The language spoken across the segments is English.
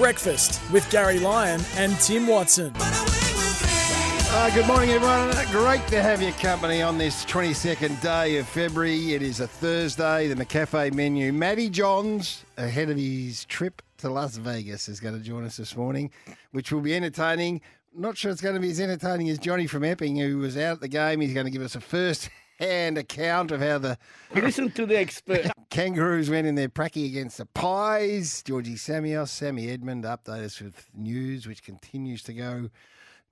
Breakfast with Gary Lyon and Tim Watson. Uh, good morning, everyone. Great to have your company on this 22nd day of February. It is a Thursday. The McCafe menu. Matty Johns, ahead of his trip to Las Vegas, is going to join us this morning, which will be entertaining. Not sure it's going to be as entertaining as Johnny from Epping, who was out at the game. He's going to give us a first hand account of how the Listen to the expert. Kangaroos went in their pracky against the Pies. Georgie Samios, Sammy Edmund update us with news which continues to go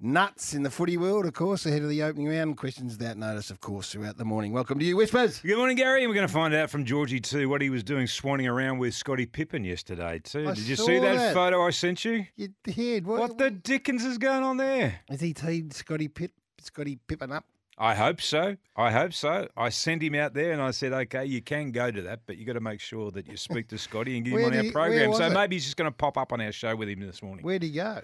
nuts in the footy world, of course, ahead of the opening round. Questions without notice, of course, throughout the morning. Welcome to you, Whispers. Good morning, Gary. And we're going to find out from Georgie too what he was doing swanning around with Scottie Pippen yesterday too. I Did you see that, that. photo I sent you? You did. What, What the dickens is going on there? Is he teed Scotty Pip, Scottie Pippen up? I hope so. I hope so. I sent him out there and I said, okay, you can go to that, but you've got to make sure that you speak to Scotty and get him on our program. So it? maybe he's just going to pop up on our show with him this morning. Where'd he go?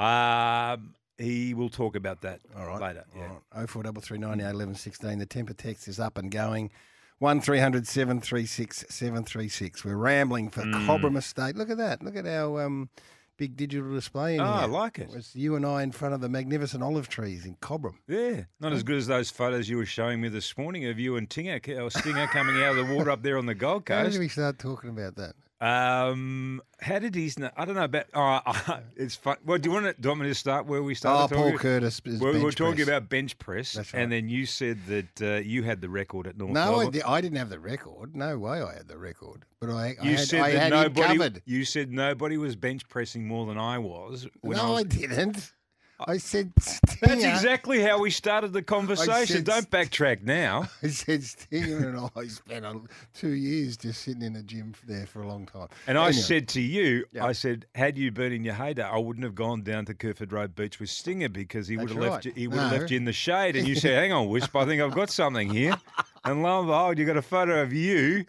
Um, he will talk about that All right. later. Yeah. All right. 0433 11 16. The temper text is up and going. 1300 736 736. We're rambling for Mm. Cobram Estate. Look at that. Look at our um, big digital display in Oh, I like it. It's you and I in front of the magnificent olive trees in Cobram. Yeah, not as good as those photos you were showing me this morning of you and Tinger, or Stinger coming out of the water up there on the Gold Coast. How did we start talking about that? Um, how did he? I don't know about. Oh, it's fun. Well, do you want to? Do you want me to start where we Oh, started? Paul talking? Curtis. is We're, talking press. about bench press, That's right. and then you said that uh, you had the record at North. No, I, I didn't have the record. No way I had the record. But I, I You had, said I that nobody. You said nobody was bench pressing more than I was. No, I I, didn't. I said That's exactly how we started the conversation. said- Don't backtrack now. I said Stinger and I spent a, two years just sitting in a gym there for a long time. And I said to you, Yeah. I said, had you been in your heyday, I wouldn't have gone down to Kerferd Road Beach with Stinger because he would have left you. He would have left you in the shade. And you said, "Hang on, Wisp, I think I've got something here." And lo and behold, you got a photo of you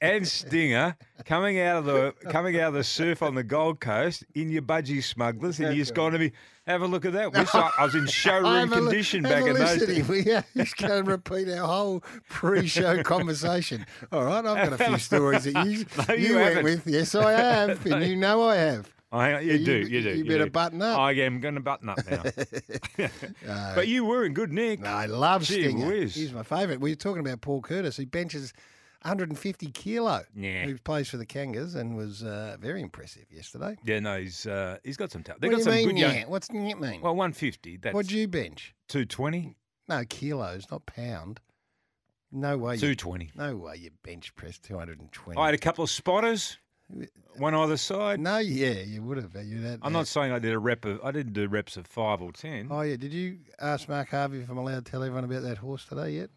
and Stinger coming out of the coming out of the surf on the Gold Coast in your budgie smugglers, and you're just going to me. Have a look at that. Wisp, I I was in showroom condition back in those days. We uh, just go and repeat our whole pre-show conversation. All right, I've got a few stories that you No, you, you went with. Yes, I have, and you know I have. I, you, You- do, you do. you better do. button up. I am going to button up now. but you were in good nick. No, I love Gee Stinger. whiz. He's my favourite. We were talking about Paul Curtis, He benches 150 kilo. Yeah. Who plays for the Kangas and was uh, very impressive yesterday. Yeah, no, he's uh, he's got some talent. What got do you some mean, good young. What's that mean? Well, one fifty. That's What'd you bench? two twenty. No, kilos, not pound. No way. Two You, no way you bench press 220. I had a couple of spotters, one either side. no, yeah, you would have. You'd had, I'm not saying I did a rep of. I didn't do reps of five or ten. Oh, yeah. Did you ask Mark Harvey if I'm allowed to tell everyone about that horse today yet?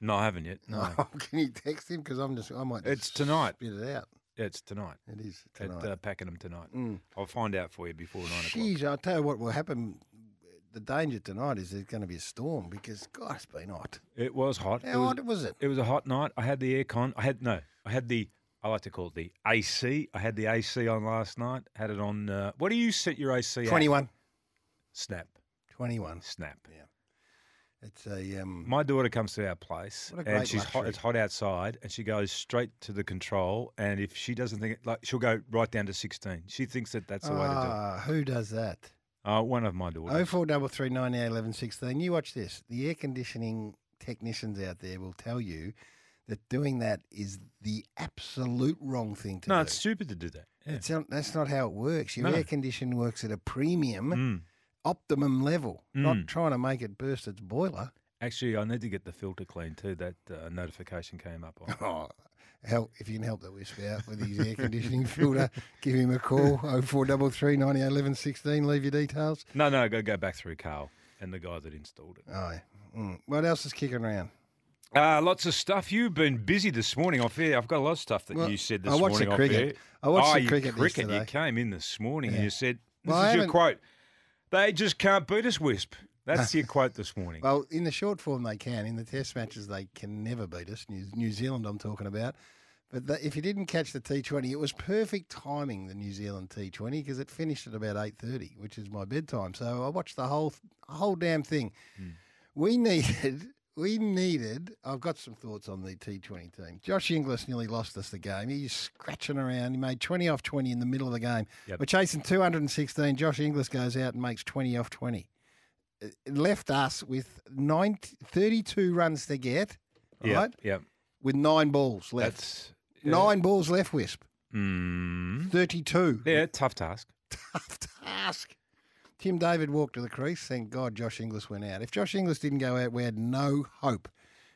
No, I haven't yet. No, Can you text him? Because I'm just, I might just it's tonight. spit it out. Yeah, it's tonight. It is At tonight. uh, Pakenham tonight. Mm. I'll find out for you before nine o'clock. Jeez, I'll tell you what will happen. The danger tonight is there's going to be a storm because, God, it's been hot. It was hot. it How was, hot was it? It was a hot night. I had the aircon. I had no. I had the. I like to call it the AC. I had the AC on last night. Had it on. Uh, what do you set your AC at? 21. Snap. 21. Snap. It's a. Um, My daughter comes to our place and she's hot. It's hot outside, and she goes straight to the control. And if she doesn't think it, like, she'll go right down to sixteen. She thinks that that's the way to do it. ah, who does that? Uh, one of my daughters. Oh four double three nine eight eleven sixteen. You watch this. The air conditioning technicians out there will tell you that doing that is the absolute wrong thing to do. no, do. it's stupid to do that. Yeah. It's not, that's not how it works. Your No. air conditioning works at a premium, Mm. Optimum level, not Mm. trying to make it burst its boiler. Actually, I need to get the filter clean too. That uh, notification came up on. Oh, help if you can help the wisp out with his air conditioning filter, give him a call. Oh four double three ninety eleven sixteen. Leave your details. No, no, go go back through Carl and the guy that installed it. Oh, yeah. Mm. what else is kicking around? Uh, lots of stuff. You've been busy this morning off air. I've got a lot of stuff that Well, you said this morning. I watched the cricket. I watched oh, the you- cricket cricket. You came in this morning Yeah. and you said, "This Well, I is your quote." They just can't beat us, Wisp. That's your quote this morning. Well, in the short form, they can. In the test matches, they can never beat us. New, New Zealand, I'm talking about. But the, if you didn't catch the T20, it was perfect timing, the New Zealand T20, because it finished at about 8.30, which is my bedtime. So I watched the whole whole damn thing. Hmm. We needed we needed. I've got some thoughts on the T20 team. Josh Inglis nearly lost us the game. He's scratching around. He made 20 off 20 in the middle of the game. Yep. We're chasing 216. Josh Inglis goes out and makes 20 off 20. It left us with 90, 32 runs to get, Yeah, right? yeah. With nine balls left. That's Nine balls left, Wisp. Mm, 32. yeah, tough task. Tough task. Tim David walked to the crease. Thank God Josh Inglis went out. If Josh Inglis didn't go out, we had no hope.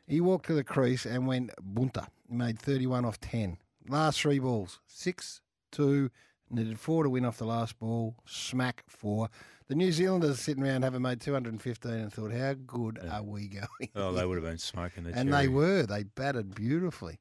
He walked to the crease and went bunter. He made 31 off 10. Last three balls, six, two, needed four to win off the last ball. Smack four. The New Zealanders are sitting around having made 215 and thought, how good are we going? Oh, they would have been smoking the and cherry. they were. They batted beautifully,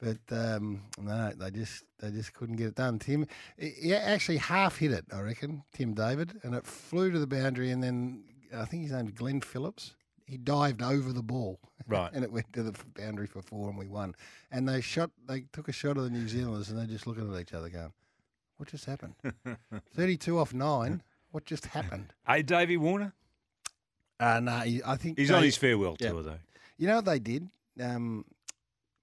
but um, no, they just they just couldn't get it done. Tim, he actually half hit it, I reckon. Tim David, and it flew to the boundary, and then I think his name's Glenn Phillips. He dived over the ball, Right. and it went to the boundary for four, and we won. And they shot. They took a shot of the New Zealanders, and they're just looking at each other, going, "What just happened? Thirty-two off nine. What just happened?" Hey, Davey Warner. Uh, no, I think He's on his farewell yeah. tour though. You know what they did? Um,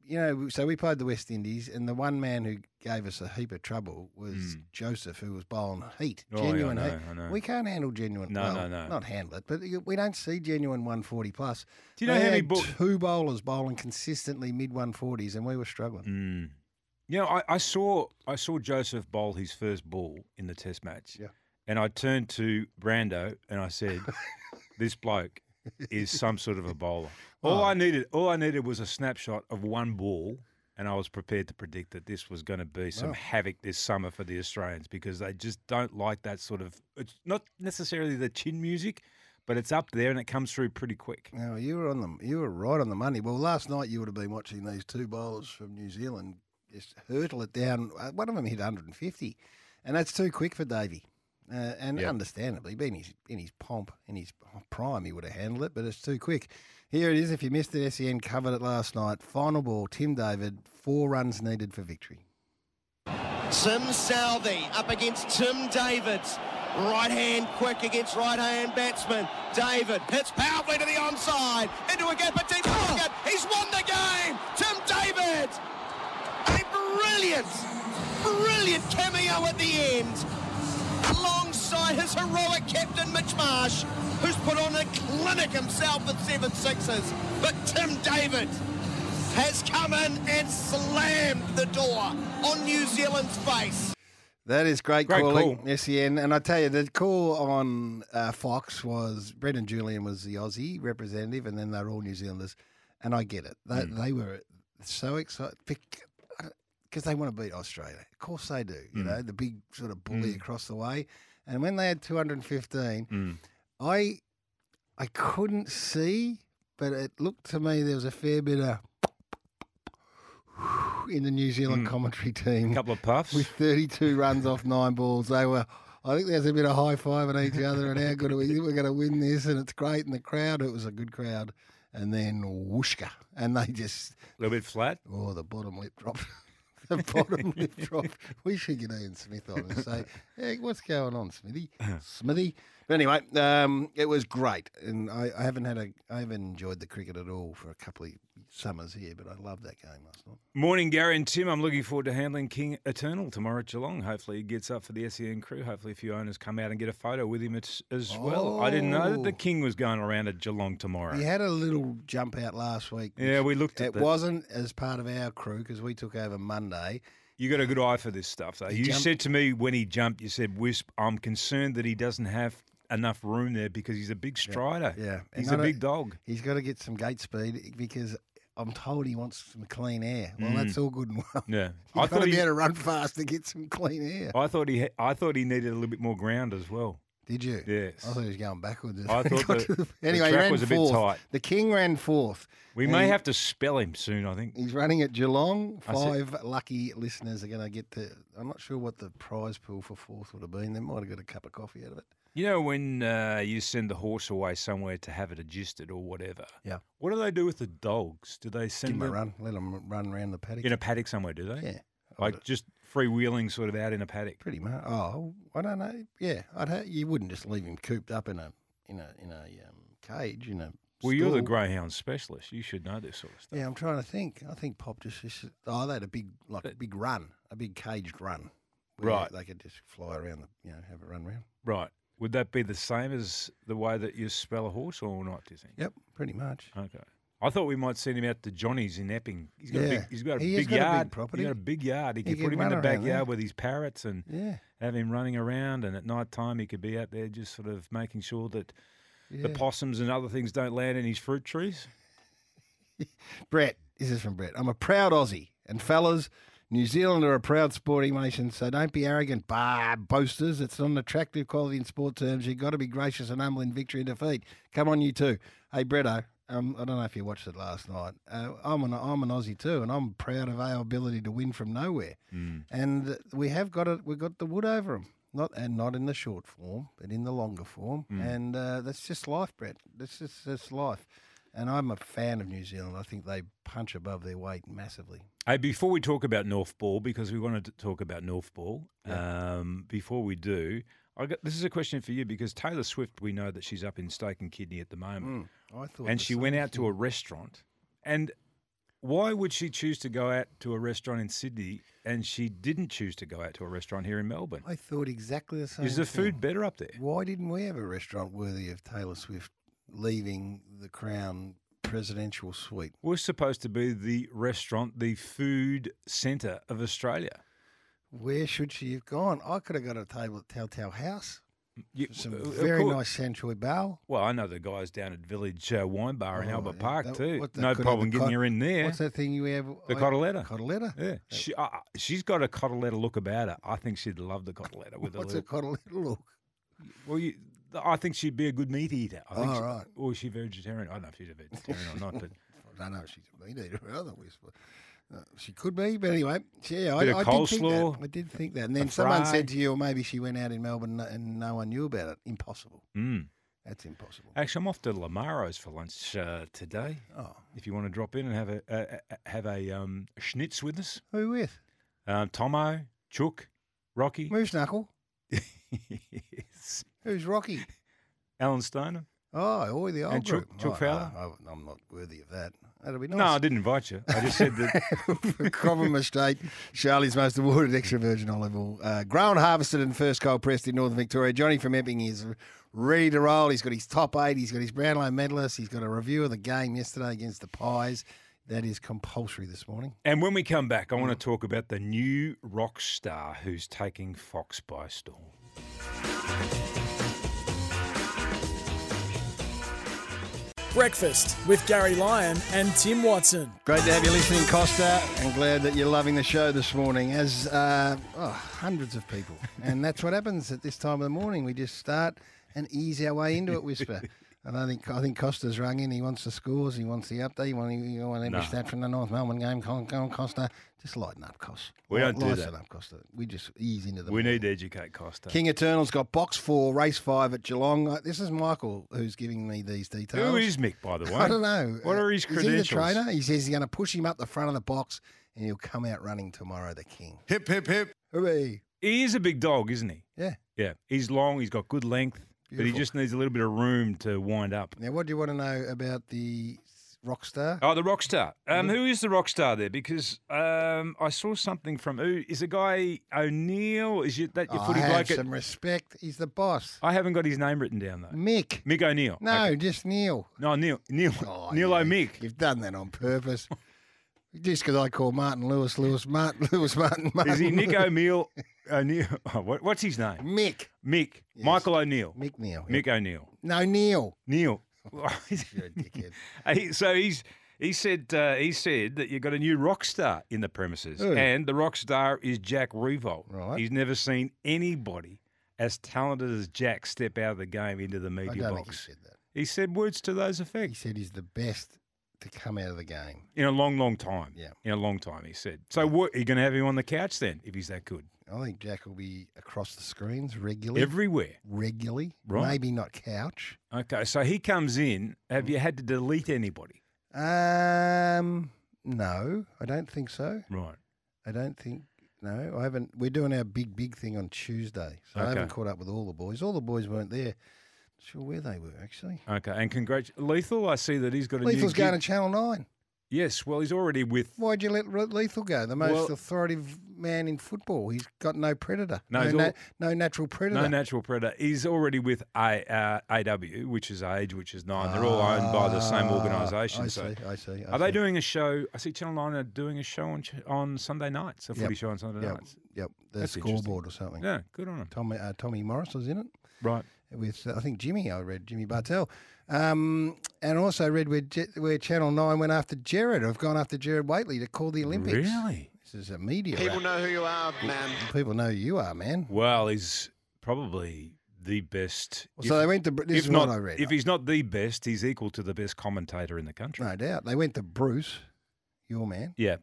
you know, so we played the West Indies, and the one man who gave us a heap of trouble was Joseph, who was bowling heat. Oh, yeah, genuine know, heat. We can't handle genuine. No, well, no, no. Not handle it, but we don't see genuine 140 plus. Do you know They how many ball- two bowlers bowling consistently mid 140s, and we were struggling. Mm. You know, I, I saw I saw Joseph bowl his first ball in the Test match. Yeah. And I turned to Brando and I said, "This bloke is some sort of a bowler." All Oh. I needed, all I needed was a snapshot of one ball, and I was prepared to predict that this was going to be some Wow. havoc this summer for the Australians because they just don't like that sort of. It's not necessarily the chin music, but it's up there and it comes through pretty quick. No, you were on the you were right on the money. Well, last night you would have been watching these two bowlers from New Zealand just hurtle it down. Uh, One of them hit 150, and that's too quick for Davey. Uh, and Yep. understandably, being his, in his pomp, in his prime, he would have handled it, but it's too quick. Here it is. If you missed it, SEN covered it last night. Final ball, Tim David, four runs needed for victory. Tim Southee up against Tim Davids. Right hand quick against right hand batsman. David hits powerfully to the onside. Into a gap at deep pocket. He's won the game. Tim David. A brilliant, brilliant cameo at the end. Alongside his heroic captain Mitch Marsh, who's put on a clinic himself with seven sixes. But Tim David has come in and slammed the door on New Zealand's face. That is great, Great calling, call. SEN. And I tell you, the call on uh, Fox was Brendan Julian was the Aussie representative, and then they're all New Zealanders. And I get it. They, they were so excited because they want to beat Australia. Of course they do. You mm. know, the big sort of bully mm. across the way. And when they had 215, Mm. I I couldn't see, but it looked to me there was a fair bit of in the New Zealand mm. commentary team A couple of puffs. with 32 runs off nine balls. They were, I think there's a bit of high five at each other and how good are we? We're going to win this, and it's great. And the crowd, it was a good crowd. And then whooshka, and they just, a little bit flat. oh, the bottom lip dropped. the bottom lip dropped. We should get Ian Smith on and say, hey, what's going on, Smithy? Smithy. But anyway, um, it was great, and I, I haven't had a, I haven't enjoyed the cricket at all for a couple of summers here, but I love that game last night. Morning, Gary and Tim. I'm looking forward to handling King Eternal tomorrow at Geelong. Hopefully, he gets up for the SEN crew. Hopefully, a few owners come out and get a photo with him as, as well. I didn't know that the Oh. King was going around at Geelong tomorrow. He had a little jump out last week. Yeah, we looked at It that. wasn't as part of our crew because we took over Monday. You got a good eye for this stuff, though. He You jumped- said to me when he jumped, you said, "Wisp, I'm concerned that he doesn't have enough room there because he's a big strider. Yeah, he's a big dog. He's got to get some gate speed because I'm told he wants some clean air. Well, that's all good and well. Mm. Yeah, You've I thought he. able to run fast to get some clean air. I thought he. I thought he needed a little bit more ground as well. Did you? Yes. I thought he was going backwards. I thought the- the- the anyway, he track ran was a bit tight. The King ran fourth. We may have to spell him soon. I think. He's running at Geelong. Five lucky listeners are going to get to. I'm not sure what the prize pool for fourth would have been. They might have got a cup of coffee out of it. You know when uh, you send the horse away somewhere to have it adjusted or whatever. Yeah. What do they do with the dogs? Do they send Give send him a run. Let them run around the paddock. in a paddock somewhere? Do they? yeah. Like just freewheeling sort of out in a paddock. Pretty much. Oh, I don't know. Yeah, I'd ha- you wouldn't just leave him cooped up in a in a in a um, cage in a Well, you're the greyhound specialist. You should know this sort of stuff. Yeah, I'm trying to think. I think Pop just, just oh, they had a big like a big run, a big caged run. Right. They could just fly around the, you know, have a run around. Right. Would that be the same as the way that you spell a horse or not, do you think? Yep, pretty much. Okay. I thought we might send him out to Johnny's in Epping. He's got a Yeah. big, he's got a He big got a big yard. property. He's got a big yard. He, He could put him in the backyard with his parrots and Yeah, have him running around. And at night time, he could be out there just sort of making sure that yeah. the possums and other things don't land in his fruit trees. Brett, this is from Brett. I'm a proud Aussie, and fellas, New Zealand are a proud sporting nation, so don't be arrogant, bah, boasters. It's not an attractive quality in sport terms. You've got to be gracious and humble in victory and defeat. Come on, you too. Hey, Bretto, um, I don't know if you watched it last night. Uh, I'm, an, I'm an Aussie too, and I'm proud of our ability to win from nowhere. And we have got it. We've got the wood over them. Not and not in the short form, but in the longer form, and uh, that's just life, Brett. That's just that's life. And I'm a fan of New Zealand. I think they punch above their weight massively. Hey, before we talk about North Ball, because we wanted to talk about North Ball, um, before we do, I got, this is a question for you because Taylor Swift, we know that she's up in Stoke and Kidney at the moment, I thought, and she went out to a restaurant. And why would she choose to go out to a restaurant in Sydney and she didn't choose to go out to a restaurant here in Melbourne? I thought exactly the same. Is the thing. food better up there? Why didn't we have a restaurant worthy of Taylor Swift leaving the Crown presidential suite? We're supposed to be the restaurant, the food centre of Australia. Where should she have gone? I could have got a table at Telltale House. Some very nice Sanchoy Bao. Well, I know the guys down at Village uh, Wine Bar in Oh, Albert yeah. Park That- too. what, No problem getting you in there. What's that thing you have? The I- cotoletta. Cotoletta? Yeah, she, uh, she's got a cotoletta look about her. I think she'd love the cotoletta with a What's a cotoletta look? Well, you, I think she'd be a good meat eater. I think Oh, she- right. Or is she vegetarian? I don't know if she's a vegetarian or not, but I don't know if she's a meat eater or otherwise. But, uh, she could be, but anyway, yeah, I, I did think that. I did think that. And then someone fry. said to you, or maybe she went out in Melbourne and no one knew about it. Impossible. mm. That's impossible. actually, I'm off to Lamaro's for lunch uh, today. Oh, If you want to drop in and have a, a have a um, schnitz with us, who with? um, Tomo, Chook, Rocky, Moose Knuckle. Who's Rocky? Alan Stoner. Oh, or the old And Chuck- group. Chuck Oh, Fowler? no, I'm not worthy of that. That'll be nice. No, I didn't invite you. I just said that. Cobram Estate. Charlie's most awarded extra virgin olive oil. Uh, grown, harvested, and first cold pressed in Northern Victoria. Johnny from Epping is ready to roll. He's got his top eight. He's got his Brownlow medalist. He's got a review of the game yesterday against the Pies. That is compulsory this morning. And when we come back, I want to talk about the new rock star who's taking Fox by storm. Breakfast with Gary Lyon and Tim Watson. Great to have you listening, Costa, and glad that you're loving the show this morning, as uh, oh, hundreds of people. And that's what happens at this time of the morning. We just start and ease our way into it, Whisper. And I think I think Costa's rung in. He wants the scores. He wants the update. He wants, he wants every No. stat from the North Melbourne game. Come on, Costa. Just lighten up, Costa. We don't do that. up, Costa. We just ease into the We need to educate Costa. King Eternal's got box four, race five at Geelong. Uh, This is Michael who's giving me these details. Who is Mick, by the way? I don't know. What are his credentials? Is he the trainer? He says he's going to push him up the front of the box and he'll come out running tomorrow, the king. Hip, hip, hip. Hooray. He is a big dog, isn't he? Yeah. Yeah. He's long, he's got good length, but he just needs a little bit of room to wind up. Now, what do you want to know about the rock star? Oh, the rock star. Mm-hmm. Um, who is the rock star there? Because um, I saw something from who is the guy O'Neill? Is you, that your Oh, footy have bloke? at- some respect. He's the boss. I haven't got his name written down though. Mick. Mick O'Neill. No, Okay. just Neil. no, Neil, Neil, Oh, Neil yeah. O'Mick. You've done that on purpose. just because I call Martin Lewis Lewis Martin Lewis Martin Martin. Is he Nick O'Neill? O'Neill. Oh, what, what's his name? Mick. Mick. Yes. Michael O'Neill. Mick Neil. yeah. Mick O'Neill. No, Neil. Neil. You're a dickhead. He- so he's he said uh, he said that you've got a new rock star in the premises, Who? and the rock star is Jack Riewoldt. Right. He's never seen anybody as talented as Jack step out of the game into the I media think he box. said that. He said words to those effects. He said he's the best to come out of the game. in a long, long time. Yeah. in a long time. He said. So what? Are you going to have him on the couch then if he's that good? I think Jack will be across the screens regularly. Everywhere. regularly. Right. Maybe not couch. Okay, so he comes in. Have you had to delete anybody? Um, no, I don't think so. Right. I don't think. No, I haven't. We're doing our big, big thing on Tuesday, so I haven't caught up with all the boys. All the boys weren't there. Sure where they were actually. Okay, and congrats, Lethal. I see that he's got a Lethal's going to. Channel Nine. Yes, well, he's already with. Why'd you let Lethal go? The most Well- authoritative man in football. He's got no predator. No, no, he's na- no natural predator. No natural predator. He's already with A, uh, AW, which is Age, which is Nine. They're all owned by the same Ah, organisation. I so see. I see. I Are they doing a show? I see Channel Nine are doing a show on on Sunday nights, a Yep. footy show on Sunday Yep. nights. Yep. The That's scoreboard or something. Yeah, good on them. Tommy uh, Tommy Morris was in it Right. With uh, I think Jimmy. I read Jimmy Bartel, um, and also read where, where Channel Nine went after Gerard. I've gone after Gerard Whateley to call the Olympics. Really? This is a media. People wrap. know who you are, man. People know who you are, man. Well, he's probably the best. So if- they went to. Br- This if is not, what I read. if he's not the best, he's equal to the best commentator in the country. no doubt they went to Bruce, your man, Yeah,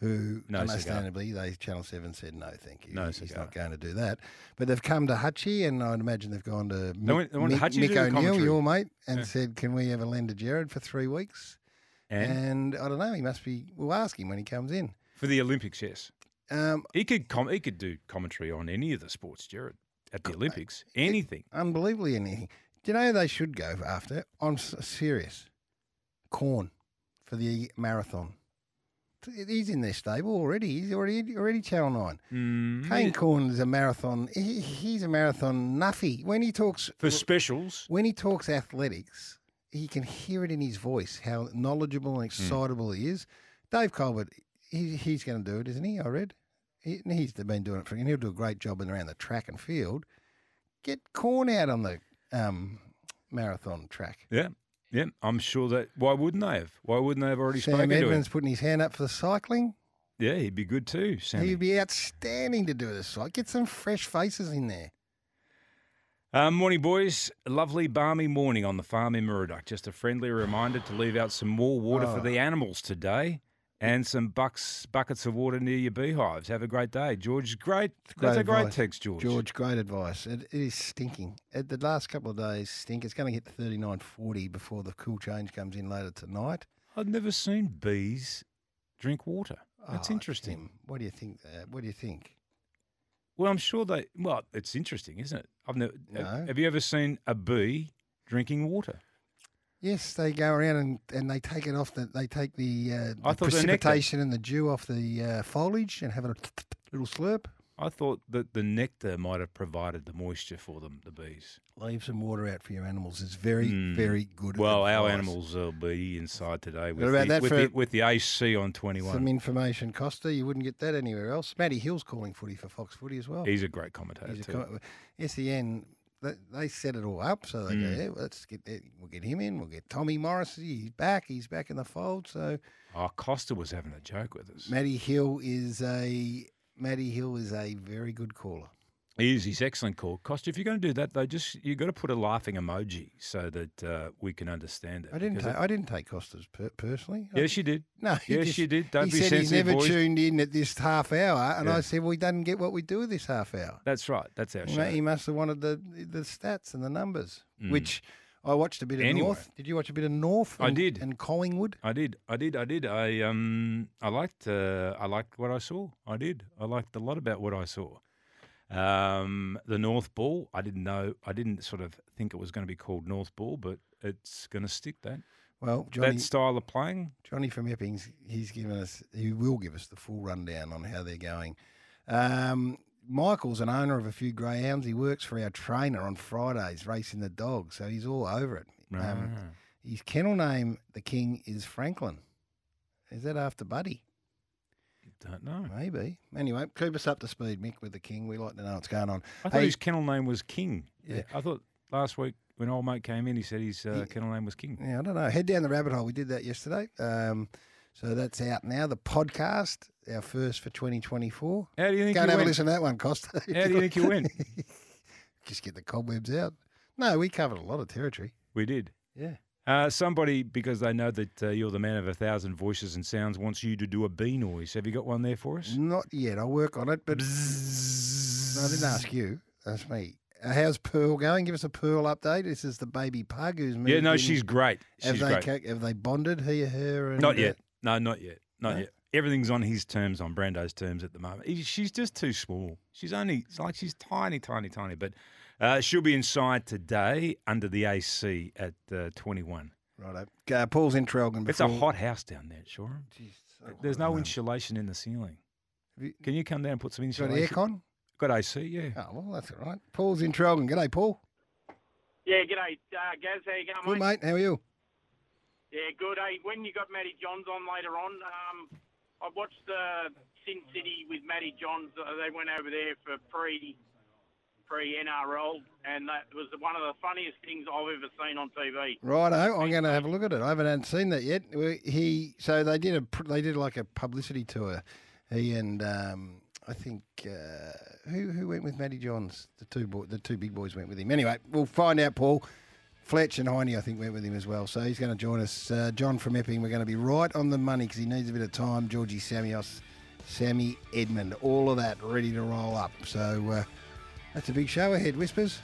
who No cigar. understandably they Channel Seven said no, thank you. No he's cigar. not going to do that. But they've come to Hutchie, and I'd imagine they've gone to Mick, went- they went Mick, Mick O'Neill, your mate, and Yeah. said, "Can we ever lend to Gerard for three weeks?" and, And I don't know. He must be. We'll ask him when he comes in. for the Olympics, yes, Um, he could com- he could do commentary on any of the sports, Gerard, at the Olympics. Anything. unbelievably anything. Do you know who they should go after? I'm s- serious. Corn for the marathon. He's in their stable already. He's already already Channel Nine. Mm, Kane Corn is a marathon. He, he's a marathon nuffy. When he talks for specials. when he talks athletics, he can hear it in his voice how knowledgeable and excitable he is. Dave Culbert, he, he's going to do it, isn't he? I read. He, he's been doing it for, and he'll do a great job in around the track and field. Get corn out on the um, marathon track. Yeah, yeah. I'm sure that. Why wouldn't they have? Why wouldn't they have already Sam spoken Edmonds to him? putting his hand up for the cycling. Yeah, he'd be good too, Sammy. He'd be outstanding to do this. cycle. Get some fresh faces in there. Um, morning, boys. A lovely, balmy morning on the farm in Murdoch. Just a friendly reminder to leave out some more water for Oh. the animals today and some bucks, buckets of water near your beehives. Have a great day. George, great. That's a great advice. text, George. George, great advice. It, it is stinking. It, the last couple of days stink. It's going to hit 39, 40 before the cool change comes in later tonight. I've never seen bees drink water. That's Oh, interesting. Tim, what do you think? Uh, what do you think? Well, I'm sure they. Well, it's interesting, isn't it? I've never. No. Have you ever seen a bee drinking water? Yes, they go around and, and they take it off. The, they take the, uh, the precipitation and the dew off the uh, foliage and have a little slurp. I thought that the nectar might have provided the moisture for them, the bees. Leave some water out for your animals. It's very, Mm. very good. Well, our advice. animals will be inside today with, the, that with, the, with the AC on 21. Some information, Costa. You wouldn't get that anywhere else. Matty Hill's calling footy for Fox Footy as well. He's a great commentator He's a too. com- SEN, they, they set it all up, so they Mm. go, yeah, let's get that. We'll get him in. We'll get Tommy Morrissey. He's back. He's back in the fold. So oh, Costa was having a joke with us. Matty Hill is a Matty Hill is a very good caller. He is. He's excellent call. Costa, if you're going to do that, though, just you've got to put a laughing emoji so that uh, we can understand it. I didn't. Ta- I didn't take Costas per- personally. yes, you did. no. he Yes, just- you did. Don't he be said he's sensitive, never boys. tuned in at this half hour, and Yeah. I said, "Well, he doesn't get what we do with this half hour." That's right. That's our show. he must have wanted the the stats and the numbers, Mm. which I watched a bit of Anyway. North. Did you watch a bit of North? I did. And Collingwood. I did. I did. I did. I um. I liked. Uh, I liked what I saw. I did. I liked a lot about what I saw. Um, the North Ball. I didn't know. I didn't sort of think it was going to be called North Ball, but it's going to stick. That Well, Johnny, that style of playing. Johnny from Eppings, he's given us, he will give us the full rundown on how they're going. Um, Michael's an owner of a few greyhounds. He works for our trainer on Fridays, racing the dogs, so he's all over it. Um, Ah. his kennel name, the King, is Franklin. Is that after Buddy? Don't know. Maybe. Anyway, keep us up to speed, Mick, with the King. We like to know what's going on. I thought Hey- his kennel name was King. Yeah. I thought last week when old mate came in, he said his uh, He- kennel name was King. Yeah, I don't know. Head down the rabbit hole. We did that yesterday. Um, so that's out now. The podcast, our first for 2024. How do you think Go and have a listen to that one, Costa. How do you think you went? Just get the cobwebs out. No, we covered a lot of territory. We did. Yeah. Uh, somebody, because they know that uh, you're the man of a thousand voices and sounds, wants you to do a bee noise. Have you got one there for us? Not yet. I'll work on it, but no, I didn't ask you. That's me. Uh, how's Pearl going? Give us a Pearl update. This is the baby pug who's Yeah, no, in. she's great. Have She's they great. ca- have they bonded? He, her, and Not uh, yet. No, not yet. Not No? yet. everything's on his terms, on Brando's terms at the moment. He- She's just too small. She's only it's like she's tiny, tiny, tiny. But uh, she'll be inside today under the AC at uh, 21. Righto. Uh, Paul's in Trelgan. It's a hot house down there, Shoreham. Jeez, so There's no insulation in the ceiling. You- Can you come down and put some moment. Got insulation? aircon? Got AC, yeah. Oh, well, that's all right. Paul's in Trelgan. G'day, Paul. Yeah, g'day, uh, Gaz. How you going, Good, mate? mate. How are you? Yeah, good. Hey, when you got Matty Johns on later on, um, I watched uh, Sin City with Matty Johns. Uh, they went over there for pre pre NRL, and that was one of the funniest things I've ever seen on TV. Righto, I'm going to have a look at it. I haven't had- seen that yet. He so they did a they did like a publicity tour. He and um, I think uh, who who went with Matty Johns? The two boy, the two big boys went with him. Anyway, we'll find out. Paul Fletch and Heine, I think, went with him as well. So he's going to join us. Uh, John from Epping. We're going to be right on the money because he needs a bit of time. Georgie Samios, Sammy Edmund, all of that ready to roll up. So uh, that's a big show ahead. Whispers.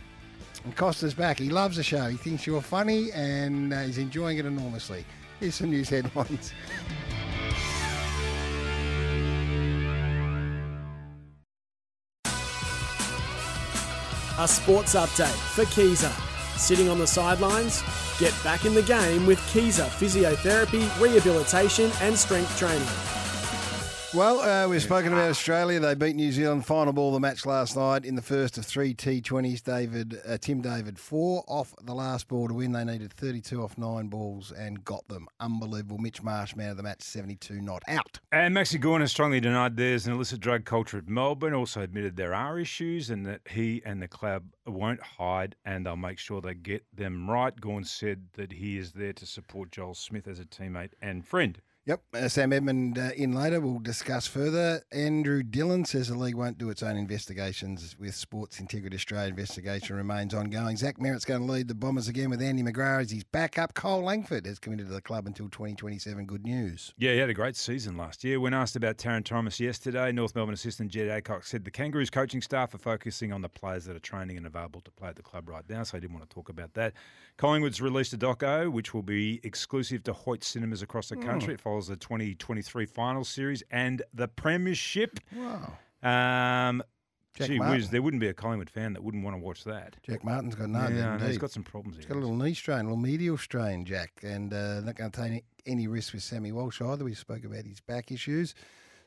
And Costa's back. He loves the show. He thinks you're funny and uh, he's enjoying it enormously. Here's some news headlines. A sports update for Keezer. Sitting on the sidelines? Get back in the game with Keezer Physiotherapy, Rehabilitation and Strength Training. Well, uh, we've spoken about Australia. They beat New Zealand final ball of the match last night in the first of three T20s. David, uh, Tim David, four off the last ball to win. They needed 32 off nine balls and got them. Unbelievable. Mitch Marsh, man of the match, 72 not out. And Maxi Gawn has strongly denied there's an illicit drug culture at Melbourne. Also admitted there are issues and that he and the club won't hide and they'll make sure they get them right. Gawn said that he is there to support Joel Smith as a teammate and friend. Yep, uh, Sam Edmund uh, in later. We'll discuss further. Andrew Dillon says the league won't do its own investigations with Sports Integrity Australia investigation remains ongoing. Zach Merrett's going to lead the Bombers again with Andy McGrath as his backup. Kyle Langford has committed to the club until 2027. Good news. Yeah, he had a great season last year. When asked about Tarryn Thomas yesterday, North Melbourne assistant Jed Adcock said the Kangaroos coaching staff are focusing on the players that are training and available to play at the club right now, so I didn't want to talk about that. Collingwood's released a doco, which will be exclusive to Hoyt cinemas across the country. It the 2023 final series and the Premiership. Wow. Um, Jack gee Martin. whiz, there wouldn't be a Collingwood fan that wouldn't want to watch that. Jack Martin's got no, yeah, he's got some problems. He's here. got a little knee strain, a little medial strain, Jack, and uh, not going to take any, any risk with Sammy Walsh either. We spoke about his back issues.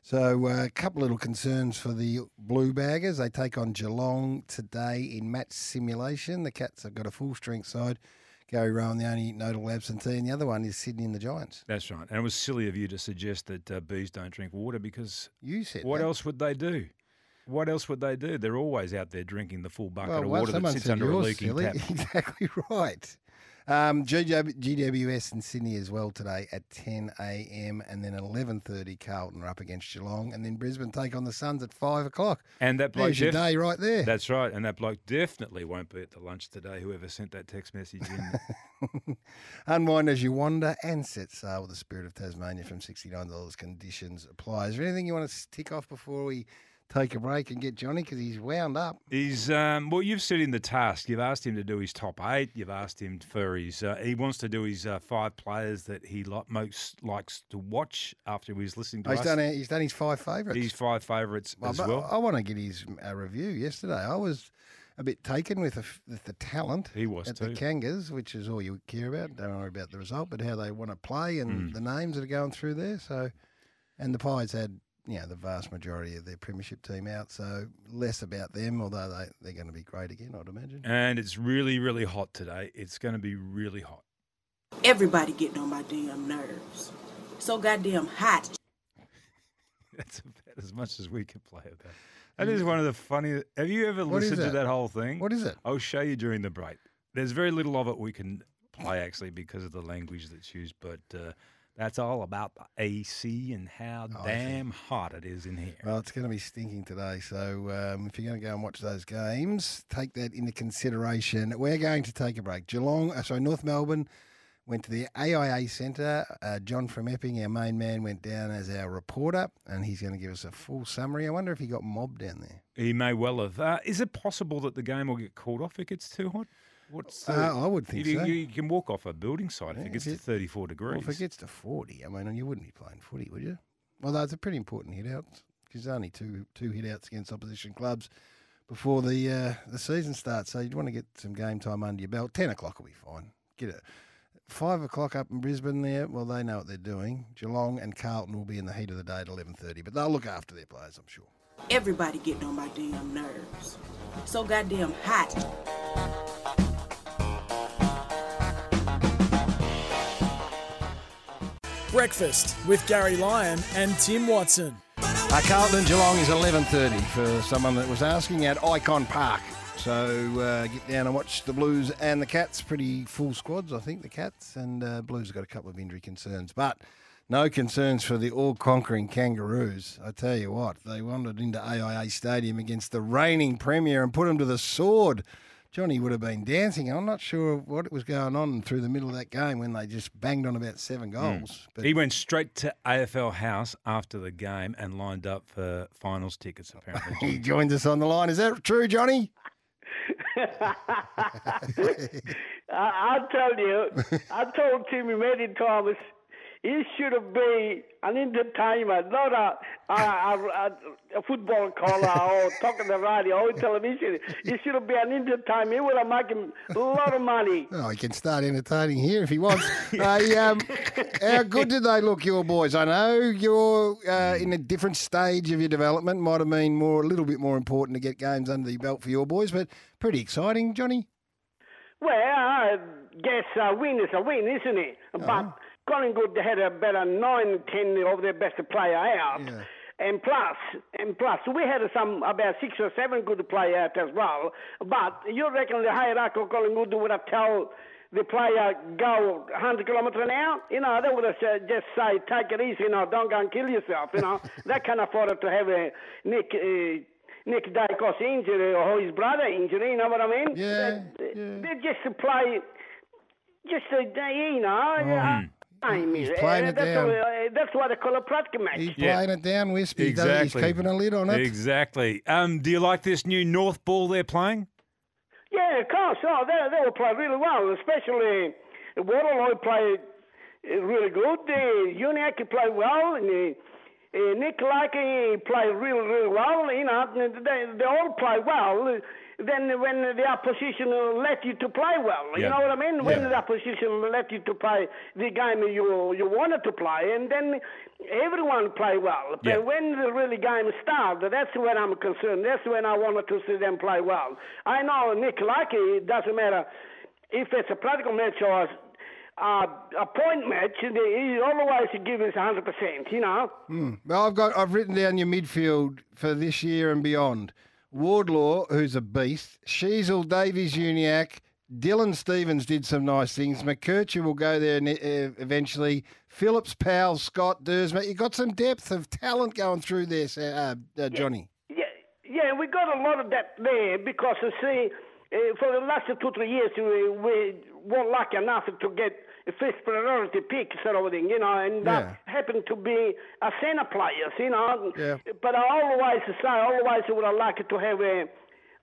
So uh, a couple little concerns for the Blue Baggers. They take on Geelong today in match simulation. The Cats have got a full strength side. Gary Rohan, the only notable absentee, and the other one is Sydney and the Giants. That's right. And it was silly of you to suggest that uh, bees don't drink water because You said What that. else would they do? What else would they do? They're always out there drinking the full bucket Well, of water that sits under a leaking silly. tap. Exactly right. Um, GWS in Sydney as well today at 10 a.m. and then 11:30 Carlton are up against Geelong and then Brisbane take on the Suns at five o'clock. And that bloke, There's your def- day right there. that's right. And that bloke definitely won't be at the lunch today. Whoever sent that text message in. Unwind as you wander and set sail with the Spirit of Tasmania from $69. Conditions apply. Is there anything you want to tick off before we take a break and get Johnny because he's wound up? He's um, well. You've set him the task. You've asked him to do his top eight. You've asked him for his. Uh, he wants to do his uh, five players that he li- most likes to watch after he's was listening to Oh, he's us. done. He's done his five favourites. His five favourites Well, as well. I want to get his uh, review yesterday. I was a bit taken with the, with the talent He was at too. the Kangas, which is all you care about. Don't worry about the result, but how they want to play Mm. and the names that are going through there. So, and the Pies had you know the vast majority of their premiership team out, so less about them. Although they they're going to be great again, I'd imagine. and it's really, really hot today. It's going to be really hot. Everybody getting on my damn nerves. So goddamn hot. That's about as much as we can play about. That is one of the funniest. Have you ever What is listened to that? that whole thing? What is it? I'll show you during the break. There's very little of it we can play actually because of the language that's used, but uh, that's all about the AC and how Oh, damn hot it is in here. Well, it's going to be stinking today. So um, if you're going to go and watch those games, take that into consideration. We're going to take a break. Geelong, uh, sorry, North Melbourne went to the AIA Centre. Uh, John from Epping, our main man, went down as our reporter, and he's going to give us a full summary. I wonder if he got mobbed down there. He may well have. Uh, is it possible that the game will get called off if it gets too hot? What's the, Uh, I would think you, so. you can walk off a building site Yeah, if it gets if to it- 34 Well, degrees. if it gets to 40, I mean, you wouldn't be playing footy, would you? Well, those a pretty important hit outs because there's only two two hit outs against opposition clubs before the uh, the season starts. So you'd want to get some game time under your belt. Ten o'clock will be fine. Get it. Five o'clock up in Brisbane there. Well, they know what they're doing. Geelong and Carlton will be in the heat of the day at eleven thirty, but they'll look after their players, I'm sure. Everybody getting on my damn nerves. So goddamn hot. Breakfast with Gary Lyon and Tim Watson. Uh, Carlton Geelong is 11.30 for someone that was asking at Ikon Park. So uh, get down and watch the Blues and the Cats. Pretty full squads, I think, the Cats. And uh, Blues have got a couple of injury concerns. But no concerns for the all-conquering Kangaroos. I tell you what, they wandered into AIA Stadium against the reigning Premier and put them to the sword. Johnny would have been dancing. I'm not sure what was going on through the middle of that game when they just banged on about seven hmm. goals. But He went straight to AFL House after the game and lined up for finals tickets, apparently. he joins us on the line. Is that true, Johnny? I, I'll tell you, I told Timmy many times he should have been an entertainer, not a, a, a, a football caller or talking the radio or television. He should have been an entertainer. He would have made him a lot of money. Oh, he can start entertaining here if he wants. Hey, um, how good did they look, your boys? I know you're uh, in a different stage of your development. Might have been more, a little bit more important to get games under the belt for your boys, but pretty exciting, Johnny. Well, I guess a win is a win, isn't it? But Collingwood had a better nine, ten of their best player out. Yeah. And plus, and plus, we had some about six or seven good player out as well. But you reckon the hierarchy of Collingwood would have told the player go 100 kilometres an hour? You know, they would have said, just say, take it easy, you know, don't go and kill yourself. You know, they can't afford to have a Nick. Uh, Nick Daicos injury or his brother injury, you know what I mean? Yeah, They, yeah. They're just to play, just a, you know. uh, I mean, He's playing uh, it that's, down. what- uh, that's why they call it practice match. He's Yeah. playing it down, Wispy. He exactly. He's keeping a lid on it. Exactly. Um, do you like this new North ball they're playing? Yeah, of course. Oh, they, they will play really well, especially Wardlaw played uh, really good. Uh, Uniacke played well, and uh, Nick Larkey played really, really well. You know, they, they all play well. Then when the opposition let you to play well, you Yeah. know what I mean? When Yeah. the opposition let you to play the game you you wanted to play, and then everyone play well. But Yeah. when the really game started, that's when I'm concerned. That's when I wanted to see them play well. I know Nick Larkey, it doesn't matter if it's a practical match or uh, a point match, he always gives us 100%, you know? Well, I've got I've written down your midfield for this year and beyond. Wardlaw, who's a beast. Sheezel, Davies, Uniacke. Dylan Stevens did some nice things. McKercher will go there uh, eventually. Phillips, Powell, Scott, Dersma. You've got some depth of talent going through there, uh, uh, Johnny. Yeah, yeah, we got a lot of that there because you see, uh, for the last two three years we, we weren't lucky enough to get first priority pick sort of thing, you know, and that happened to be a center players, you know. Yeah. But I always say, always would have liked to have a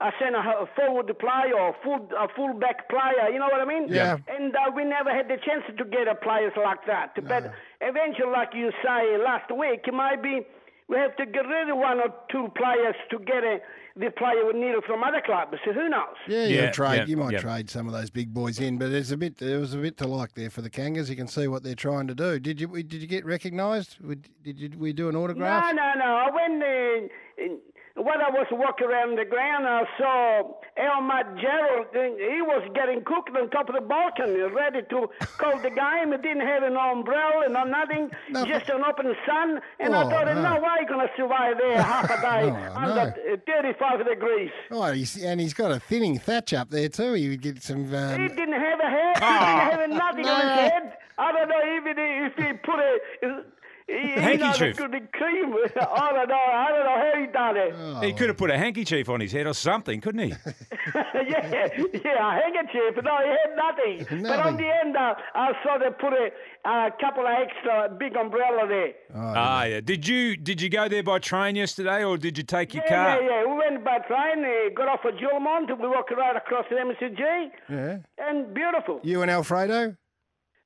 a center forward player or full a full back player, you know what I mean? Yeah. And uh, we never had the chance to get a players like that. But eventually, like you say last week, maybe we have to get rid of one or two players to get a, the player we needed from other clubs. So who knows? Yeah, you Yeah, might trade. yeah, you might yeah. trade some of those big boys in, but there's a bit. There was a bit to like there for the Kangas. You can see what they're trying to do. Did you? Did you get recognised? Did you? We do an autograph? No, no, no. I went uh, in, when I was walking around the ground, I saw Elmar Gerald. He was getting cooked on top of the balcony, ready to call the game. He didn't have an umbrella, no nothing, Nothing. just an open sun. And Oh, I thought, no. no way you're going to survive there half a day under uh, 35 degrees. Oh, he's, and he's got a thinning thatch up there too. He would get some. He Um, didn't have a head. He didn't have nothing on his head. I don't know even if he put a. He, he knows Handkerchief. it could be cream. I don't know. I don't know how he done it. Oh. He could have put a handkerchief on his head or something, couldn't he? yeah, yeah, a handkerchief. No, he had nothing. But on the end, uh, I saw they put a, a couple of extra big umbrella there. Ah, yeah. Did you did you go there by train yesterday, or did you take your yeah, car? yeah, yeah. We went by train, uh, got off at Jolimont, we walked right across the MCG, yeah. and beautiful. You and Alfredo.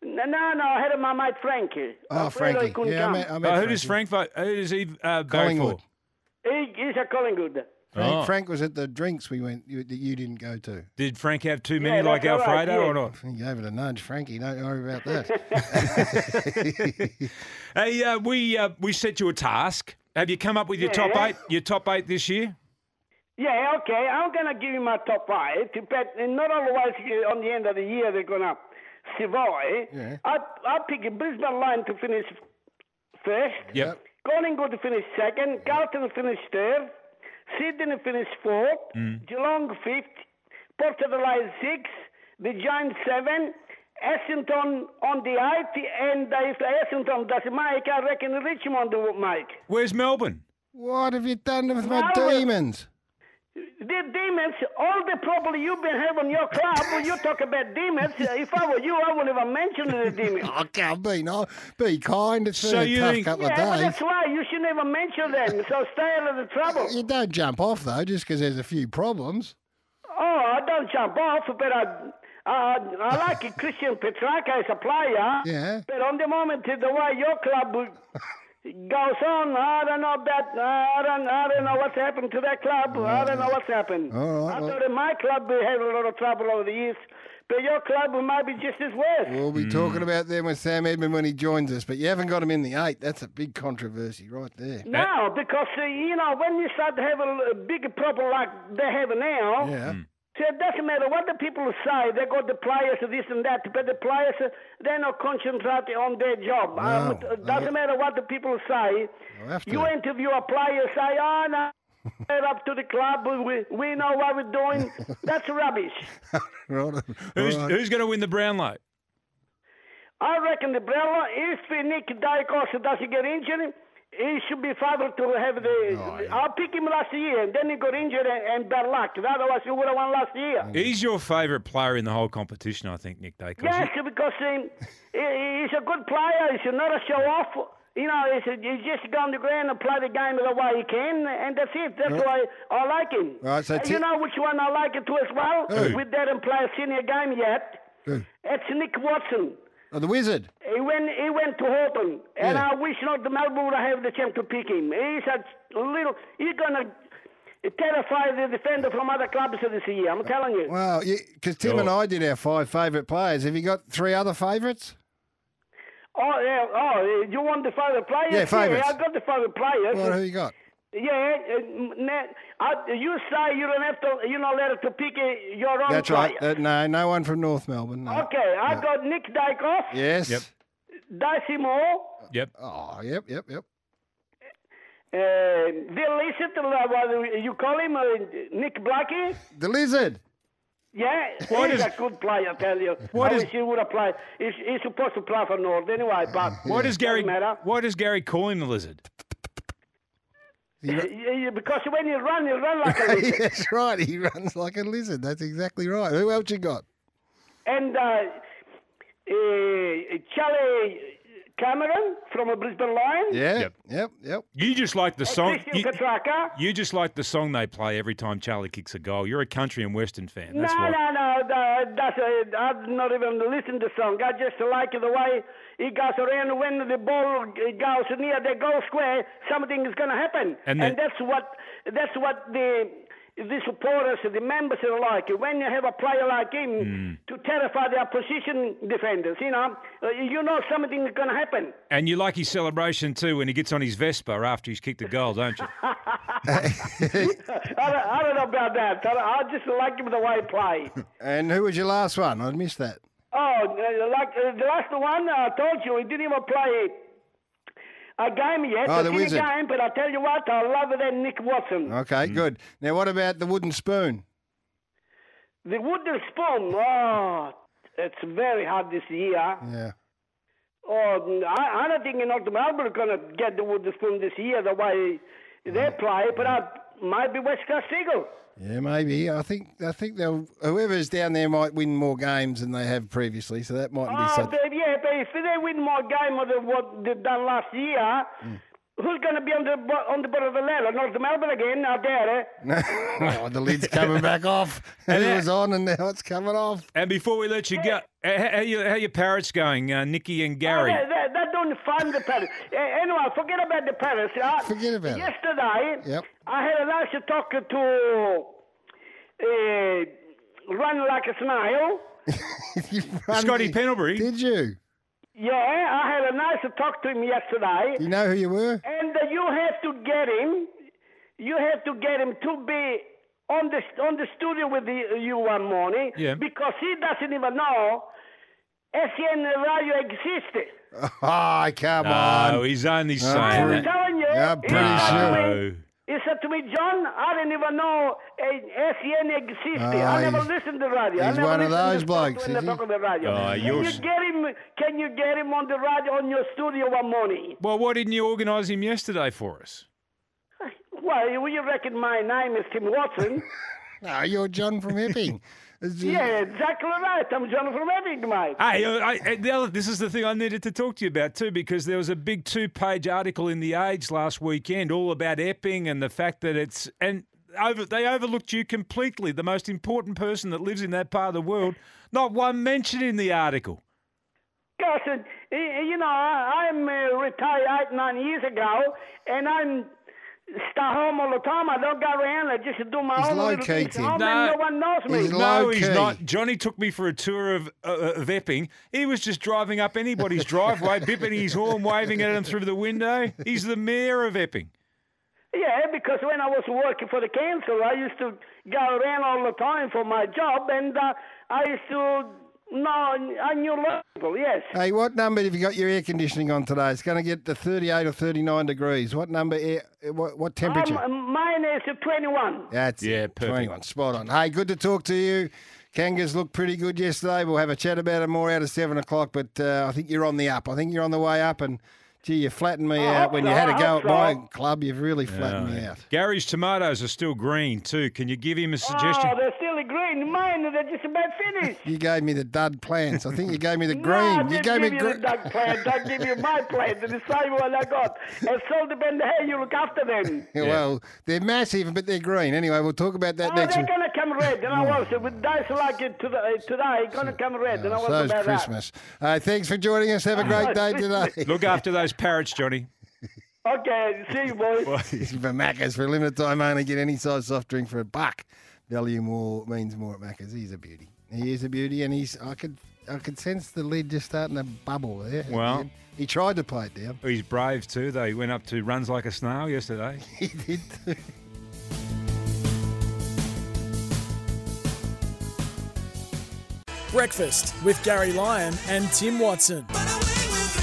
No, no, no, I had my mate Frankie. Oh, Frankie. couldn't Yeah, I met, I met Oh, who does Frank vote? Who does he uh, vote Collingwood. for? He, he's a Collingwood. Frank, Oh. Frank was at the drinks we went you, that you didn't go to. Did Frank have too many Yeah, like that's all right, Alfredo yeah. or not? He gave it a nudge, Frankie. Don't worry about that. Hey, uh, we uh, we set you a task. Have you come up with your top Yeah. eight? Your top eight this year? Yeah, okay. I'm gonna give you my top five, but not always uh, on the end of the year they're gonna survive. Yeah. I I pick Brisbane Line to finish first. Yep. Collingwood to finish second. Carlton to finish third. Sydney to finish fourth. Mm. Geelong fifth. Port Adelaide sixth. The Giants seven. Essendon on the eighth, and if Essendon doesn't make, I reckon Richmond will make. Where's Melbourne? what have you done with my Well, demons? The demons, all the problem you've been having in your club, when you talk about demons, if I were you, I wouldn't even mention the demons. I can't be no, be kind. It's been So a tough think- couple Yeah, of but days. that's why you should never mention them, so stay out of the trouble. You don't jump off though, just because there's a few problems. Oh, I don't jump off, but I, uh, I like Christian Petracca as a player. Yeah. But on the moment, the way your club goes on, I don't know about, I don't, I don't know what's happened to that club. I don't know what's happened. All right, I well- thought that my club we had a lot of trouble over the years, but your club might be just as worse. We'll be talking about them with Sam Edmund when he joins us, but you haven't got him in the eight. That's a big controversy right there. No, because uh, you know when you start to have a, a big problem like they have now, Yeah. So it doesn't matter what the people say. They got the players to this and that, but the players uh, they're not concentrating on their job. Um, it doesn't matter what the people say. You interview a player, say, "Oh no." Head up to the club. We, we know what we're doing. That's rubbish. Right. Who's right. who's going to win the Brownlow? I reckon the Brella, if Nick Daicos doesn't get injured, he should be favored to have the. I'll pick him last year, and then he got injured and, and bad luck. Otherwise, he would have won last year. He's your favourite player in the whole competition, I think, Nick Daicos. Yes, because um, he, he's a good player. He's not a show off. You know, he's, he's just go on the ground and play the game the way he can, and that's it. That's why I like him. Right, so And ti- you know which one I like it to as well? Who? We didn't play a senior game yet. Who? It's Nick Watson. Oh, the wizard. He went, he went to Hawthorn, and Yeah. I wish not the Melbourne would have the chance to pick him. He's a little, he's going to terrify the defender from other clubs this year, I'm telling you. Well, because Tim and I did our five favourite players. Have you got three other favourites? Oh, yeah, oh, you want the favourite players? Yeah, favourites. I got the favourite players. Well, who you got? Yeah, uh, na- I- you say you don't have to, you're not allowed to pick your own That's player. right. Uh, no, no one from North Melbourne. No. Okay, I got Nick Dykoff, Yes. Yep. Darcy Moore, Yep. Oh, yep, yep, yep. uh, Bill Lissett, uh, you call him, uh, Nick Blakey. The lizard. Yeah, What he's is- a good player, I tell you. What I is- wish he would have played. He's, he's supposed to play for North anyway, but Why does Gary? doesn't matter. Why does Gary call him the lizard? Yeah, because when you run, you run like a lizard. That's right. He runs like a lizard. That's exactly right. Who else you got? And uh, uh, Charlie Cameron from a Brisbane Lions. Yeah. Yep. Yep. Yep. You just like the song. You, you just like the song they play every time Charlie kicks a goal. You're a country and western fan. That's no, why. no, no, no, that's uh, I've not even listened to the song. I just like the way he goes around when the ball goes near the goal square. Something is going to happen, And then- that's what that's what the the supporters, the members are like. When you have a player like him Hmm. to terrify the opposition defenders, you know, uh, you know something is going to happen. And you like his celebration too when he gets on his Vespa after he's kicked a goal, don't you? I, don't, I don't know about that. I, I just like him the way he plays. And who was your last one? I missed that. Oh, uh, like uh, the last one I told you, he didn't even play a game yet. Oh, a the senior game, but I tell you what, I love that Nick Watson. Okay, mm. good. Now, what about the wooden spoon? The wooden spoon, oh, it's very hard this year. Yeah. Oh, I, I don't think North Melbourne are going to get the wooden spoon this year the way they mm. play, but I might be West Coast Eagle. Yeah, maybe. I think I think they'll whoever's down there might win more games than they have previously, so that mightn't be Oh, such. but yeah, but if they win more game than what they done last year, Mm. Who's going to be on the on the bottom of the ladder? North Melbourne again? I doubt it. oh, the lid's coming back off. And it was on and now it's coming off. And before we let you go, uh, how, how, you, how your parrots going, uh, Nikki and Gary? Oh, they, they, they're doing fine, the Paris. Uh, anyway, forget about the Paris. Uh, Forget about it. yesterday, Yep. I had a nice talk to uh, Run Like a Snail. Scotty Pendlebury. Did you? Yeah, I had a nice talk to him yesterday. You know who you were? And uh, you have to get him. You have to get him to be on the on the studio with the, you one morning. Yeah. Because he doesn't even know SEN radio existed. Oh, come No, on. he's only saying I'm pretty- that. telling you. Yeah, he pretty said to sure. Me- No. He said to me, John, I didn't even know uh, SEN existed. Oh, I never he's- listened to radio. I he's never one of listened to those blokes, when is they he? talk on the radio. Oh, can you're you s- get him? Can you get him on the radio on your studio one morning? Well, why didn't you organise him yesterday for us? Well, you you reckon my name is Tim Watson? No, you're John from Epping. It's just- yeah, exactly right. I'm John from Epping, mate. Hey, uh, I, I, the other, this is the thing I needed to talk to you about too, because there was a big two-page article in the Age last weekend, all about Epping and the fact that it's and over, they overlooked you completely, the most important person that lives in that part of the world. Not one mention in the article. Gosh, uh, you know, I, I'm uh, retired eight, nine years ago, and I'm stay home all the time. I don't go around. I just do my He's own low little key, things home, No. and no one knows me. He's No, low he's key. not. Johnny took me for a tour of, uh, of Epping. He was just driving up anybody's driveway, bipping his horn, waving at them through the window. He's the mayor of Epping. Yeah, because when I was working for the council, I used to go around all the time for my job, and uh, I used to know I your a lot of people. Yes. Hey, what number have you got your air conditioning on today? It's going to get to 38 or 39 degrees. What number, air, what, what temperature? Um, mine is uh, 21. That's Yeah, it. perfect. 21. Spot on. Hey, good to talk to you. Kangas looked pretty good yesterday. We'll have a chat about it more out of 7 o'clock, but uh, I think you're on the up. I think you're on the way up, and gee, you flattened me I out when so, you had I to go hope at my so. club. You've really flattened me out. Gary's tomatoes are still green too. Can you give him a suggestion? Oh, they're still green. Mine, they're just about finished. You gave me the dud plants. I think you gave me the green. I you gave me give you green. the duck plant. I give you my plant, the same one I got. And so depends how you look after them. Well, they're massive, but they're green. Anyway, we'll talk about that Oh, next they're week. gonna come red, and I was with days like it today. Today, gonna come red, and I was So's about Christmas. Uh, thanks for joining us. Have a great day today. Look after those parrots, Johnny. Okay, see you boys. for Macca's for a limited time only. Get any size soft drink for a buck. Value more means more at Macca's. He's a beauty. He is a beauty, and he's. I could. I could sense the lid just starting to bubble there. Well- end. he tried to play it down. He's brave too. though. He went up to runs like a snail yesterday. He did. too. Breakfast with Gary Lyon and Tim Watson.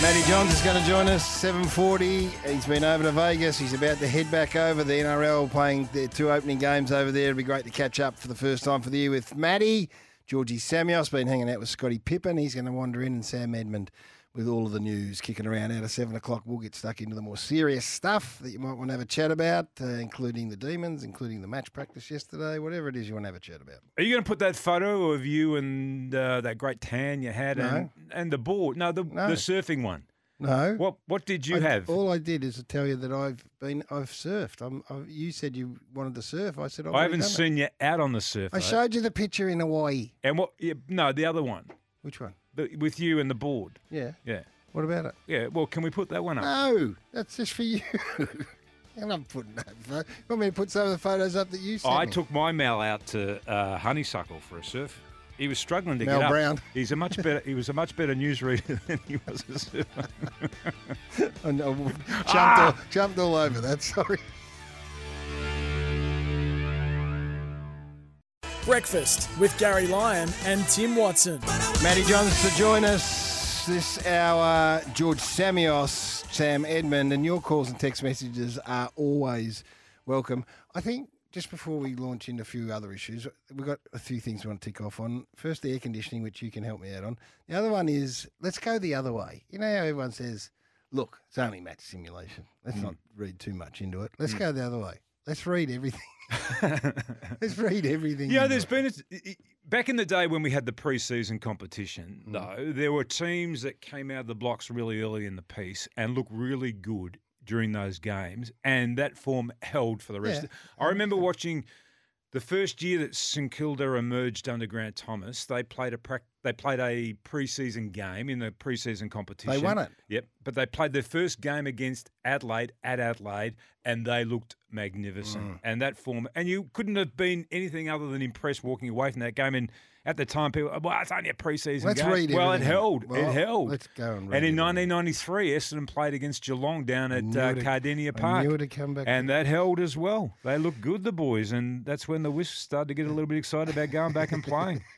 Matty Johns is going to join us 7:40. He's been over to Vegas. He's about to head back over. The NRL playing their two opening games over there. It'd be great to catch up for the first time for the year with Matty. Georgie Samios been hanging out with Scottie Pippen. He's going to wander in, and Sam Edmund with all of the news kicking around out of seven o'clock. We'll get stuck into the more serious stuff that you might want to have a chat about, uh, including the Demons, including the match practice yesterday, whatever it is you want to have a chat about. Are you going to put that photo of you and uh, that great tan you had and, and the board? No, the, No. the surfing one. No. What What did you I- have? All I did is to tell you that I've been, I've surfed. I'm, I've, you said you wanted to surf. I said I've I have not done it. seen you out on the surf. I though. showed you the picture in Hawaii. And what? Yeah, no, the other one Which one? The, with you and the board. Yeah. Yeah, What about it? yeah. Well, can we put that one up? No, that's just for you. and I'm putting that. Photo. You want me to put some of the photos up that you sent I me? took my Mal out to uh, Honeysuckle for a surf. He was struggling to Mal get up. Brown. He's a much better. He was a much better newsreader than he was a surfer. I know, jumped, Ah! all, jumped all over that. Sorry. Breakfast with Gary Lyon and Tim Watson. Matty Johns to join us this hour. George Samios, Sam Edmund, and your calls and text messages are always welcome. I think just before we launch into a few other issues, we've got a few things we want to tick off on. First, the air conditioning, which you can help me out on. The other one is let's go the other way. You know how everyone says, look, it's only match simulation. Let's hmm. not read too much into it. Let's hmm. go the other way. Let's read everything. let's read everything. Yeah, there's been a, back in the day when we had the pre-season competition, mm. though there were teams that came out of the blocks really early in the piece and looked really good during those games, and that form held for the rest. Yeah, I remember watching the first year that St Kilda emerged under Grant Thomas. They played a prac- they played a preseason game in the preseason competition. They won it. Yep, but they played their first game against Adelaide at Adelaide, and they looked magnificent. Mm. And that form, and you couldn't have been anything other than impressed walking away from that game. And at the time, people, well, it's only a preseason Let's game. read well, it held. Well, it held. let's go and read And in everything. 1993, Essendon played against Geelong down at uh, it'd- Kardinia I Park. knew it'd come back And that held as well. They looked good, the boys, and that's when the Wisps started to get a little bit excited about going back and playing.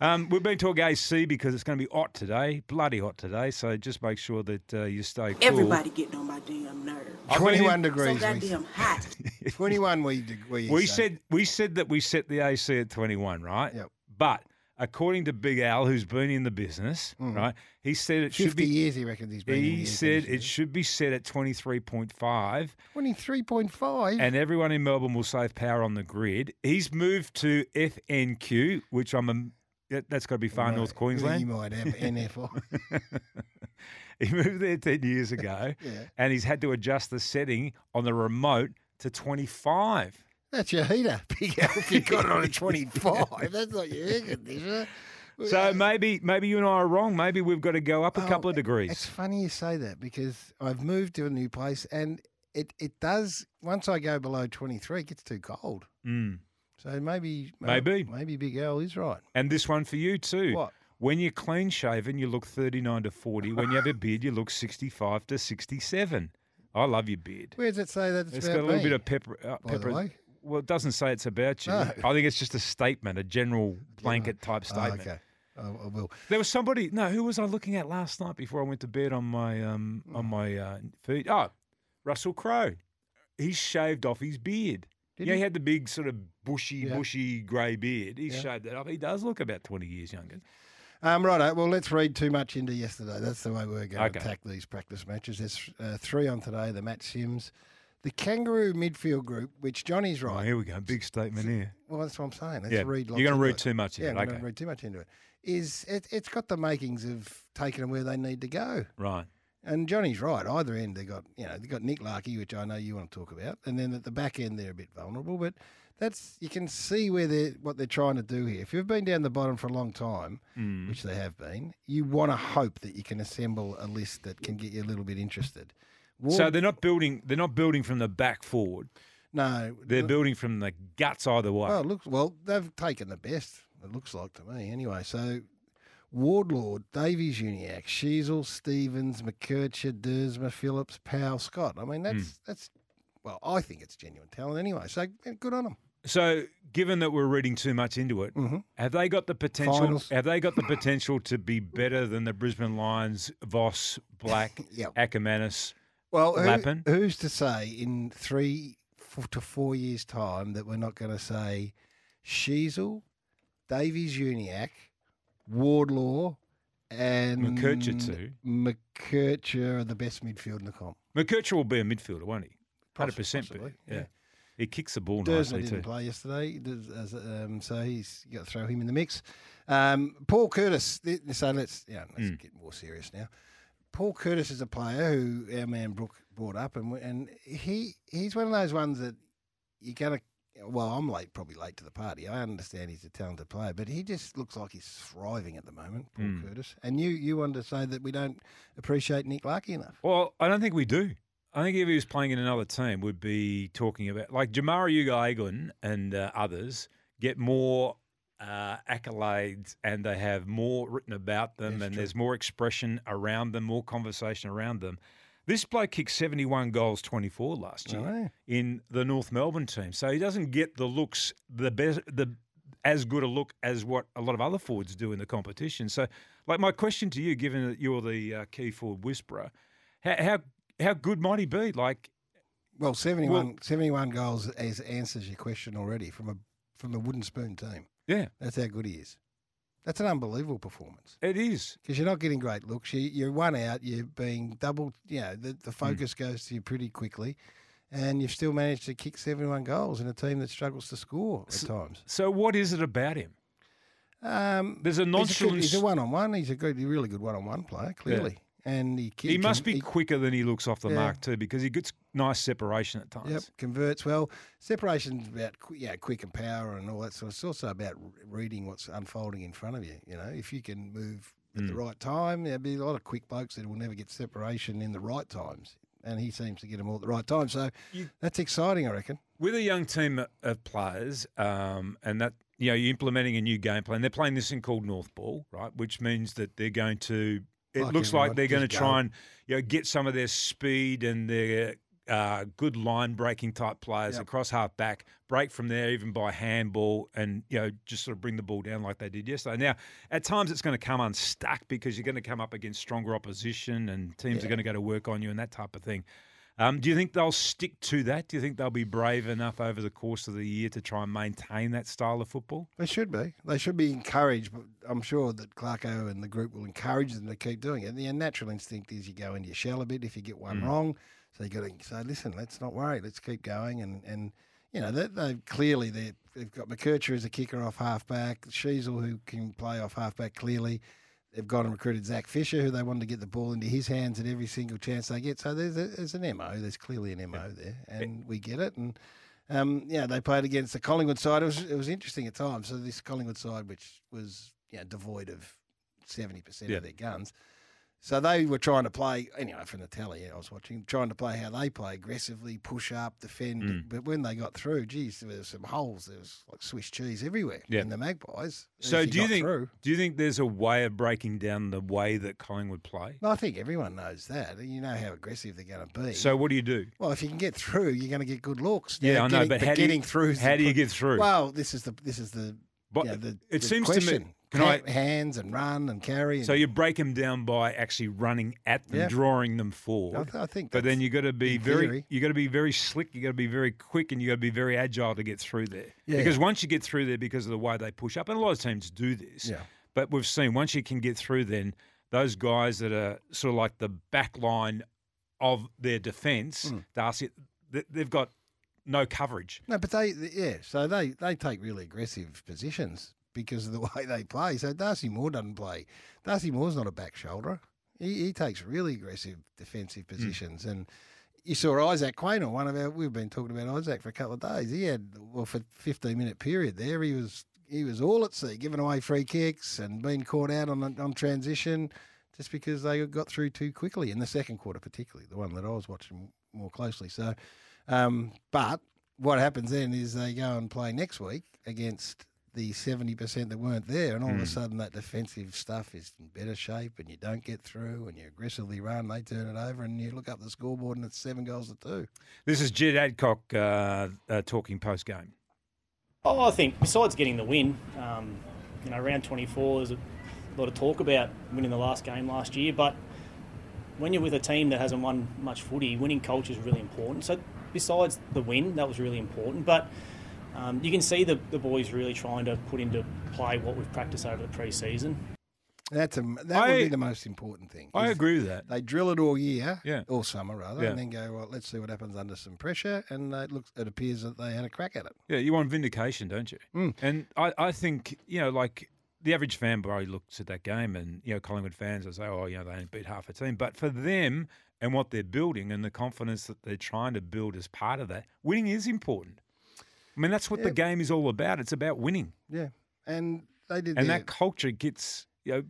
Um, we've been talking AC because it's going to be hot today, bloody hot today. So just make sure that uh, you stay cool. Everybody getting on my damn nerves. I've been 21 So degrees. we, goddamn hot. 21 we, we, We said we said that we set the AC at 21, right? Yep. But according to Big Al, who's been in the business, right, he said it should be. years he reckons he's been in the He said it should be set at 23.5. 23.5. and everyone in Melbourne will save power on the grid. He's moved to FNQ, which I'm a, that- that's got to be far. North You might have NFO. He moved there 10 years ago Yeah. and he's had to adjust the setting on the remote to 25. That's your heater. Big if you got it on a 25. That's not your air conditioner. So maybe maybe you and I are wrong. Maybe we've got to go up a Oh, couple of degrees. It's funny you say that because I've moved to a new place and it, it does, once I go below 23, it gets too cold. Mm. So maybe, Maybe. maybe Big Al is right. And this one for you too. What? When you're clean shaven, you look 39 to 40. When you have a beard, you look 65 to 67. I love your beard. Where does it say that it's, It's got a little me? bit of pepper. Uh, pepper. Well, it doesn't say it's about you. No. I think it's just a statement, a general blanket type Oh, statement. okay. I, will. There was somebody. No, who was I looking at last night before I went to bed on my um Hmm. on my uh, feed? Oh, Russell Crowe. He's shaved off his beard. Did yeah, he? he? had the big sort of bushy, Yeah. bushy grey beard. He Yeah. shaved that off. He does look about twenty years younger. Um, righto. Well, let's read too much into yesterday. That's the way we're going Okay. to attack these practice matches. There's uh, three on today. The Matt Sims, the Kangaroo midfield group, which Johnny's Oh, right. here we go. Big statement here. Well, that's what I'm saying. Let's Yeah, read. you're gonna read it. too much into yeah, it, I'm going to read too much into it. Is it, it's got the makings of taking them where they need to go. Right. And Johnny's right. Either end, they got you know they got Nick Larkey, which I know you want to talk about, and then at the back end they're a bit vulnerable. But that's you can see where they what they're trying to do here. If you've been down the bottom for a long time, Mm. which they have been, you want to hope that you can assemble a list that can get you a little bit interested. So they're not building. They're not building from the back forward. no, They're the- building from the guts either way. Well, it looks well. They've taken the best. It looks like to me, anyway. So, Wardlaw, Davies, Uniacke, Sheezel, Stevens, McKercher, Duursma, Phillips, Powell, Scott. I mean, that's Hmm. that's. Well, I think it's genuine talent anyway. So good on them. So, given that we're reading too much into it, Mhm. have they got the potential? Finals. Have they got the potential to be better than the Brisbane Lions, Voss, Black, Yep. Akermanis? Well, who- Lappin? who's to say in three to four years' time that we're not going to say Sheezel, Davies, Uniacke, Wardlaw, and McKercher too. McKercher are the best midfield in the comp. McKercher will be a midfielder, won't he? Hundred percent. Yeah. yeah. he kicks the ball Duursma nicely didn't too. play yesterday, um, so he's got to throw him in the mix. Um, Paul Curtis. So let's yeah, let's Hmm. get more serious now. Paul Curtis is a player who our man Brooke brought up, and and he he's one of those ones that you're gonna. Well, I'm late, probably late to the party. I understand he's a talented player, but he just looks like he's thriving at the moment, Paul Hmm. Curtis. And you you wanted to say that we don't appreciate Nick Larkey enough. Well, I don't think we do. I think if he was playing in another team, we'd be talking about like Jamarra Uga and uh, others get more uh, accolades and they have more written about them That's and true. there's more expression around them, more conversation around them. This bloke kicked 71 goals, 24 last year in the North Melbourne team. So he doesn't get the looks, the best, the as good a look as what a lot of other forwards do in the competition. So, like my question to you, given that you're the uh, key forward whisperer, how, how how good might he be? Like, Well, 71, 71 goals as answers your question already from a from a wooden spoon team. yeah, That's how good he is. That's an unbelievable performance it is. because you're not getting great looks. You, you're one out. You're being double. You know, the, the focus goes to you pretty quickly, and you've still managed to kick 71 goals in a team that struggles to score at times. So, what is it about him? Um, There's a he's a, good- he's a one-on-one. He's a good, really good one-on-one player. Clearly, and he He must can- be quicker than he looks off the Yeah. mark too, because he gets nice separation at times. Yep, converts well. Separation's about qu- yeah, quick and power and all that sort. Of, it's also about reading what's unfolding in front of you. You know, if you can move at the Mm. right time, there'll be a lot of quick blokes that will never get separation in the right times, and he seems to get them all at the right time. So You- that's exciting, I reckon. With a young team of- of players, um, and that you know, you're implementing a new game plan. They're playing this thing called North Ball, right? Which means that they're going to. It looks like they're going to try and you know get some of their speed and their uh, good line breaking type players Yep. across half back, break from there even by handball, and you know just sort of bring the ball down like they did yesterday. Now, at times it's going to come unstuck because you're going to come up against stronger opposition and teams are going to go to work on you and that type of thing. Um, do you think they'll stick to that? Do you think they'll be brave enough over the course of the year to try and maintain that style of football? They should be. They should be encouraged. But I'm sure that Clarko and the group will encourage them to keep doing it. And the natural instinct is you go into your shell a bit if you get one Mm. wrong. So you got to say, listen, let's not worry. Let's keep going. And and you know they, they clearly they they've got McKercher as a kicker off halfback. Sheezel who can play off halfback clearly. They've gone and recruited Zac Fisher, who they wanted to get the ball into his hands at every single chance they get. So there's, a, there's an MO. There's clearly an MO there, and we get it. And um, yeah, they played against the Collingwood side. It was it was interesting at times. So this Collingwood side, which was you know, devoid of seventy percent Yeah. of their guns. So they were trying to play anyway from the telly. I was watching, trying to play how they play aggressively, push up, defend. Mm. But when they got through, geez, there was some holes. There was like Swiss cheese everywhere. Yeah. in the Magpies. So do you think Through. do you think there's a way of breaking down the way that Collingwood play? No, I think everyone knows that. You know how aggressive they're going to be. So what do you do? well, if you can get through, you're going to get good looks. Yeah, Now, I know, getting- but you- getting through? how do you get through? Well, this is the this is the But yeah, the, it the seems to me- question. Can I- hands and run and carry? And, So you break them down by actually running at them, Yeah. drawing them I, forward. th- I think. But then you got to be very, you got to be very slick. You got to be very quick, and you got to be very agile to get through there. Yeah. Because once you get through there, because of the way they push up, and a lot of teams do this. Yeah. But we've seen once you can get through, then those guys that are sort of like the back line of their defence, Mm. Darcy, they've got no coverage. No, but they yeah. So they they take really aggressive positions because of the way they play. So Darcy Moore doesn't play. Darcy Moore's not a back shoulder. He, he takes really aggressive defensive Hmm. positions and. You saw Isaac Quaynor, one of our. We've been talking about Isaac for a couple of days. He had well for fifteen minute period there. He was he was all at sea, giving away free kicks and being caught out on on transition, just because they got through too quickly in the second quarter, particularly the one that I was watching more closely. So, um, but what happens then is they go and play next week against the 70% that weren't there, and all of a Mm. sudden that defensive stuff is in better shape, and you don't get through, and you aggressively run, they turn it over, and you look up the scoreboard, and it's seven goals to two. This is Jed Adcock uh, uh, talking post game. Oh, I think besides getting the win, um, you know, round 24, there's a lot of talk about winning the last game last year. But when you're with a team that hasn't won much footy, winning culture is really important. So besides the win, that was really important. But um, you can see the, the boys really trying to put into play what we've practiced over the pre-season. That's a, that would be the most important thing. I agree with that. They drill it all year, Yeah. all summer rather, Yeah. and then go, well, let's see what happens under some pressure, and uh, it looks, it appears that they had a crack at it. Yeah, you want vindication, don't you? Mm. And I, I think, you know, like the average fan probably looks at that game and, you know, Collingwood fans will say, oh, you know, they only beat half a team. But for them and what they're building and the confidence that they're trying to build as part of that, winning is important. I mean, that's what the game is all about. It's about winning. Yeah, and they did And their- that culture gets, you know,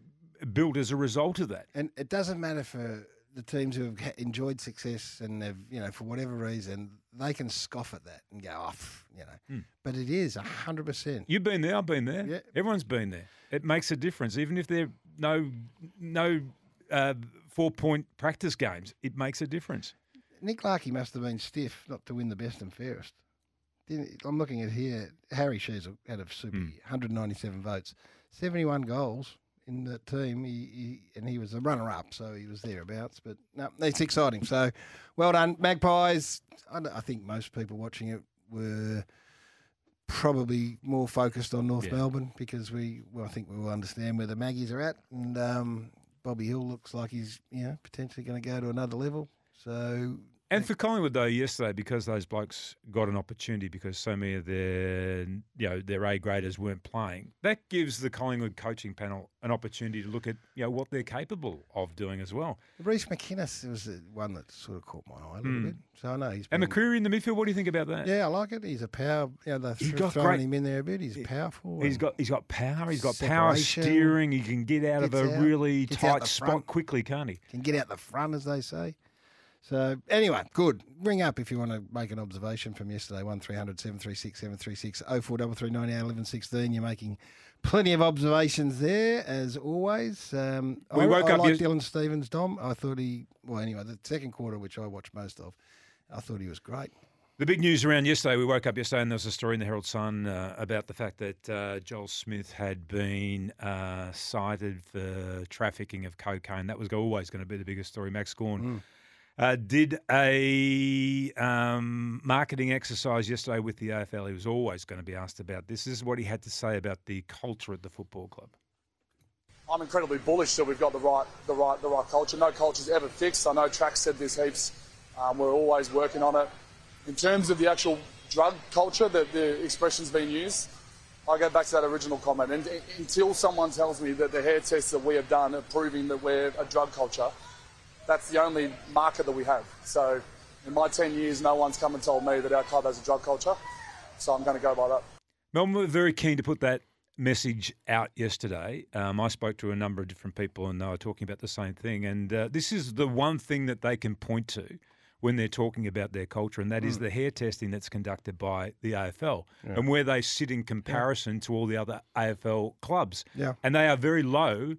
built as a result of that. And it doesn't matter for the teams who have enjoyed success and have, you know, for whatever reason, they can scoff at that and go off, you know. Hmm. But it is hundred percent. You've been there, I've been there. Yeah. Everyone's been there. It makes a difference, even if they're no no uh, four point practice games. It makes a difference. Nick Larkey must have been stiff not to win the best and fairest. I'm looking at here. Harry Sheezel out of super year, 197 votes, 71 goals in the team. He, he and he was a runner up, so he was thereabouts. But no, it's exciting. So well done, Magpies. I, I think most people watching it were probably more focused on North Yeah. Melbourne because we, well, I think we will understand where the Maggies are at, and um, Bobby Hill looks like he's you know potentially going to go to another level. So And for Collingwood though, yesterday because those blokes got an opportunity because so many of their you know their A graders weren't playing, that gives the Collingwood coaching panel an opportunity to look at you know what they're capable of doing as well. Reef McInnes was the one that sort of caught my eye a little Hmm. bit. So I know he's And McCreery in the midfield, what do you think about that? Yeah, I like it. He's a power. You know, they've He's got thrown great- him in there a bit. He's powerful. He's got he's got power. He's got power steering. He can get out of a out, really tight spot front. quickly, can't he? can get out the front, as they say. So anyway, good. Ring up if you want to make an observation from yesterday. One 736 736 0433 11 16. You're making plenty of observations there, as always. Um, We I, woke I up like Dylan Stevens, Dom. I thought he. Well, anyway, the second quarter, which I watched most of, I thought he was great. The big news around yesterday, we woke up yesterday and there was a story in the Herald Sun uh, about the fact that uh, Joel Smith had been uh, cited for trafficking of cocaine. That was always going to be the biggest story. Max Gawn uh, did a um, marketing exercise yesterday with the AFL. He was always going to be asked about this. This is what he had to say about the culture at the football club. I'm incredibly bullish that we've got the right, the right, the right culture. No culture's ever fixed. I know Track said this heaps. Um, we're always working on it. In terms of the actual drug culture that the expression's been used, I go back to that original comment. And until someone tells me that the hair tests that we have done are proving that we're a drug culture, that's the only marker that we have. So, in my 10 years, no one's come and told me that our club has a drug culture. So I'm going to go by that. Melbourne were very keen to put that message out yesterday. Um, I spoke to a number of different people and they were talking about the same thing. And uh, this is the one thing that they can point to when they're talking about their culture, and that is Hmm. the hair testing that's conducted by the AFL Yeah. and where they sit in comparison to all the other AFL clubs. Yeah. And they are very low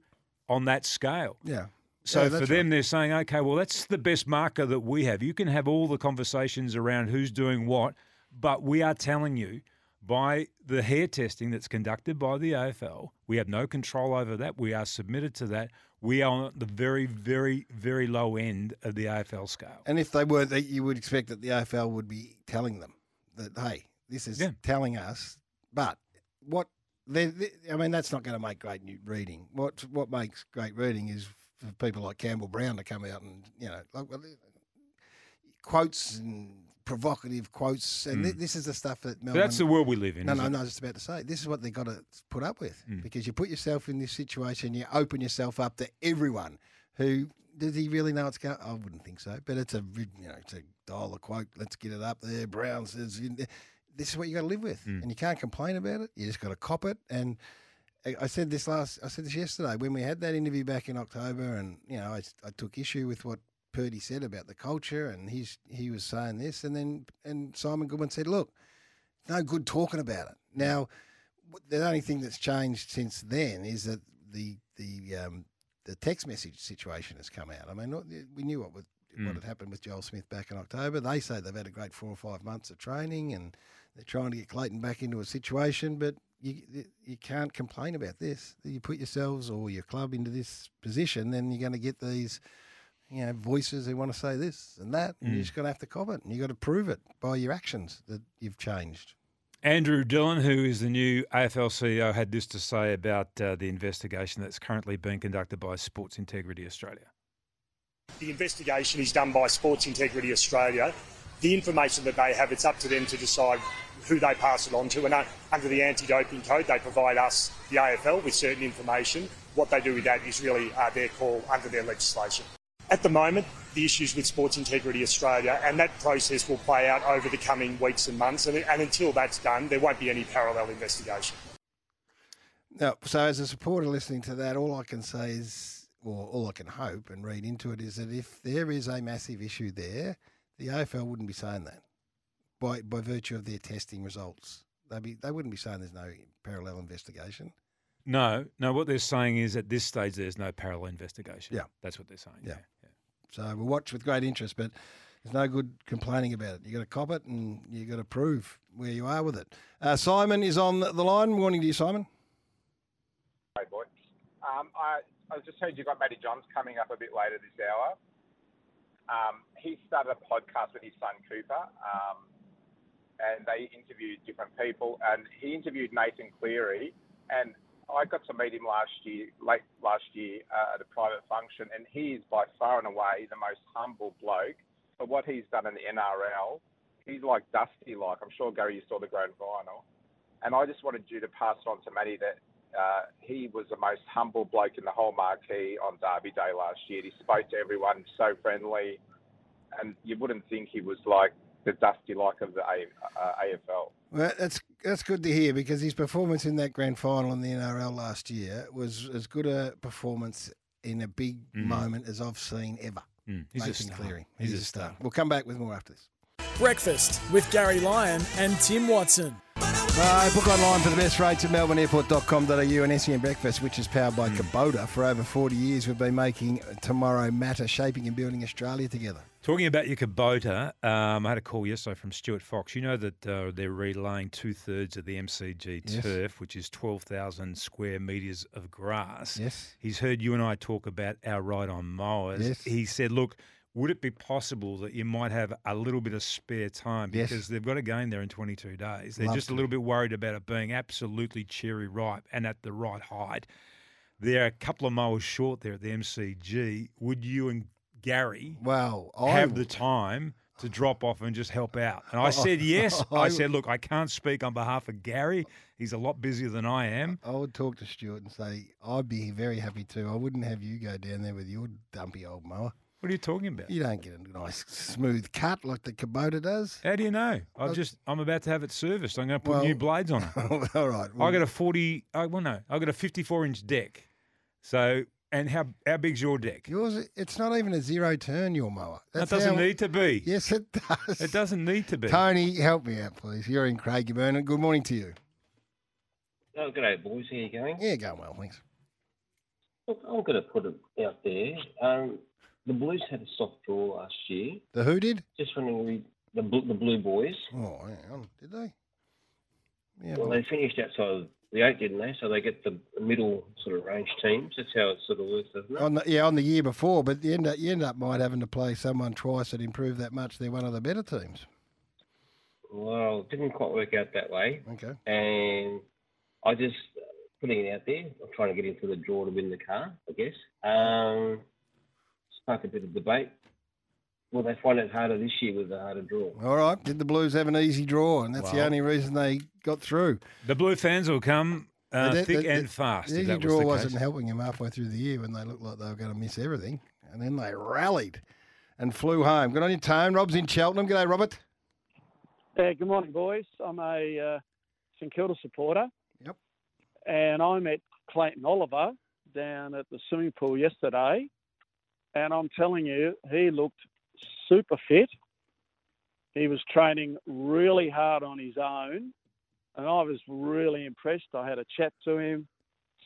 on that scale. Yeah. So Yeah, for that's them, they're saying, okay, well, that's the best marker that we have. You can have all the conversations around who's doing what, but we are telling you by the hair testing that's conducted by the AFL, we have no control over that. We are submitted to that. We are on the very, very, very low end of the AFL scale. And if they weren't, you would expect that the AFL would be telling them that, hey, this is Yeah. telling us. But what they, I mean, that's not going to make great new reading. What what makes great reading is for people like Campbell Brown to come out and you know, like, well, quotes and provocative quotes, and Mm. this is the stuff that Melbourne. that's the world we live in. No, no, no. I was just about to say this is what they've got to put up with Mm. because you put yourself in this situation, you open yourself up to everyone who does he really know it's going? I wouldn't think so, but it's a you know it's a dollar quote. Let's get it up there. Brown says this is what you got to live with, Mm. and you can't complain about it. You just got to cop it. And I- said this last, I said this yesterday when we had that interview back in October, and you know I, I took issue with what Purdy said about the culture, and he's he was saying this, and then and Simon Goodwin said, look no good talking about it. Now, the only thing that's changed since then is that the the um, the text message situation has come out. I mean, we knew what was, Mm. what had happened with Joel Smith back in October. They say they've had a great four or five months of training and they're trying to get Clayton back into a situation, but you you can't complain about this. You put yourselves or your club into this position, then you're going to get these. You know, voices who want to say this and that, and Mm. you're just going to have to cop it, and you got to prove it by your actions that you've changed. Andrew Dillon, who is the new AFL CEO, had this to say about uh, the investigation that's currently being conducted by Sports Integrity Australia. The investigation is done by Sports Integrity Australia. The information that they have, it's up to them to decide who they pass it on to. And uh, under the anti-doping code, they provide us, the AFL, with certain information. What they do with that is really uh, their call under their legislation. At the moment, the issues with Sports Integrity Australia, and that process will play out over the coming weeks and months. And, and until that's done, there won't be any parallel investigation. Now, so as a supporter listening to that, all I can say is, or all I can hope and read into it is that if there is a massive issue there, the AFL wouldn't be saying that by by virtue of their testing results. They'd be they wouldn't be saying there's no parallel investigation. No, no. What they're saying is at this stage there's no parallel investigation. Yeah. that's what they're saying. Yeah. So we'll watch with great interest, but there's no good complaining about it. You got to cop it and you got to prove where you are with it. Uh, Simon is on the line. Morning to you, Simon. Hey, boy. Um, I, I just heard you got Matty Johns coming up a bit later this hour. Um, he started a podcast with his son Cooper, um, and they interviewed different people. And he interviewed Nathan Cleary, and I got to meet him last year, late last year, uh, at a private function, and he is by far and away the most humble bloke for what he's done in the NRL, he's like Dusty. Like I'm sure Gary, you saw the grand final, and I just wanted you to pass it on to Matty that uh, he was the most humble bloke in the whole marquee on Derby Day last year. He spoke to everyone so friendly, and you wouldn't think he was like the Dusty like of the A, uh, AFL. Well, that's that's good to hear because his performance in that grand final in the NRL last year was as good a performance in a big Mm. moment as I've seen ever. Mm, he's a Nathan star. Cleary. He's He's, a a star. star. We'll come back with more after this. Breakfast with Gary Lyon and Tim Watson. Uh, book online for the best rates at melbourneairport.com.au and SEN Breakfast, which is powered by Kubota. For over 40 years, we've been making Tomorrow Matter, shaping and building Australia together. Talking about your Kubota, um, I had a call yesterday from Stuart Fox. You know that uh, they're relaying two thirds of the MCG Yes. turf, which is 12,000 square metres of grass. Yes. He's heard you and I talk about our ride on mowers. Yes. He said, look, would it be possible that you might have a little bit of spare time Yes. because they've got a game there in 22 days? They're Love just to. a little bit worried about it being absolutely cherry ripe and at the right height. They're a couple of mowers short there at the MCG. Would you and Gary Well, I have the time to drop off and just help out? And I oh, said yes. I I said, look, I can't speak on behalf of Gary. He's a lot busier than I am. I would talk to Stuart and say, I'd be very happy too. I wouldn't have you go down there with your dumpy old mower. What are you talking about? You don't get a nice smooth cut like the Kubota does. How do you know? I've just I'm about to have it serviced. I'm going to put new blades on it. All right. I got a 40. I well no, I got a 54 inch deck. So and how how big's your deck? Yours, it's not even a zero turn, your mower. That doesn't how- need to be. Yes, it does. It doesn't need to be. Tony, help me out, please. You're in Craigieburn. and Good morning to you. Oh, g'day, boys. How you going? Yeah, going well, thanks. Look, I'm going to put it out there. Um, the Blues had a soft draw last year. The who did? Just wondering, the the Blue Boys. Oh, hang on. Did they? Yeah, Well, well, they finished outside of the eight, didn't they? So they get the middle sort of range teams. That's how it sort of works, doesn't it? on the, yeah, on the year before, but you end up you end up might having to play someone twice that improved that much. They're one of the better teams. Well, it didn't quite work out that way. Okay. And I just uh, putting it out there. I'm trying to get into the draw to win the car, I guess. Um, spark a bit of debate. Will they find it harder this year with a harder draw? All right. Did the Blues have an easy draw, and that's the only reason they got through. The blue fans will come uh, The- the- thick the- and fast. The if easy that was draw the wasn't helping them halfway through the year when they looked like they were going to miss everything, and then they rallied and flew home. Good on your tone. Rob's in Cheltenham. G'day, Robert. Yeah, good morning, boys. I'm a uh, St Kilda supporter. Yep. And I met Clayton Oliver down at the swimming pool yesterday, and I'm telling you, he looked super fit. He was training really hard on his own, and I was really impressed. I had a chat to him,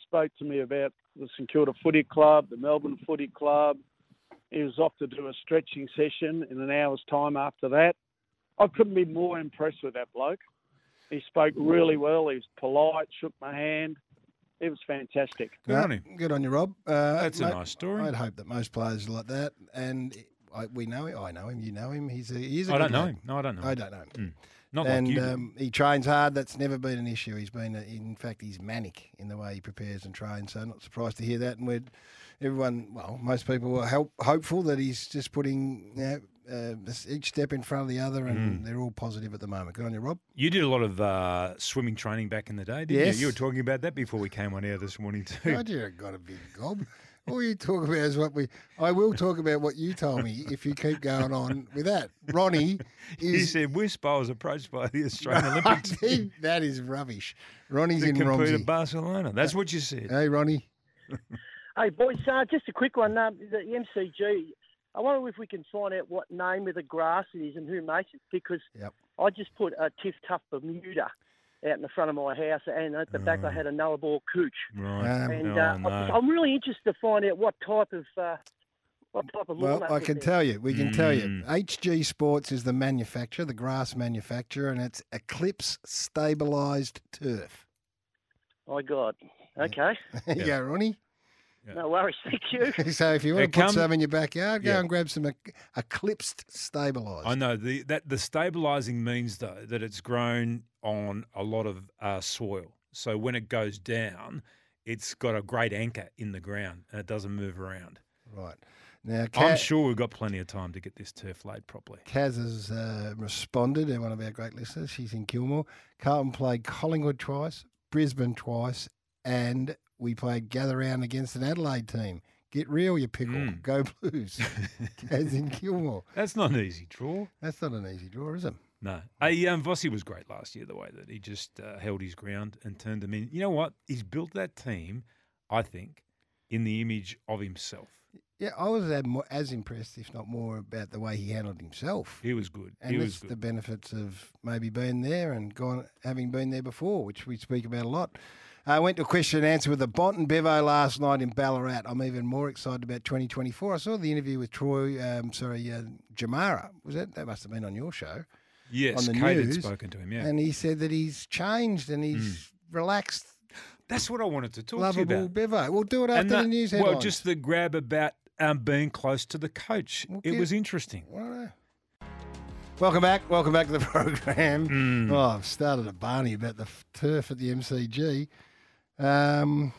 spoke to me about the St Kilda Footy Club, the Melbourne Footy Club. He was off to do a stretching session in an hour's time after that. I couldn't be more impressed with that bloke. He spoke really well. He was polite, shook my hand. It was fantastic. Good on him. Good on you, Rob. Uh, That's a nice story. I'd hope that most players are like that, and I, we know him. I know him. You know him. He's a. He's a I good don't know lad. him. No, I don't know I him. don't know him. Mm. Not like and you um, he trains hard. That's never been an issue. He's been, a, in fact, he's manic in the way he prepares and trains. So not surprised to hear that. And we're everyone, well, most people are help, hopeful that he's just putting you know, uh, each step in front of the other, and Mm. they're all positive at the moment. Good on you, Rob. You did a lot of uh, swimming training back in the day, didn't Yes. you? You were talking about that before we came on air this morning too. God, you got a big gob. All you talk about is what we. I will talk about what you told me if you keep going on with that. Ronnie He is. said Wisp, I was approached by the Australian Olympic team that is rubbish. Ronnie's to in compete Romsey. at Barcelona. That's what you said. Hey, Ronnie. Hey, boys, uh, just a quick one. Um, the MCG, I wonder if we can find out what name of the grass it is and who makes it because Yep. I just put a Tiff Tough Bermuda out in the front of my house and at the back I had a Noah Ball Cooch. Right. Um, And oh, uh, no. I'm really interested to find out what type of uh, what type of Well, I can tell you. We can tell you. Mm. HG Sports is the manufacturer, the grass manufacturer, and it's Eclipse stabilised turf. My God. Okay. There you go, Ronnie. No worries. Thank you. so if you want It to put come- some in your backyard, go Yeah. and grab some Ec- Eclipsed stabilised. I know the that the stabilising means though that it's grown on a lot of uh, soil. So when it goes down, it's got a great anchor in the ground and it doesn't move around. Right. Now, I'm sure we've got plenty of time to get this turf laid properly. Kaz has uh, responded, uh, one of our great listeners. She's in Kilmore. Carlton played Collingwood twice, Brisbane twice, and we played Gather Round against an Adelaide team. Get real, you pickle. Mm. Go Blues. Kaz in Kilmore. That's not an easy draw. That's not an easy draw, is it? No. Hey, um, Vossi was great last year, the way that he just uh, held his ground and turned them in. You know what? He's built that team, I think, in the image of himself. Yeah, I was as, impressed, if not more, about the way he handled himself. He was good. And he that's was good. the benefits of maybe being there and gone, having been there before, which we speak about a lot. I went to a question and answer with the Bonton Bevo last night in Ballarat. I'm even more excited about 2024. I saw the interview with Troy, um, sorry, uh, Jamarra. Was that? That must have been on your show. Yes, on the Kate had news. spoken to him, yeah. And he said that he's changed and he's relaxed. That's what I wanted to talk Lovable to you about. Bevo. We'll do it after And the news headlines. Well, just the grab about um, being close to the coach. it was interesting. Welcome back. Welcome back to the program. Mm. Oh, I've started a Barney about the turf at the MCG. Um,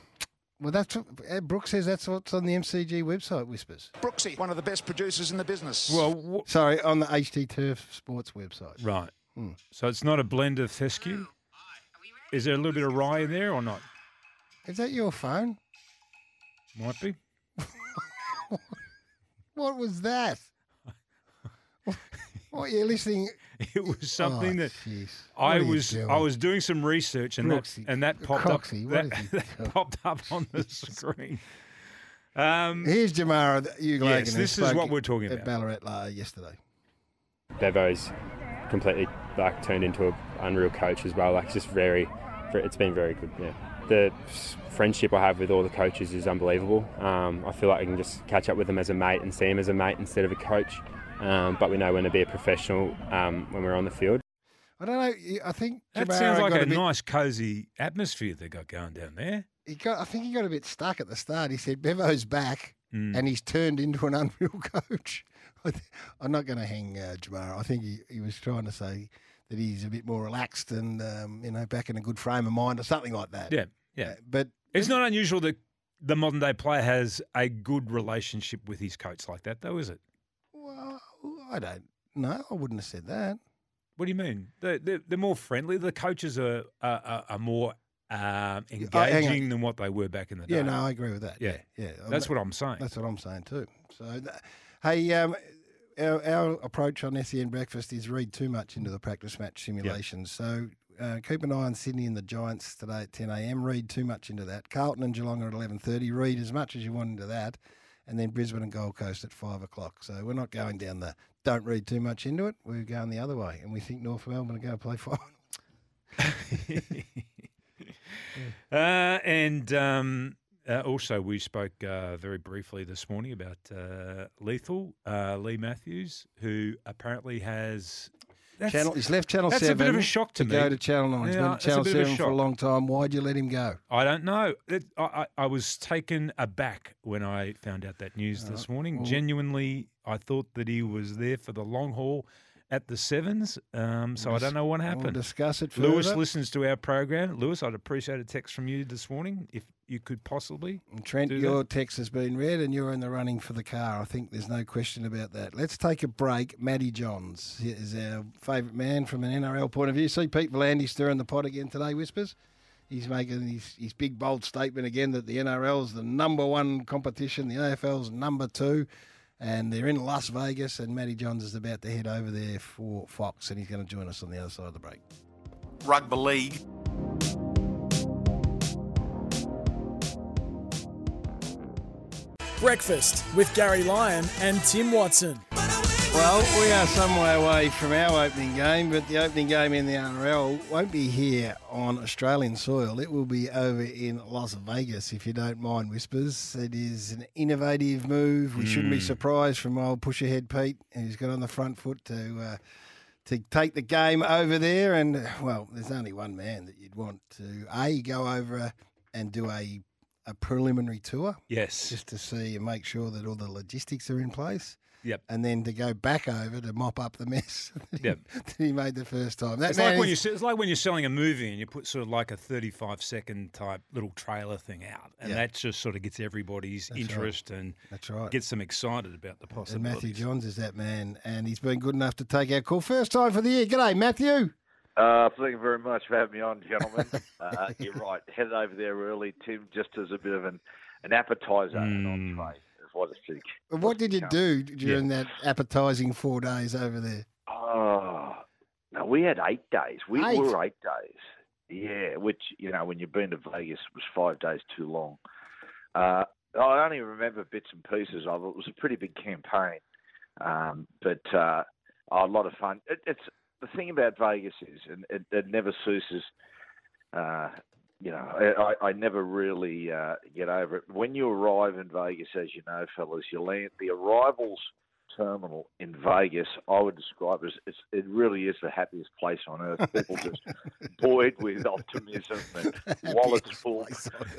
well, that's what, uh, Brooke says that's what's on the MCG website. Whispers. Brooksy, one of the best producers in the business. Well, Sorry, on the HT Turf Sports website. Right. Hmm. So it's not a blend of fescue? Is there a little bit of rye in there or not? Is that your phone? Might be. What was that? what you're listening? It was something Oh, that jeez. I What are was I doing? was doing some research and that and that popped Croxy, up what that, is that popped up on the screen. Um, Here's Jamarra Ugle-Hagan. Yes, this is what we're talking at about. Ballarat uh, yesterday. Bevo's completely like turned into an unreal coach as well. Like just very, very it's been very good. Yeah, the friendship I have with all the coaches is unbelievable. Um, I feel like I can just catch up with them as a mate and see them as a mate instead of a coach. Um, but we know when to be a professional um, when we're on the field. I don't know. I think that Jamarra sounds like got a, a bit, nice, cosy atmosphere they got going down there. He got. I think he got a bit stuck at the start. He said Bevo's back, Mm. and he's turned into an unreal coach. I th- I'm not going to hang uh, Jamarra. I think he, he was trying to say that he's a bit more relaxed and um, you know back in a good frame of mind or something like that. Yeah, yeah. but It's not unusual that the modern day player has a good relationship with his coach like that, though, is it? Well, I don't. No, I wouldn't have said that. What do you mean? They're, they're, they're more friendly. The coaches are are, are, more um, on. engaging than what they were back in the day. Yeah, no, I agree with that. Yeah, yeah. That's what I'm saying. That's what I'm saying too. So, hey, um, our, our approach on SEN Breakfast is read too much into the practice match simulations. So uh, keep an eye on Sydney and the Giants today at 10 a.m. Read too much into that. Carlton and Geelong are at 11:30. Read as much as you want into that, and then Brisbane and Gold Coast at five o'clock. So we're not going down the don't read too much into it. We're going the other way, and we think North Melbourne are going to play final. Uh, and um, uh, also, we spoke uh, very briefly this morning about uh, Lethal, uh, Leigh Matthews, who apparently has. That's- Channel, he's left Channel that's 7. a bit of a shock to, me. go to Channel 9. He's Yeah, been at it's Channel bit of a 7 for a long time. Why'd you let him go? I don't know. It, I, I, I was taken aback when I found out that news uh, this morning. well- Genuinely, I thought that he was there for the long haul at the Sevens. Um, so I don't know what We'll happened. discuss it Lewis listens to our program. Lewis, I'd appreciate a text from you this morning if you could possibly. And Trent, your that. text has been read and you're in the running for the car. I think there's no question about that. Let's take a break. Matty Johns is our favourite man from an NRL point of view. See Pete V'landys stirring the pot again today, Whispers. He's making his, his big, bold statement again that the NRL is the number one competition, the AFL's number two, and they're in Las Vegas, and Matty Johns is about to head over there for Fox, and he's going to join us on the other side of the break. Rugby league. Breakfast with Garry Lyon and Tim Watson. Well, we are some way away from our opening game, but the opening game in the NRL won't be here on Australian soil. It will be over in Las Vegas, if you don't mind, Whispers. It is an innovative move. We shouldn't be Mm. surprised from old push ahead Pete, who's got on the front foot to uh, to take the game over there. And well, there's only one man that you'd want to a go over and do a a preliminary tour. Yes. Just to see and make sure that all the logistics are in place. Yep. and then to go back over to mop up the mess that, Yep. he, that he made the first time. That It's man like when you is- it's like when you're selling a movie and you put sort of like a 35 second type little trailer thing out, and Yeah. that just sort of gets everybody's That's right. interest and That's right. gets them excited about the and. Matthew Johns is that man, and he's been good enough to take our call. First time for the year. G'day, Matthew. Uh, thank you very much for having me on, gentlemen. uh, you're right. Headed over there early, Tim, just as a bit of an, an appetizer and Mm. entree, speak. What did you do during that appetising four days over there? Oh, no, we had eight days. We Eight? were eight days. Yeah, which, you know, when you've been to Vegas, it was five days too long. Uh, I only remember bits and pieces of it. It was a pretty big campaign, um, but uh, a lot of fun. It, it's the thing about Vegas is, and it, it never ceases. Uh, you know, I, I never really uh, get over it. When you arrive in Vegas, as you know, fellas, you land the arrivals terminal in Vegas. I would describe as it's, it really is the happiest place on earth. People just buoyed with optimism and wallets full.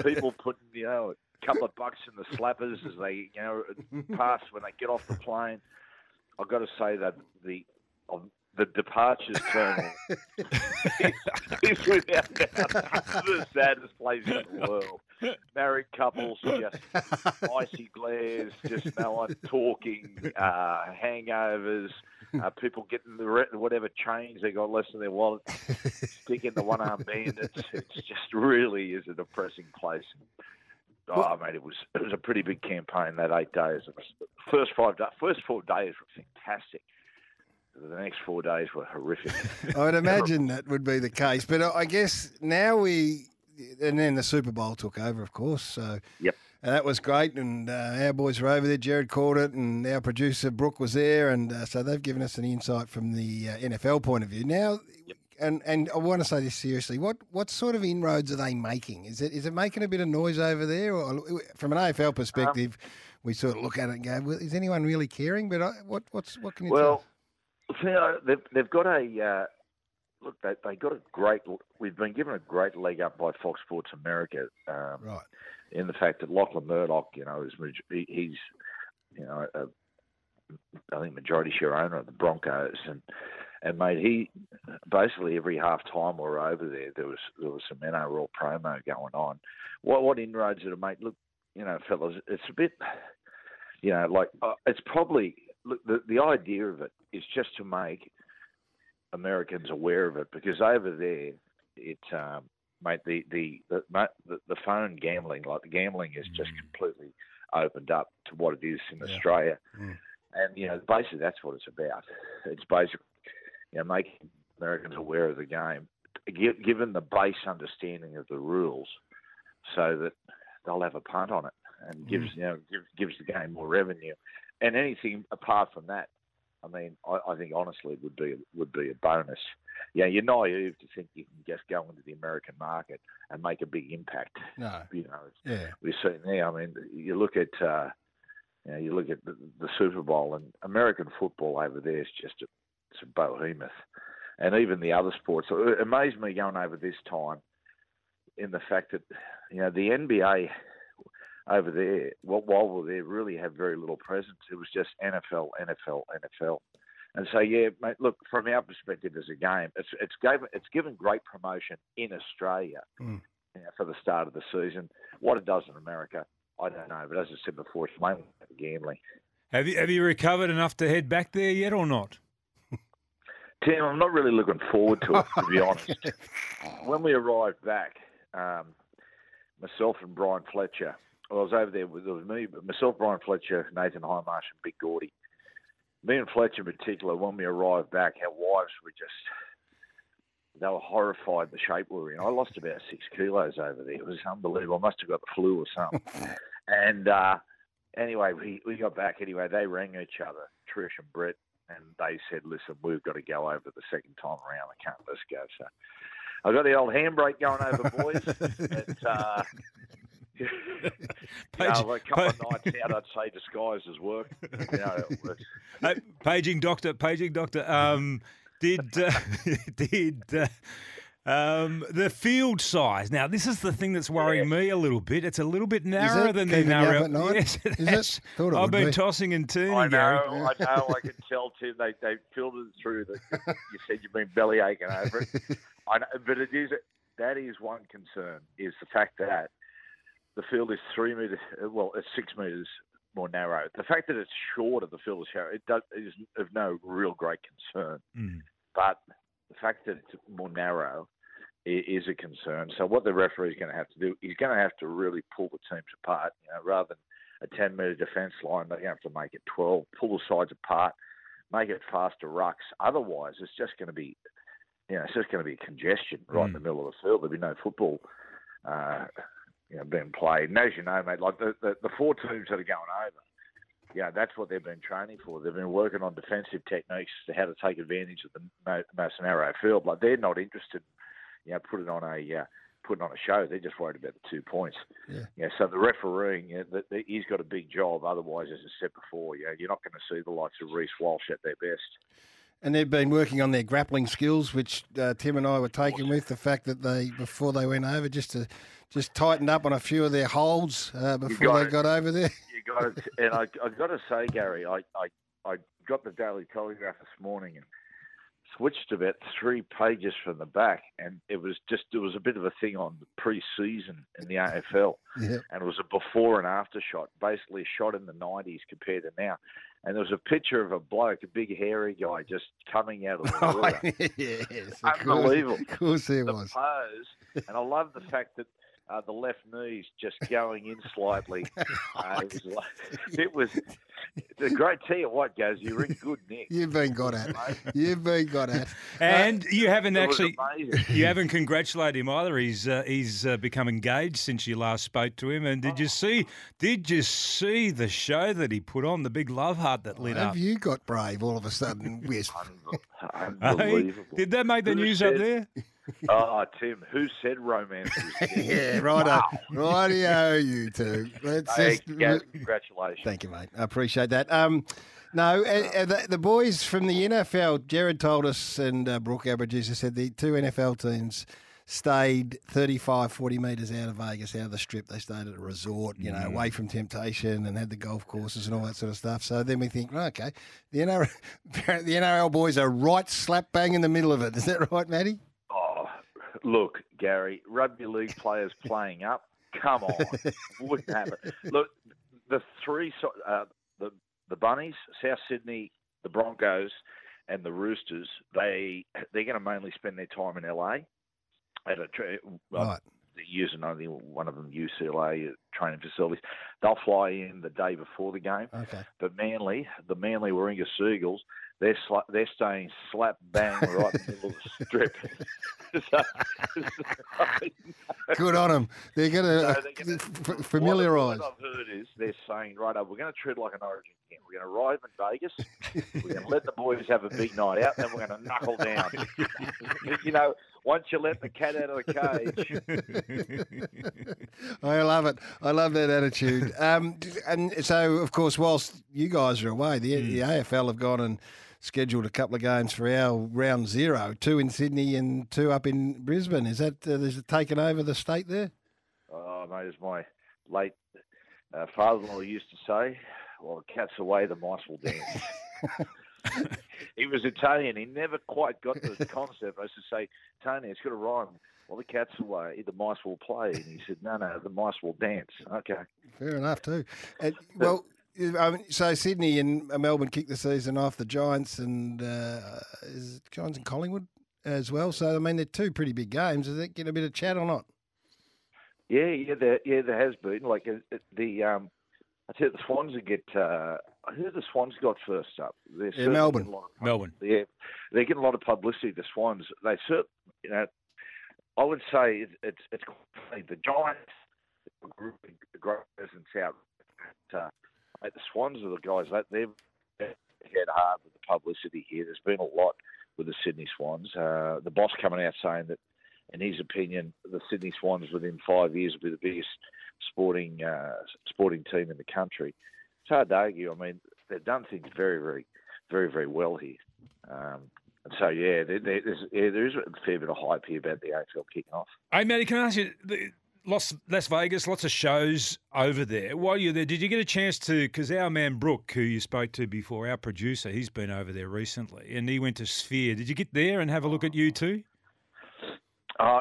People putting you know a couple of bucks in the slappers as they you know pass when they get off the plane. I've got to say that the the departures terminal is without doubt the saddest place in the world. Married couples, just icy glares, just no one talking, uh, hangovers, uh, people getting the re- whatever change they got less in their wallet, stick in the one arm bandits. It's just really is a depressing place. Oh, mate, it was it was a pretty big campaign that eight days. It was, first five da- first four days were fantastic. The next four days were horrific. I would imagine that would be the case, but I guess now we, and then the Super Bowl took over, of course. So Yep. and that was great, and uh, our boys were over there. Gerard called it, and our producer Brooke was there, and uh, so they've given us an insight from the uh, NFL point of view. Now, and and I want to say this seriously: what what sort of inroads are they making? Is it is it making a bit of noise over there, or from an AFL perspective? we sort of look at it and go, well, "Is anyone really caring?" But I, what what's what can you tell? Well, you know, they've, they've got a uh, look. They they got a great. We've been given a great leg up by Fox Sports America. Um, right. In the fact that Lachlan Murdoch, you know, is he- he's you know a, I think majority share owner of the Broncos and. And mate, he basically every half time we were over there, there was there was some NRL promo going on. What what inroads did it make? Look, you know, fellas, it's a bit, you know, like uh, it's probably look the the idea of it is just to make Americans aware of it because over there, it um, mate the the the, the phone gambling like the gambling is just mm. completely opened up to what it is in Australia, mm. and you know basically that's what it's about. It's basically you know making Americans aware of the game, given the base understanding of the rules, so that they'll have a punt on it and gives mm. you know gives, gives the game more revenue, and anything apart from that. I mean, I, I think honestly it would be would be a bonus. Yeah, you're naive to think you can just go into the American market and make a big impact. No. You know, Yeah. we're seeing there. I mean, you look at uh, you know, you look at the, the Super Bowl and American football over there is just a, it's a behemoth, and even the other sports. So It amazed me going over this time in the fact that you know the NBA over there, wh- while we're there, really have very little presence. It was just NFL, NFL, NFL. And so, yeah, mate. Look, from our perspective as a game, it's it's given it's given great promotion in Australia Mm. you know, for the start of the season. What it does in America, I don't know. But as I said before, it's mainly gambling. Have you have you recovered enough to head back there yet or not? Tim, I'm not really looking forward to it, to be honest. When we arrived back, um, myself and Brian Fletcher, well, I was over there with me, but myself, Brian Fletcher, Nathan Hindmarsh, and Big Gordy. Me and Fletcher in particular, when we arrived back, our wives were just, they were horrified the shape we were in. I lost about six kilos over there. It was unbelievable. I must have got the flu or something. and uh, anyway, we, we got back anyway. They rang each other, Trish and Brett, and they said, "Listen, we've got to go over the second time around. I can't let's go." So I got the old handbrake going over, boys. and, uh, you know, a couple of nights out, I'd say disguised as work. You know, it Uh, paging doctor, paging doctor. Um, did uh, did uh, Um, the field size. Now, this is the thing that's worrying me a little bit. It's a little bit narrower it? than the Keeping up narrow. at night? Yes, it Is it? Thought it I've been be. tossing and turning, I Garry. know, I know. I can tell, Tim. They they filtered it through. That you said you've been belly aching over it. I know, but it is that is one concern is the fact that the field is three meters. Well, it's six meters more narrow. The fact that it's shorter, the field is shallow. It does is of no real great concern. Mm. But the fact that it's more narrow is a concern. So what the referee is going to have to do, he's going to have to really pull the teams apart. You know, rather than a 10 metre defence line, they're going to have to make it 12, pull the sides apart, make it faster rucks. Otherwise, it's just going to be, you know, it's just going to be congestion right in the middle of the field. There'll be no football. Uh, you know, being played. And as you know, mate, like the, the, the four teams that are going over, yeah, that's what they've been training for. They've been working on defensive techniques to how to take advantage of the most narrow field. Like they're not interested, you know, putting on a uh, putting on a show. They're just worried about the two points. Yeah. Yeah. So the refereeing, yeah, the, the, he's got a big job. Otherwise, as I said before, yeah, you're not going to see the likes of Reece Walsh at their best. And they've been working on their grappling skills, which uh, Tim and I were taken with the fact that they before they went over just to just tightened up on a few of their holds uh, before got they it. got over there. You got it. And I, I got to say, Garry, I, I, I got the Daily Telegraph this morning and switched about three pages from the back, and it was just it was a bit of a thing on the pre-season in the AFL, Yeah. and it was a before and after shot, basically a shot in the '90s compared to now. And there was a picture of a bloke, a big hairy guy, just coming out of the oh, water. yes, of course- Unbelievable. Of course, there the was. pose, and I love the fact that uh, the left knee's just going in slightly. Uh, it was, like, it was the great. Tell you what, guys, you're in good nick. You've been got at. You've been got at. And you haven't actually, you haven't congratulated him either. He's uh, he's uh, become engaged since you last spoke to him. And did you see? Did you see the show that he put on? The big love heart that lit Have up. you got brave all of a sudden, Wisp? Hey, Unbelievable. did that make the Who news up there? Oh, Tim, who said romance? Yeah, right Wow. Rightio, you two. Let's Hey, just. Congratulations. Thank you, mate. I appreciate that. Um, no, uh, uh, the, the boys from the NFL, Gerard told us, and uh, Brooke, our producer, said the two NFL teams stayed 35, 40 metres out of Vegas, out of the strip. They stayed at a resort, you know, Mm. away from temptation and had the golf courses and all that sort of stuff. So then we think, well, okay, the NRL, the NRL boys are right slap bang in the middle of it. Is that right, Matty? Look, Garry, rugby league players playing up. Come on, wouldn't happen. Look, the three, uh, the the bunnies, South Sydney, the Broncos, and the Roosters. They they're going to mainly spend their time in LA at a tra- well, Right. using only one of them UCLA training facilities. They'll fly in the day before the game. Okay. But Manly, the Manly Warringah Seagulls, they're sla- they're staying slap bang right in the middle of the strip. So- Good on them. They're going So to they're familiarise. What, I've heard is they're saying, right, we're going to treat it like an Origin game. We're going to arrive in Vegas. we're going to let the boys have a big night out, then we're going to knuckle down. you know, once you let the cat out of the cage. I love it. I love that attitude. Um, and so, of course, whilst you guys are away, the, Hmm. the AFL have gone and scheduled a couple of games for our round zero, two in Sydney and two up in Brisbane. Is that uh, is it taken over the state there? Oh, mate, as my late uh, father-in-law used to say, "Well, the cat's away, the mice will dance." he was Italian. He never quite got the concept. I used to say, "Tony, it's got to rhyme." Well, the cat's away, the mice will play. And he said, "No, no, the mice will dance." Okay. Fair enough too. And, well, so Sydney and uh, Melbourne kicked the season off. The Giants and uh, is it Giants and Collingwood as well. So I mean, they're two pretty big games. Does that get a bit of chat or not? Yeah, yeah, there, yeah, there has been. Like uh, the, um, I tell you, the Swans will get. Uh, I heard the Swans got first up. They're certainly Melbourne. getting a lot of- Melbourne. Yeah, they're getting a lot of publicity. The Swans, they certainly, you know, I would say it, it's it's the Giants, a group, a great presence out. But, uh, mate, the Swans are the guys that they've hit hard with the publicity here. There's been a lot with the Sydney Swans. Uh, the boss coming out saying that, in his opinion, the Sydney Swans within five years will be the biggest sporting uh, sporting team in the country. It's hard to argue. I mean, they've done things very, very, very, very well here. Um, And so yeah, there, there- there's yeah, there is a fair bit of hype here about the AFL kicking off. Hey, Matty, can I ask you? The, Las, Las Vegas, lots of shows over there. While you're there, did you get a chance to? Because our man Brooke, who you spoke to before, our producer, he's been over there recently, and he went to Sphere. Did you get there and have a look at U2? Uh,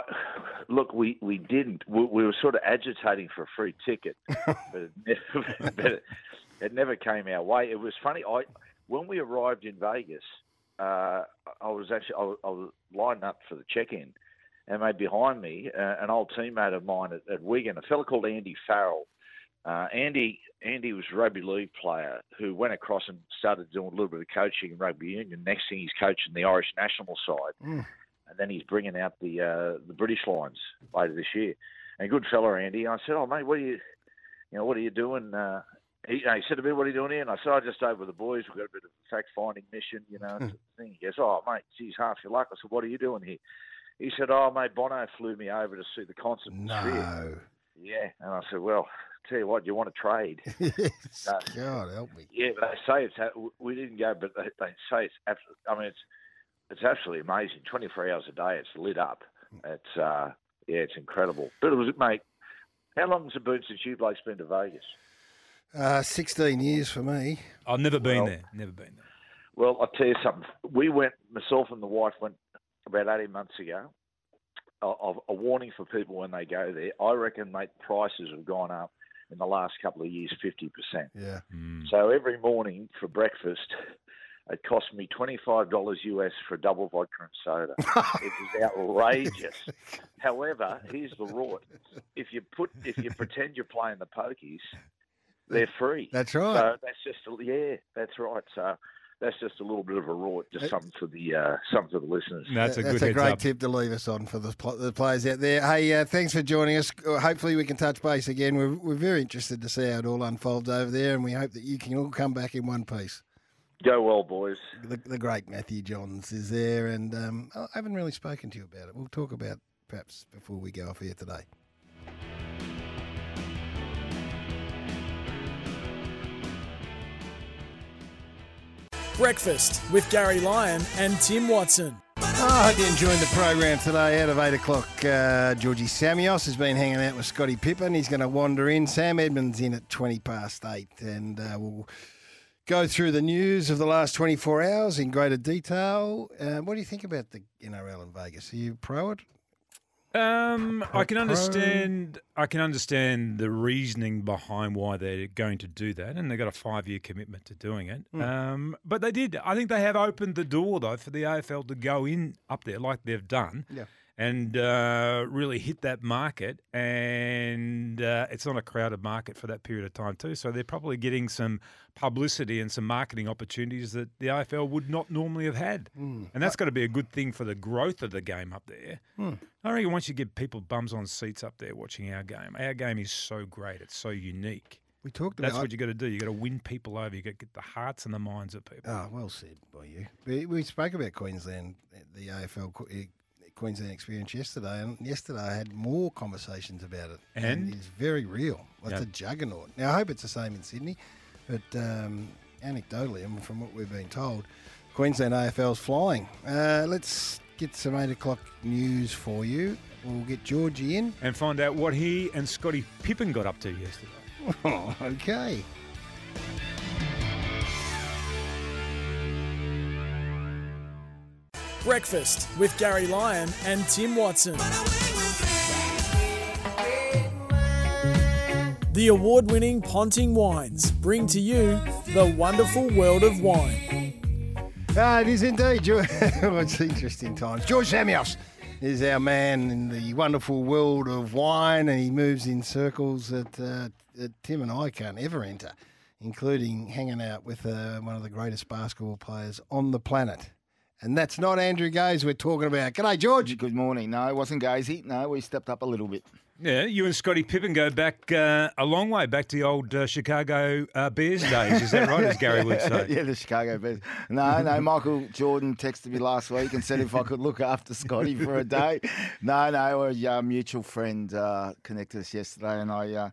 look, we, we didn't. We, we were sort of agitating for a free ticket, but, it never, but it, it never came our way. It was funny. I when we arrived in Vegas, uh, I was actually I was, I was lining up for the check-in, and mate behind me, uh, an old teammate of mine at, at Wigan, a fellow called Andy Farrell. Uh, Andy Andy was a rugby league player who went across and started doing a little bit of coaching in rugby union. Next thing he's coaching the Irish national side and then he's bringing out the uh, the British Lions later this year. And good fella, Andy. I said, "Oh, mate, what are you, you know, what are you doing?" Uh, he, he said to me, "What are you doing here?" And I said, "I just over the boys. We've got a bit of a fact finding mission, you know." sort thing. He goes, "Oh, mate, geez, half your luck." I said, "What are you doing here?" He said, "Oh, mate, Bono flew me over to see the concert." in Sphere." No. Yeah, and I said, "Well, tell you what, you want to trade?" Uh, God help me. yeah, but they say it's we didn't go, but they, they say it's absolutely. I mean, it's it's absolutely amazing. Twenty four hours a day, it's lit up. It's uh, yeah, it's incredible. But it was, mate. How long has it been since you Blake's been to Vegas? Uh, 16 years for me. I've never been Well- there. Never been there. Well, I'll tell you something. We went, myself and the wife went about 18 months ago. A, a, a warning for people when they go there. I reckon, mate, prices have gone up in the last couple of years 50%. Yeah. Mm. So every morning for breakfast, it cost me $25 US for a double vodka and soda. it was outrageous. However, here's the rort. If you put, if you pretend you're playing the pokies, they're free. That's right. So that's just a, yeah, that's right. So that's just a little bit of a rort, just something for the uh, something for the listeners. That's a great tip to leave us on for the, the players out there. Hey, uh, thanks for joining us. Uh, Hopefully, we can touch base again. We're, we're very interested to see how it all unfolds over there, and we hope that you can all come back in one piece. Go well, boys. The, the great Matthew Johns is there, and um, I haven't really spoken to you about it. We'll talk about perhaps before we go off here today. Breakfast with Garry Lyon and Tim Watson. Oh, I hope you enjoyed the program today. Out of 8 o'clock, uh, Georgie Samios has been hanging out with Scottie Pippen. He's going to wander in. Sam Edmund's in at 20 past 8, and uh, we'll go through the news of the last 24 hours in greater detail. Uh, what do you think about the NRL in Vegas? Are you pro it? Um, I can understand. I can understand the reasoning behind why they're going to do that, and they've got a five-year commitment to doing it. Hmm. Um, but they did. I think they have opened the door though for the AFL to go in up there like they've done. Yeah. And uh, really hit that market, and uh, it's not a crowded market for that period of time too. So they're probably getting some publicity and some marketing opportunities that the AFL would not normally have had, Hmm. and that's got to be a good thing for the growth of the game up there. Hmm. I reckon once you get people bums on seats up there watching our game, our game is so great. It's so unique. We talked about That's what you got to do. You got to win people over. You got to get the hearts and the minds of people. Oh, well said by you. We, we spoke about Queensland, the AFL Queensland experience yesterday, and yesterday I had more conversations about it. And? it's very real. It's Yeah. a juggernaut. Now I hope it's the same in Sydney, but um, anecdotally, and from what we've been told, Queensland AFL's flying. Uh, let's get some eight o'clock news for you. We'll get Georgie in. And find out what he and Scottie Pippen got up to yesterday. Okay. Breakfast with Garry Lyon and Tim Watson. The award winning Ponting Wines bring to you the wonderful world of wine. Ah, it is indeed. It's interesting times. George Samios is our man in the wonderful world of wine, and he moves in circles that, uh, that Tim and I can't ever enter, including hanging out with uh, one of the greatest basketball players on the planet. And that's not Andrew Gaze we're talking about. G'day, George. Good morning. No, it wasn't Gazy. No, we stepped up a little bit. Yeah, you and Scottie Pippen go back uh, a long way, back to the old uh, Chicago uh, Bears days. Is that right, as Garry would say? yeah, the Chicago Bears. No, no, Michael Jordan texted me last week and said if I could look after Scottie for a day. No, no, a uh, mutual friend uh, connected us yesterday and I uh,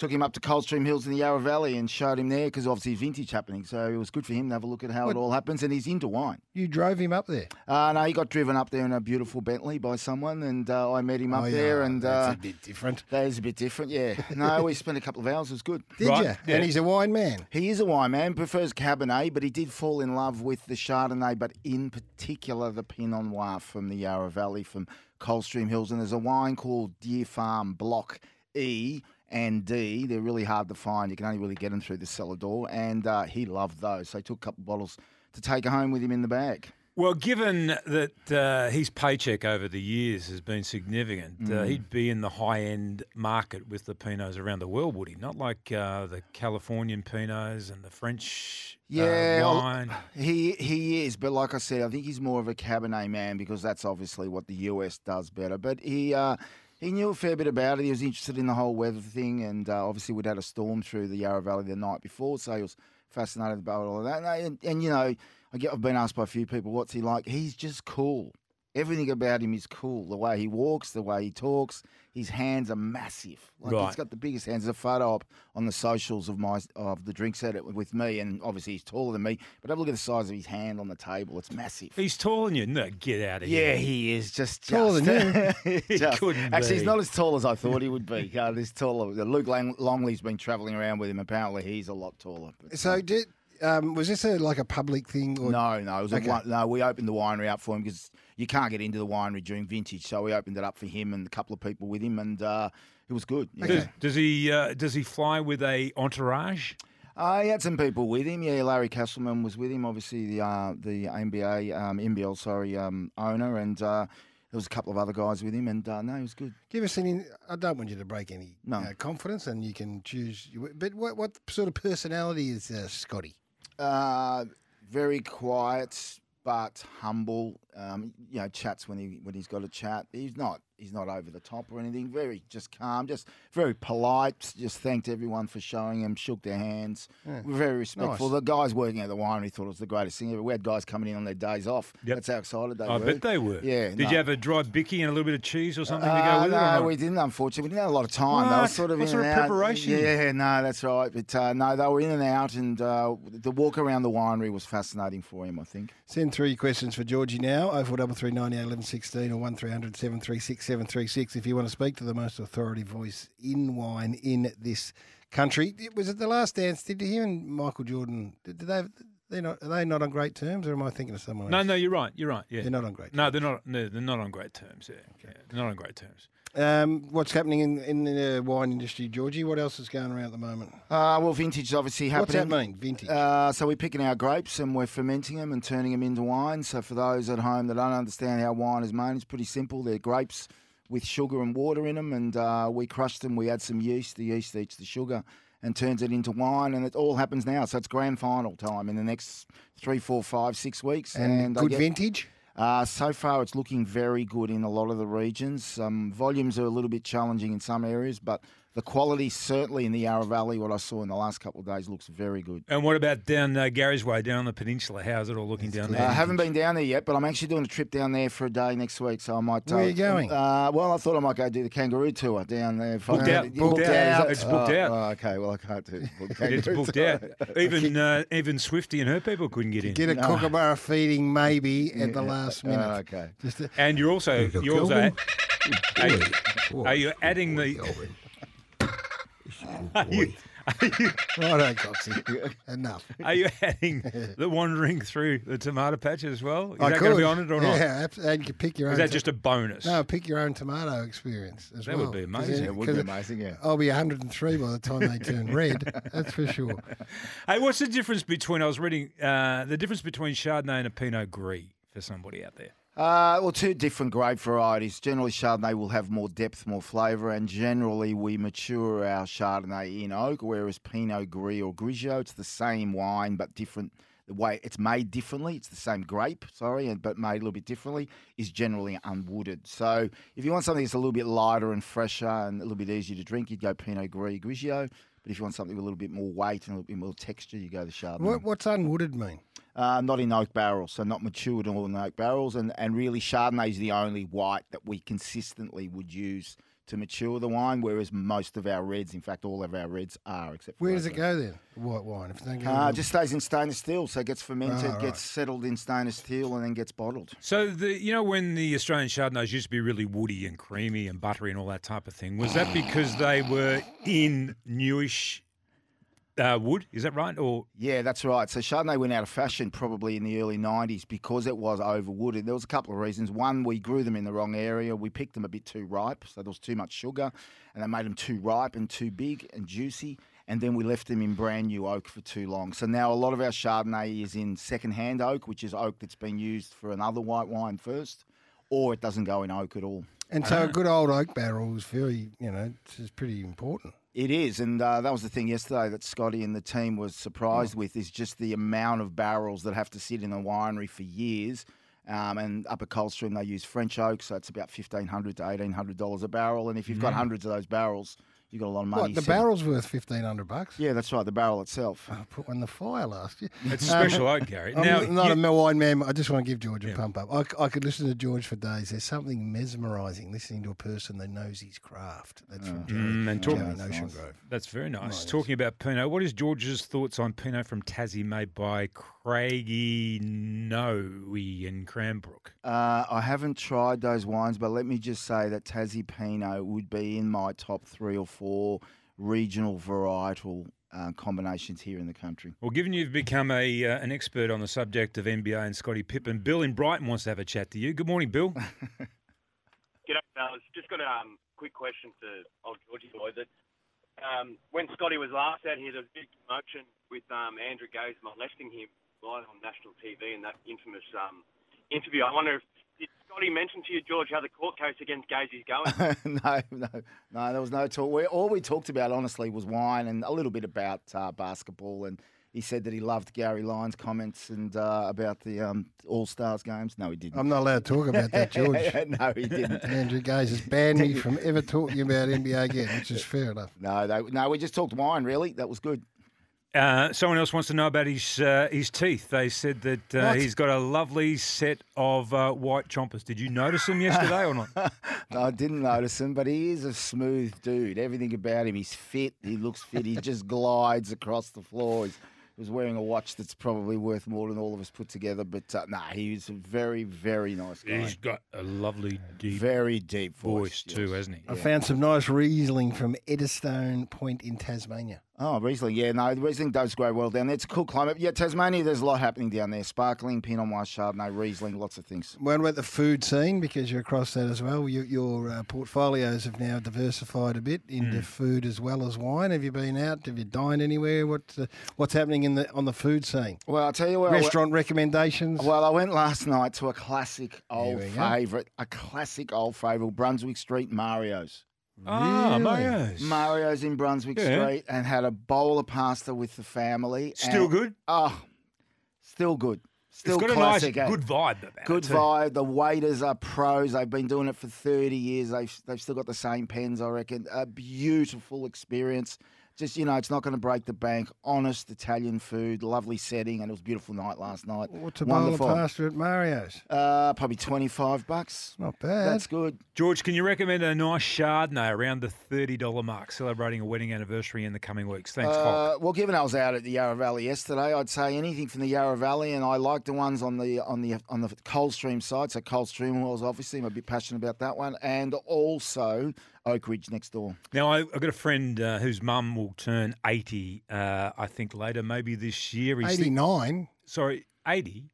took him up to Coldstream Hills in the Yarra Valley and showed him there because obviously vintage happening. So it was good for him to have a look at how What- it all happens. And he's into wine. You drove him up there. Uh, no, he got driven up there in a beautiful Bentley by someone, and uh, I met him up Oh, yeah, there. And that's uh, a bit different. That is a bit different, yeah. No, we spent a couple of hours. It was good. Did Right, you? yeah. And he's a wine man. He is a wine man. Prefers Cabernet, but he did fall in love with the Chardonnay, but in particular the Pinot Noir from the Yarra Valley, from Coldstream Hills. And there's a wine called Deer Farm Block E and D. They're really hard to find. You can only really get them through the cellar door. And uh, he loved those. So he took a couple of bottles to take home with him in the bag. Well, given that uh, his paycheck over the years has been significant, uh, Mm. he'd be in the high end market with the Pinots around the world, would he? Not like uh, the Californian Pinots and the French uh, Yeah, wine. he he is, but like I said, I think he's more of a Cabernet man because that's obviously what the US does better. But he uh, he knew a fair bit about it. He was interested in the whole weather thing, and uh, obviously we'd had a storm through the Yarra Valley the night before, so he was fascinated about all of that. And, and, and you know, I get I've been asked by a few people, what's he like? He's just cool. Everything about him is cool. The way he walks, the way he talks. His hands are massive. Like Right. he's got the biggest hands. There's a photo up on the socials of my of the drinks at it with me, and obviously he's taller than me. But have a look at the size of his hand on the table. It's massive. He's taller than you. No, get out of here. Yeah, he is just Taller just- than you. He just- couldn't Actually, he's not as tall as I thought he would be. Uh, this taller. Luke Lang- Longley's been travelling around with him. Apparently, he's a lot taller. But, So did um, was this a, like a public thing? Or? no, no, it was Okay. a no. We opened the winery up for him because you can't get into the winery during vintage, so we opened it up for him and a couple of people with him, and uh, it was good. Yeah. Does, does he uh, does he fly with a entourage? Uh, he had some people with him. Yeah, Larry Kestelman was with him. Obviously, the uh, the NBA, um, NBL, sorry, um, owner, and uh, there was a couple of other guys with him. And uh, no, it was good. Give us any. I don't want you to break any No. uh, confidence, and you can choose. But what what sort of personality is uh, Scottie? Uh, very quiet but humble. Um, you know, chats when he when he's got a chat. He's not he's not over the top or anything. Very just calm, just very polite. Just thanked everyone for showing him, shook their hands. Yeah. Very respectful. Nice. The guys working at the winery thought it was the greatest thing ever. We had guys coming in on their days off. That's how excited they I were. I bet they were. Yeah. Did no. you have a dry bicky and a little bit of cheese or something to Uh, go with it? no, we didn't. Unfortunately, we didn't have a lot of time. They were sort of What in sort and of out. preparation? Yeah, no, that's right. But uh, no, they were in and out, and uh, the walk around the winery was fascinating for him. I think. Send through your questions for Georgie now. Oh four double three ninety eight eleven sixteen or one 736 736 if you want to speak to the most authority voice in wine in this country. Was it the last dance? Did you and Michael Jordan? Did did they? They not are they not on great terms, or am I thinking of someone No, else? no, you're right. You're right. Yeah, They're not on great No, they're not. No, they're not on great terms. Yeah, yeah they're not on great terms. Um, what's happening in, in the wine industry, Georgie? What else is going around at the moment? Uh, well, vintage is obviously happening. What's that mean, vintage? Uh, so we're picking our grapes and we're fermenting them and turning them into wine. So for those at home that don't understand how wine is made, it's pretty simple. They're grapes with sugar and water in them, and uh, we crush them. We add some yeast. The yeast eats the sugar and turns it into wine, and it all happens now. So it's grand final time in the next three, four, five, six weeks. And I good get- vintage? Uh, so far, it's looking very good in a lot of the regions. Um, volumes are a little bit challenging in some areas, but the quality, certainly in the Yarra Valley, what I saw in the last couple of days, looks very good. And what about down uh, Garry's Way, down on the peninsula? How's it all looking down there? I there? haven't been down there yet, but I'm actually doing a trip down there for a day next week, so I might. Where uh, are you going? Uh, well, I thought I might go do the kangaroo tour down there. If I Booked out, You booked out. out. It's booked Oh, out. oh, okay, well I can't do. book It's booked tour. out. Even uh, even Swifty and her people couldn't get in. Get a kookaburra feeding maybe at the last minute. Oh, okay. Just a, And you're also you're also Kelvin? are you, are you adding the are you, are you Righto, Coxie. Enough. are you adding the wandering through the tomato patch as well? Is I that could. going to be on it or not? Yeah, and you can pick your Is own. that to- just a bonus? No, pick your own tomato experience as That well. would be amazing. then- It would be amazing, yeah. I'll be 103 by the time they turn red. That's for sure. Hey, what's the difference between I was reading uh, the difference between Chardonnay and a Pinot Gris for somebody out there? Uh, well, two different grape varieties. Generally, Chardonnay will have more depth, more flavour, and generally we mature our Chardonnay in oak, whereas Pinot Gris or Grigio, it's the same wine but different. The way it's made differently, it's the same grape, sorry, but made a little bit differently, is generally unwooded. So if you want something that's a little bit lighter and fresher and a little bit easier to drink, you'd go Pinot Gris, Grigio. But if you want something with a little bit more weight and a little bit more texture, you go the Chardonnay. What, what's unwooded mean? Uh, not in oak barrels, so not matured all in oak barrels, and, and really Chardonnay is the only white that we consistently would use to mature the wine, whereas most of our reds, in fact, all of our reds are, except for Where does it go then? White wine. If it go Uh, in- just stays in stainless steel, so it gets fermented, Ah, right. gets settled in stainless steel, and then gets bottled. So the you know when the Australian Chardonnays used to be really woody and creamy and buttery and all that type of thing, was that because they were in newish uh, wood? Is that right? Or Yeah, that's right. So Chardonnay went out of fashion probably in the early 90s because it was overwooded. There was a couple of reasons. One, we grew them in the wrong area. We picked them a bit too ripe, so there was too much sugar, and they made them too ripe and too big and juicy. And then we left them in brand new oak for too long. So now a lot of our Chardonnay is in second-hand oak, which is oak that's been used for another white wine first, or it doesn't go in oak at all. and so a good old oak barrel is very, you know, it's it's pretty important. It is, and uh, that was the thing yesterday that Scottie and the team was surprised with is just the amount of barrels that have to sit in the winery for years. Um, and up at Coldstream, they use French oak, so it's about fifteen hundred to eighteen hundred dollars a barrel. And if you've got Mm. hundreds of those barrels, you've got a lot of money. What the sitting- barrel's worth fifteen hundred bucks? Yeah, that's right. The barrel itself. I put one in the fire last year. It's a special oak, Garry. I'm Now, not you- a wine man. I just want to give George a pump up. I, I, could listen to George for days. There's something mesmerising listening to a person that knows his craft. That's from Jerry, Mm, and talking, in Ocean Grove. That's very nice. Right, Talking about Pinot, what is George's thoughts on Pinot from Tassie made by Craigie Knowe in Cranbrook? Uh, I haven't tried those wines, but let me just say that Tassie Pinot would be in my top three or four regional varietal uh, combinations here in the country. Well, given you've become a uh, an expert on the subject of NBA and Scottie Pippen, Bill in Brighton wants to have a chat to you. Good morning, Bill. G'day, fellas. Just got a um, quick question for old Georgie boy. That um, when Scottie was last out here, there was a big commotion with um, Andrew Gaze molesting him live on national TV in that infamous um, interview. I wonder if did Scottie mention to you, George, how the court case against Gaze is going? no, no, no. There was no talk. We, all we talked about, honestly, was wine and a little bit about uh, basketball. And he said that he loved Garry Lyons' comments and uh, about the um, All Stars games. No, he didn't. I'm not allowed to talk about that, George. no, he didn't. Andrew Gaze has banned me from ever talking about NBA again, which is fair enough. No, they, no, we just talked wine. Really, that was good. Uh, someone else wants to know about his uh, his teeth. They said that uh, he's got a lovely set of uh, white chompers. Did you notice him yesterday or not? No, I didn't notice him, but he is a smooth dude. Everything about him, he's fit. He looks fit. He just glides across the floor. He's, he was wearing a watch that's probably worth more than all of us put together. But uh, nah, he's a very, very nice guy. He's got a lovely deep, very deep voice, too, hasn't he? I found some nice Riesling from Eddystone Point in Tasmania. Oh, Riesling, yeah, no, the Riesling does grow well down there. It's a cool climate. Yeah, Tasmania, there's a lot happening down there. Sparkling, Pinot Noir, Chardonnay, Riesling, lots of things. What about the food scene? Because you're across that as well. Your, your uh, portfolios have now diversified a bit into Mm. food as well as wine. Have you been out? Have you dined anywhere? What's uh, what's happening in the on the food scene? Well, I'll tell you what. I went- Restaurant recommendations. Well, I went last night to a classic old favourite, a classic old favourite, Brunswick Street Mario's. Ah, Really? Mario's. Mario's in Brunswick Yeah. Street and had a bowl of pasta with the family. Still and- good? Oh, still good. Still it's got classic. a nice, eh? good vibe about Good it. too. vibe. The waiters are pros. They've been doing it for 30 years. They've, they've still got the same pens, I reckon. A beautiful experience. Just, you know, it's not going to break the bank. Honest Italian food, lovely setting, and it was a beautiful night last night. What's a bowl of pasta at Mario's? Uh, probably 25 bucks. Not bad. That's good. George, can you recommend a nice Chardonnay around the $30 mark, celebrating a wedding anniversary in the coming weeks? Thanks, Hock. Uh, well, given I was out at the Yarra Valley yesterday, I'd say anything from the Yarra Valley, and I like the ones on the on the on the Coldstream side. So Coldstream Hills, obviously, I'm a bit passionate about that one, and also Oak Ridge next door. Now, I, I've got a friend uh, whose mum will turn 80, uh, I think, later, maybe this year. He's think- 89? sorry, 80?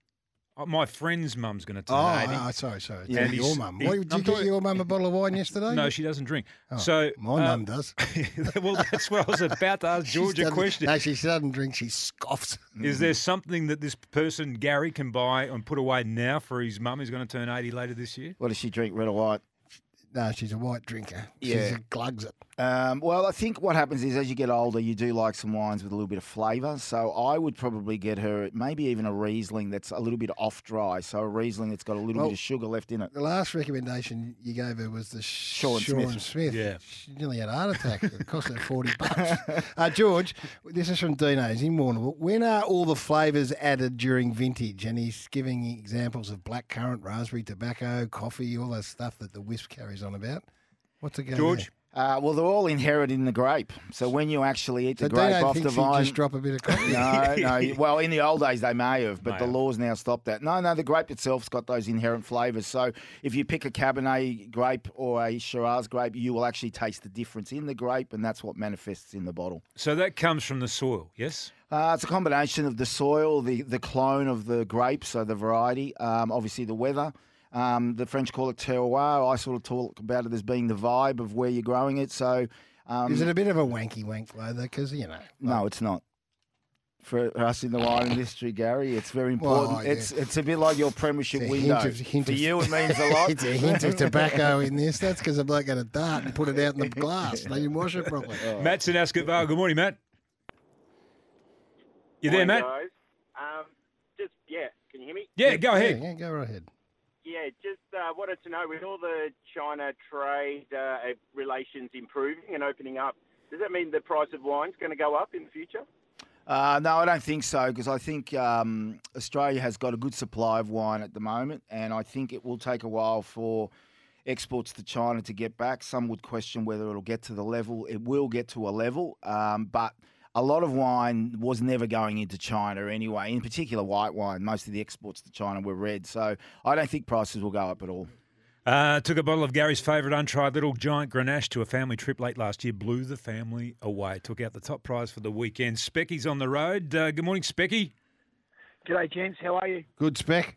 Uh, my friend's mum's going to turn Oh, 80. oh, sorry, sorry. Yeah, Yeah, and your mum. he- did I'm you get your mum a bottle of wine yesterday? No, she doesn't drink. Oh, so my uh, mum does. well, that's what I was about to ask She George a doesn't- question. No, she doesn't drink. She scoffs. Is there something that this person, Garry, can buy and put away now for his mum who's going to turn 80 later this year? What does she drink, red or white? No, she's a white drinker. Yeah. She glugs it. Um, well, I think what happens is as you get older, you do like some wines with a little bit of flavour. So I would probably get her maybe even a Riesling that's a little bit off dry. So a Riesling that's got a little Well, bit of sugar left in it. The last recommendation you gave her was the Sean Sean Smith. Smith. Yeah. She nearly had a heart attack. It cost her 40 bucks. uh, George, this is from Dino's in Warrnambool. When are all the flavours added during vintage? And he's giving examples of blackcurrant, raspberry, tobacco, coffee, all that stuff that the Wisp carries on about. What's it going George? Uh, well, they're all inherent in the grape. So when you actually eat the So grape Dino off the he'd vine, just drop a bit of coffee. no, no. Well, in the old days they may have, but May the have. laws now stop that. No, no. The grape itself's got those inherent flavours. So if you pick a Cabernet grape or a Shiraz grape, you will actually taste the difference in the grape, and that's what manifests in the bottle. So that comes from the soil, yes? Uh, it's a combination of the soil, the, the clone of the grape, so the variety, um, obviously the weather. Um, the French call it terroir. I sort of talk about it as being the vibe of where you're growing it. So, um, Is it a bit of a wanky wank flow though? Because you know, no, it's not. For us in the wine industry, Garry, it's very Well, important. yeah. It's it's a bit like your premiership It's a window. hint of- hint For of- you, it means a lot. it's a hint of tobacco in this. That's because a bloke had a dart and put it out in the glass. They didn't wash it properly. Matt's in Ascot Vale. Good morning, Matt. You there, Matt? Um, just yeah, can you hear me? Yeah, go ahead. Yeah, go right ahead. Yeah, just uh, wanted to know with all the China trade uh, relations improving and opening up, does that mean the price of wine's going to go up in the future? Uh, no, I don't think so because I think um, Australia has got a good supply of wine at the moment, and I think it will take a while for exports to China to get back. Some would question whether it'll get to the level. It will get to a level, um, but a lot of wine was never going into China anyway. In particular, white wine. Most of the exports to China were red, so I don't think prices will go up at all. Uh, took a bottle of Garry's favourite untried little giant Grenache to a family trip late last year. Blew the family away. Took out the top prize for the weekend. Specky's on the road. Uh, good morning, Specky. G'day, gents. How are you? Good spec.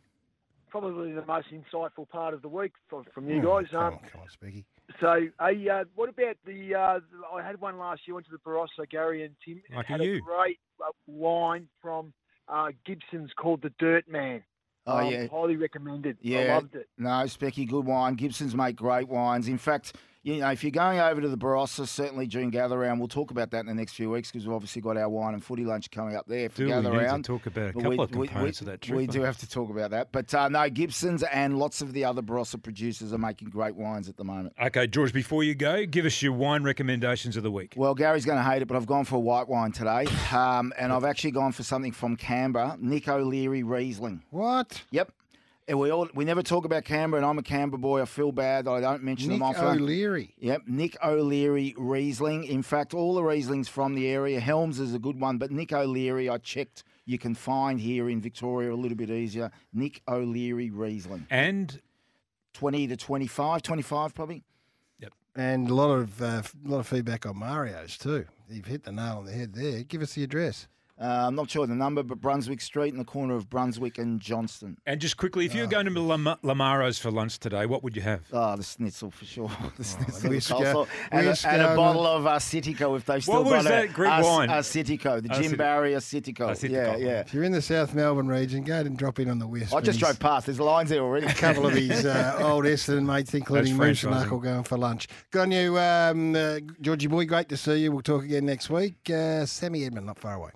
Probably the most insightful part of the week from, from you Hmm, guys. come Um, on, come on, Specky. So, hey, uh, what about the? Uh, I had one last year. Went to the Barossa, Garry and Tim. and Lucky had you. a great uh, wine from uh, Gibson's called the Dirt Man. Oh, Um, yeah. highly recommended. Yeah, I loved it. No, Specky, good wine. Gibsons make great wines. In fact, you know, if you're going over to the Barossa, certainly during Gather Round, we'll talk about that in the next few weeks because we've obviously got our wine and footy lunch coming up there for Do we Gather need to Round. talk about a But couple of components of that trip, We do have to talk about that. But uh, no, Gibsons and lots of the other Barossa producers are making great wines at the moment. Okay, George, before you go, give us your wine recommendations of the week. Well, Garry's going to hate it, but I've gone for white wine today. Um, and I've actually gone for something from Canberra, Nick O'Leary Riesling. What? Yep. And we all we never talk about Canberra, and I'm a Canberra boy. I feel bad that I don't mention Nick them often. Nick O'Leary. Yep, Nick O'Leary Riesling. In fact, all the Rieslings from the area. Helms is a good one, but Nick O'Leary, I checked, you can find here in Victoria a little bit easier. Nick O'Leary Riesling. And 20 to 25, 25 probably. Yep. And a lot of uh, a lot of feedback on Mario's too. You've hit the nail on the head there. Give us the address. Uh, I'm not sure the number, but Brunswick Street in the corner of Brunswick and Johnston. And just quickly, if you were going to Lam- Lamaro's for lunch today, what would you have? Oh, the schnitzel for sure. The schnitzel, the coleslaw, and, a, and a bottle of uh, Citico if they've still What was got that a, Greek a, wine? A the Jim Citi- Barry a Citico. Yeah, yeah. If you're in the South Melbourne region, go ahead and drop in on the West. I just drove past. There's lines there already. A couple of his uh, old Essendon mates, including Moose and franchising. Knuckle, going for lunch. Good on you, um, uh, Georgie boy. Great to see you. We'll talk again next week. Uh, Sammy Edmund, not far away.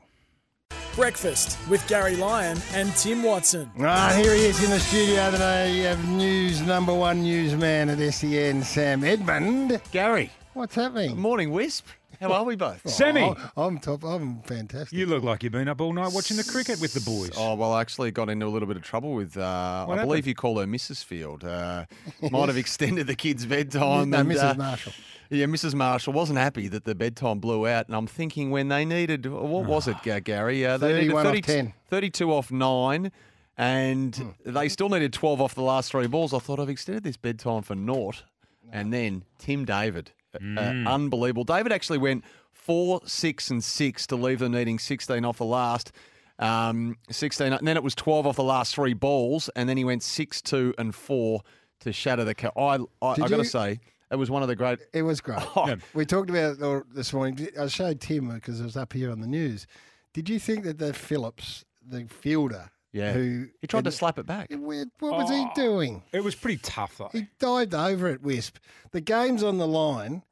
Breakfast with Garry Lyon and Tim Watson. Ah, here he is in the studio today. You have news number one newsman at SEN, Sam Edmund. Garry. What's happening? Morning, Wisp. How are we both? Sammy. Oh, I'm top. I'm fantastic. You look like you've been up all night watching the cricket with the boys. Oh well, I actually got into a little bit of trouble with. Uh, What I believe you call her Mrs. Field. Uh, might have extended the kids' bedtime. No, and, Mrs. uh, Marshall. Yeah, Mrs. Marshall wasn't happy that the bedtime blew out, and I'm thinking when they needed what was it, Garry? Uh, they needed 31 off 30 10. 32 off nine, and Hmm. they still needed 12 off the last three balls. I thought I've extended this bedtime for naught, and then Tim David, uh, Mm. unbelievable. David actually went four, six, and six to leave them needing 16 off the last. Um, 16, and then it was 12 off the last three balls, and then he went six, two, and four to shatter the. Ca- I, I, I got to you- say, it was one of the great. It was great. Oh. We talked about it this morning. I showed Tim because it was up here on the news. Did you think that the Phillips, the fielder, Yeah. who He tried to slap it back. What was he oh, doing? It was pretty tough, though. He dived over it, Wisp. The game's on the line.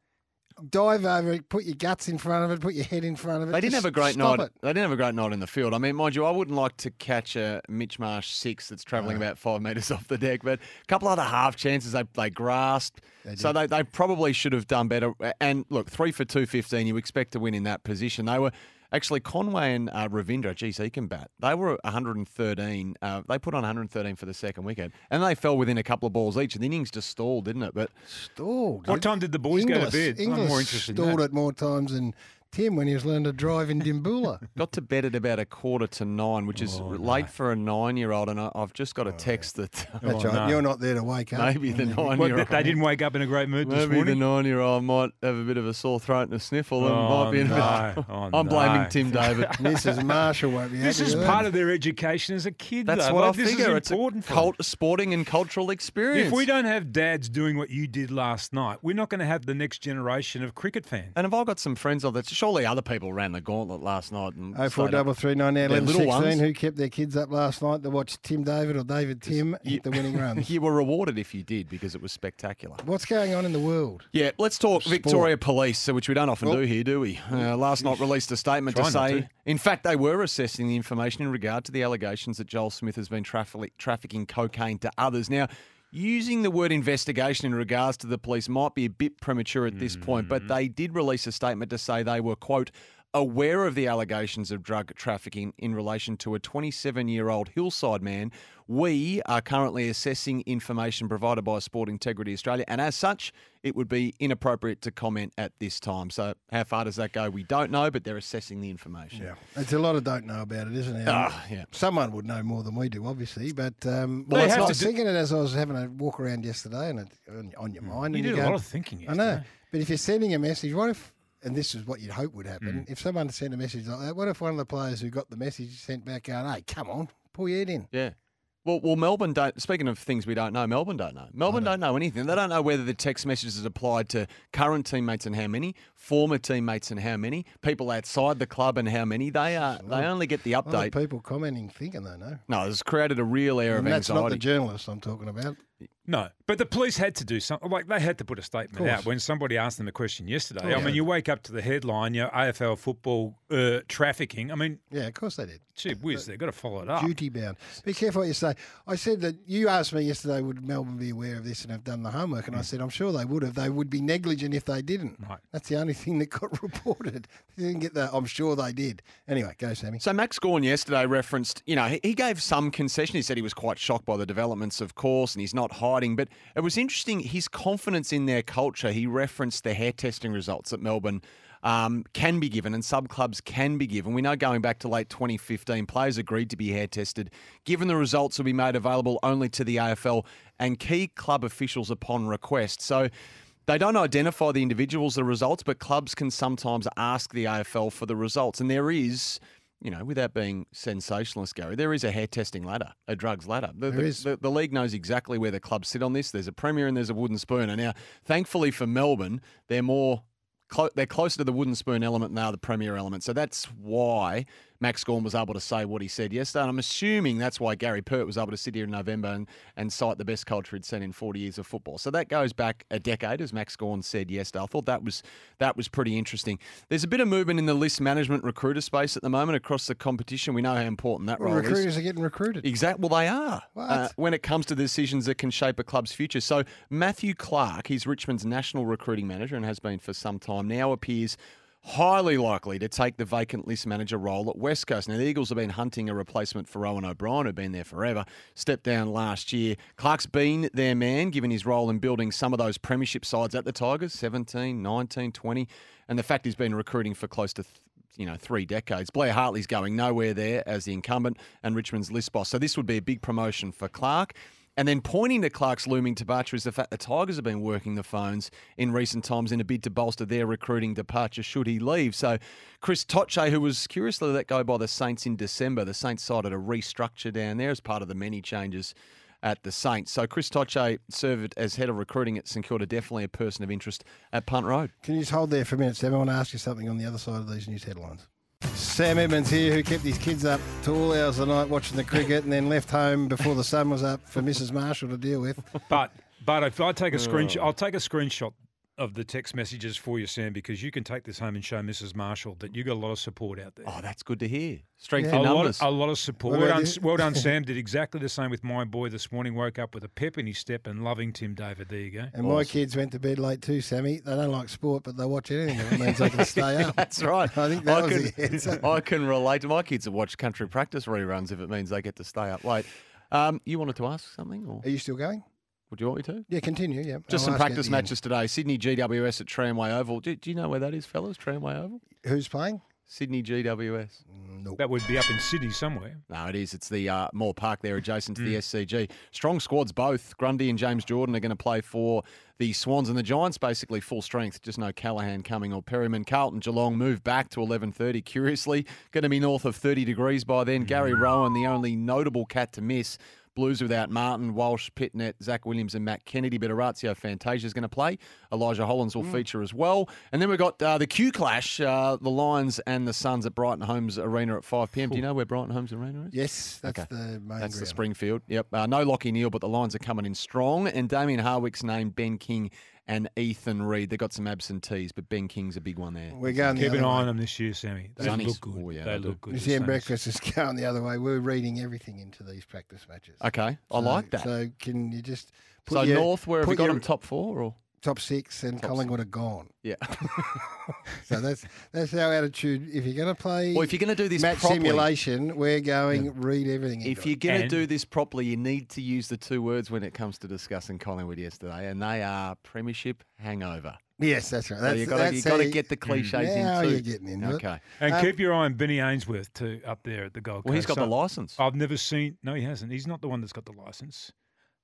Dive over it, put your guts in front of it, put your head in front of it. They didn't Just have a great night. It. They didn't have a great night in the field. I mean, mind you, I wouldn't like to catch a Mitch Marsh six that's travelling about five metres off the deck, but a couple other half chances they they grasped. so they, they probably should have done better. And look, three for two fifteen. You expect to win in that position. They were. Actually, Conway and uh, Ravindra, geez, he can bat. They were 113. Uh, they put on 113 for the second wicket, and they fell within a couple of balls each. And the innings just stalled, didn't it? But stalled. What time did the boys go to Inglis, bed? I'm more interested in stalled that. it more times than Tim when he was learning to drive in Dimboola. got to bed at about a quarter to nine, which is oh, late for a nine-year-old. And I, I've just got a oh, text that That's right. Oh, you're not there to wake up. maybe the nine-year-old. They didn't wake up in a great mood this Maybe morning. the nine-year-old might have a bit of a sore throat and a sniffle. and Oh, might be in a no. bit. Oh, I'm blaming. Tim David. Mrs. Marshall won't be This happy is with part of their education as a kid. That's though. what Like, I this figure. Is It's important a for cult, sporting and cultural experience. If we don't have dads doing what you did last night, we're not going to have the next generation of cricket fans. and have I got some friends of that? Surely other people ran the gauntlet last night. And Oh four stayed double up. three nine They're eleven little sixteen. ones. Who kept their kids up last night to watch Tim David or David Tim hit the winning runs? You were rewarded if you did because it was spectacular. What's going on in the world? Yeah, let's talk Sport. Victoria Police, which we don't often Oh. do here, do we? Uh, last night released a statement to say, to. in fact, they were assessing the information in regard to the allegations that Joel Smith has been traffic- trafficking cocaine to others. Now, using the word investigation in regards to the police might be a bit premature at this point, but Mm-hmm. they did release a statement to say they were, quote, aware of the allegations of drug trafficking in relation to a 27 year old hillside man. We are currently assessing information provided by Sport Integrity Australia, and as such, it would be inappropriate to comment at this time. So, how far does that go? We don't know, but they're assessing the information. Yeah, it's a lot of don't know about it, isn't it? Ah, yeah. Someone would know more than we do, obviously. But um, Well, well, they I was to do- thinking it as I was having a walk around yesterday, and it's on, on your mind. You and did go, a lot of thinking I know, but if you're sending a message, what if? And this is what you'd hope would happen. Mm. If someone sent a message like that, what if one of the players who got the message sent back going, "Hey, come on, pull your head in." Yeah. Well, well, Melbourne don't. Speaking of things we don't know, Melbourne don't know. Melbourne don't know anything. They don't know whether the text messages is applied to current teammates and how many, former teammates and how many, people outside the club and how many. They are. They only get the A lot of update. people commenting thinking they know. No, it's created a real air of And that's not the journalists I'm talking about. No, but the police had to do something. Like they had to put a statement out when somebody asked them a question yesterday. Course. I mean, you wake up to the headline, you know, AFL football uh, trafficking. I mean, Yeah, of course they did. gee whiz, they've got to follow it up. Duty bound. Be careful what you say. I said that you asked me yesterday, would Melbourne be aware of this and have done the homework? And I said, I'm sure they would have. They would be negligent if they didn't. Right. That's the only thing that got reported. They didn't get that. I'm sure they did. Anyway, go, Sammy. So Max Gawn yesterday referenced, you know, he, he gave some concession. He said he was quite shocked by the developments, of course, and he's not hiding. But it was interesting his confidence in their culture. He referenced the hair testing results at Melbourne um, can be given and sub clubs can be given. We know going back to late 2015, players agreed to be hair tested. Given the results will be made available only to the AFL and key club officials upon request. So. They don't identify the individuals, the results, but clubs can sometimes ask the AFL for the results. And there is, you know, without being sensationalist, Garry, there is a hair testing ladder, a drugs ladder. The, There the, is. The, the league knows exactly where the clubs sit on this. There's a premier and there's a wooden spoon. And now, thankfully for Melbourne, they're more. Clo- they're closer to the wooden spoon element than they are the premier element. So that's why Max Gawn was able to say what he said yesterday. And I'm assuming that's why Gary Pert was able to sit here in November and, and cite the best culture he'd seen in 40 years of football. So that goes back a decade, as Max Gawn said yesterday. I thought that was that was pretty interesting. There's a bit of movement in the list management recruiter space at the moment across the competition. We know how important that role recruiters is. are getting recruited. Exactly. Well, they are uh, when it comes to decisions that can shape a club's future. So Matthew Clark, he's Richmond's national recruiting manager and has been for some time now, appears highly likely to take the vacant list manager role at West Coast. Now, the Eagles have been hunting a replacement for Rohan O'Brien, who'd been there forever, stepped down last year. Clark's been their man, given his role in building some of those premiership sides at the Tigers, 17, 19, 20. And the fact he's been recruiting for close to th- you know, three decades. Blair Hartley's going nowhere there as the incumbent and Richmond's list boss. So this would be a big promotion for Clark. And then pointing to Clark's looming departure is the fact the Tigers have been working the phones in recent times in a bid to bolster their recruiting departure should he leave. So Chris Toce, who was curiously let go by the Saints in December, the Saints cited a restructure down there as part of the many changes at the Saints. So Chris Toce served as head of recruiting at St Kilda, definitely a person of interest at Punt Road. Can you just hold there for a minute, Sam? I want to ask you something on the other side of these news headlines. Sam Edmund here, who kept his kids up to all hours of the night watching the cricket and then left home before the sun was up for Mrs. Marshall to deal with. But but if I take a screenshot. I'll take a screenshot of the text messages for you, Sam, because you can take this home and show Mrs. Marshall that you got a lot of support out there. Oh, that's good to hear. Strength a in lot, numbers. of, a lot of support. What Well done, well done, Sam. Did exactly the same with my boy this morning. Woke up with a pep in his step and loving Tim David. There you go. And my kids went to bed late too, Sammy. They don't like sport, but they watch anything if it means they can stay up. That's right. I think that I was can, the answer. I can relate to my kids that watch country practice reruns if it means they get to stay up late. Um, you wanted to ask something, or Are you still going? Would you want me to? Yeah, continue. Yeah. Just I'll some ask you at practice the end. matches today. Sydney GWS at Tramway Oval. Do, do you know where that is, fellas? Tramway Oval. Who's playing? Sydney GWS. No. That would be up in Sydney somewhere. No, it is. It's the uh, Moore Park there, adjacent to the Mm. SCG. Strong squads, both. Grundy and James Jordon are going to play for the Swans and the Giants, basically full strength. Just no Callaghan coming or Perryman. Carlton Geelong move back to 11.30, curiously. Going to be north of 30 degrees by then. Gary Rohan, the only notable cat to miss. Blues without Martin, Walsh, Pittonet, Zac Williams, and Matt Kennedy. But Orazio Fantasia is going to play. Elijah Hollins will feature as well. And then we've got uh, the Q Clash, uh, the Lions and the Suns at Brighton Homes Arena at 5 p.m. Do you know where Brighton Homes Arena is? Yes, that's Okay. the main That's the. Springfield. Yep. Uh, no Lachie Neale, but the Lions are coming in strong. And Damien Hardwick's named Ben King and Ethan Read. They've got some absentees, but Ben King's a big one there. We're going the an eye way. on them this year, Sammy. They Sunnies. look good. Oh, yeah, they they do. look good. the Museum Breakfast is going the other way. We're reading everything into these practice matches. Okay. I So- like that. So can you just put So your, North, where have we put got your them top four or top six, and Top Collingwood are gone. yeah? So that's that's our attitude. If you're going to play, Well, if you're going to do this match properly- simulation, we're going read everything. if you're going to do this properly, you need to use the two words when it comes to discussing Collingwood yesterday, and they are premiership hangover. yes, that's right. So That's, you got to that's you got to get the cliches in now too. you're getting into it. okay. And Um, keep your eye on Benny Ainsworth too up there at the Gold Coast. Well, he's got the license. I've never seen. No, he hasn't. He's not the one that's got the license.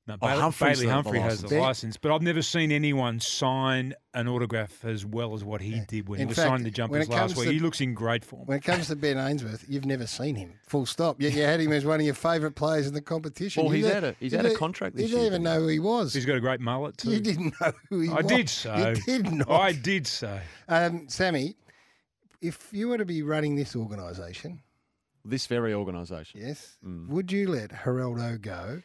No, Oh, Bailey, Humphrey's Bailey the- the Humphrey has licence. the license, but I've never seen anyone sign an autograph as well as what he did when In he was fact, signing the jumpers last week. to- he looks in great form. When it comes to Ben Ainsworth, you've never seen him. Full stop. Yet you had him as one of your favourite players in the competition. Well, You he's don't- had a- he's you had a don't- contract You didn't even know who he was. He's got a great mullet too. You didn't know who he I was. I did so. You did not. I did so. Um, Sammy, if you were to be running this organisation, This very organisation. yes, Mm. would you let Geraldo go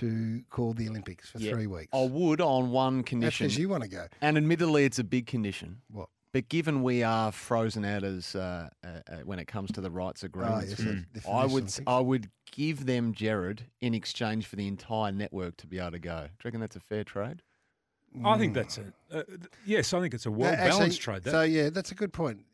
to call the Olympics for Yeah. three weeks? I would on one That's condition. because you want to go. And admittedly, it's a big condition. What? But given we are frozen out as uh, uh, uh, when it comes to the rights agreements, yes, the- the I would Olympics. I would give them Gerard in exchange for the entire network to be able to go. Do you reckon that's a fair trade? I think that's a uh, yes. I think it's a well balanced trade. That. So yeah, that's a good point.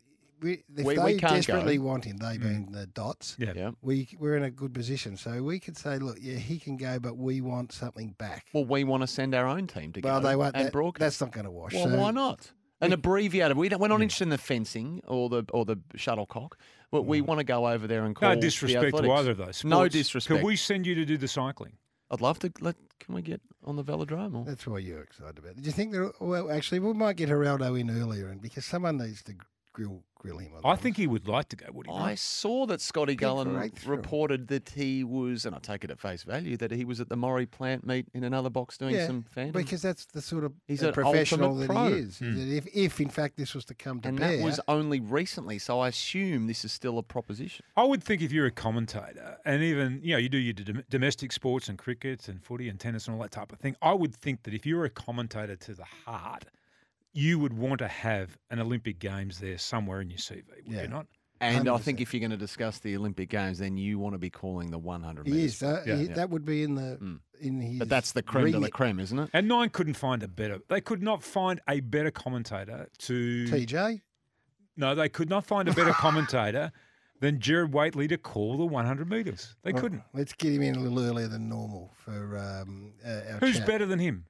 We, if We- they we can't desperately go. want him, they mm. being the dots, yeah. Yeah. we we're in a good position. So we could say, look, yeah, he can go, but we want something back. Well, we want to send our own team to Well, go they won't. and That, broadcast. that's not going to wash. Well, so why not? An abbreviated. We don't, we're not interested in the fencing or the or the shuttlecock, but we mm. want to go over there and call. No the disrespect to either of those. No disrespect. Could we send you to do the cycling? I'd love to. Let, can we get on the velodrome? Or? That's why you're excited about it. Do you think that? Well, actually, we might get Geraldo in earlier, and because someone needs to grill grill him. On I think he would like to go. Would he? I not? saw that Scotty Gullan breakthrough. reported that he was, and I take it at face value, that he was at the Maurie Plant meet in another box doing yeah, some fan. because that's the sort of He's an professional ultimate that pro. he is. That hmm. if, if in fact this was to come to and bear, that was only recently, so I assume this is still a proposition. I would think if you're a commentator and even, you know, you do your dom- domestic sports and cricket and footy and tennis and all that type of thing, I would think that if you're a commentator to the heart, you would want to have an Olympic Games there somewhere in your CV, would Yeah. you not? And I think if you're going to discuss the Olympic Games, then you want to be calling the 100 he metres. is. Uh, Yeah. he, Yeah. That would be in the Mm. in his. But that's the creme de la remit. creme, isn't it? And Nine couldn't find a better. They could not find a better commentator to. TJ. No, they could not find a better commentator than Gerard Whateley to call the 100 metres. They Well, couldn't. Let's get him in a little earlier than normal for um, uh, our Who's chat. better than him?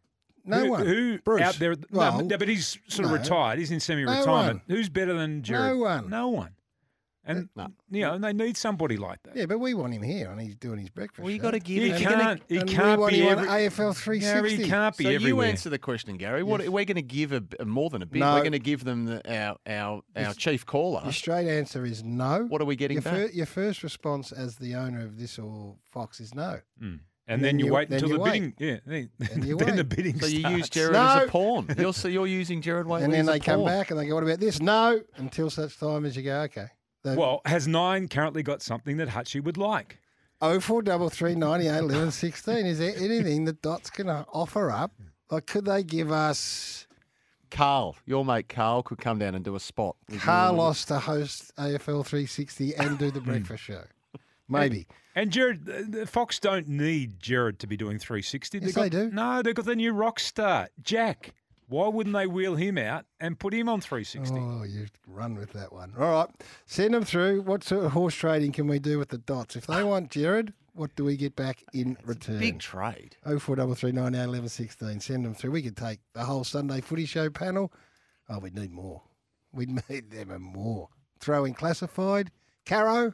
No who, one. Who Bruce. out there? Well, no, but he's sort of no. retired. He's in semi-retirement. one. Who's better than Gerard? No one. No one. And you know, and they need somebody like that. Yeah, but we want him here, and he's doing his breakfast. Well, you got to give He if can't. He and we can't want be him on every, AFL 360. Garry can't be so everywhere. you answer the question, Garry. What we're going to give a, a- more than a bit. No. We're going to give them the, our our our Yes. chief caller. Your straight answer is no. What are we getting your, back? fir- your first response as the owner of this or Fox is no. Mm. And, then, you, wait until you the wait. bidding. Yeah, then, And then the wait. bidding So you starts. use Gerard as a pawn. You're so you're using Gerard Whateley and then as a they come pawn. back and they go, "What about this?" No, until such time as you go, "Okay." The Well, has Nine currently got something that Hutchie would like? oh four double three ninety eight eleven sixteen. Is there anything that Dots can offer up? Like, could they give us Carl, your mate Carl, could come down and do a spot. with you. Carlos to host AFL 360 and do the breakfast show. Maybe. And Gerard, uh, the- the Fox don't need Gerard to be doing 360. Yes, got, they do. No, they've got the new rock star, Jack. Why wouldn't they wheel him out and put him on 360? Oh, you run with that one. All right. Send them through. What sort of horse trading can we do with the dots? If they want Gerard, what do we get back in return? Big trade. Oh four double three nine eight eleven sixteen. Send them through. We could take the whole Sunday Footy Show panel. Oh, we'd need more. We'd need them and more. Throw in classified. Caro.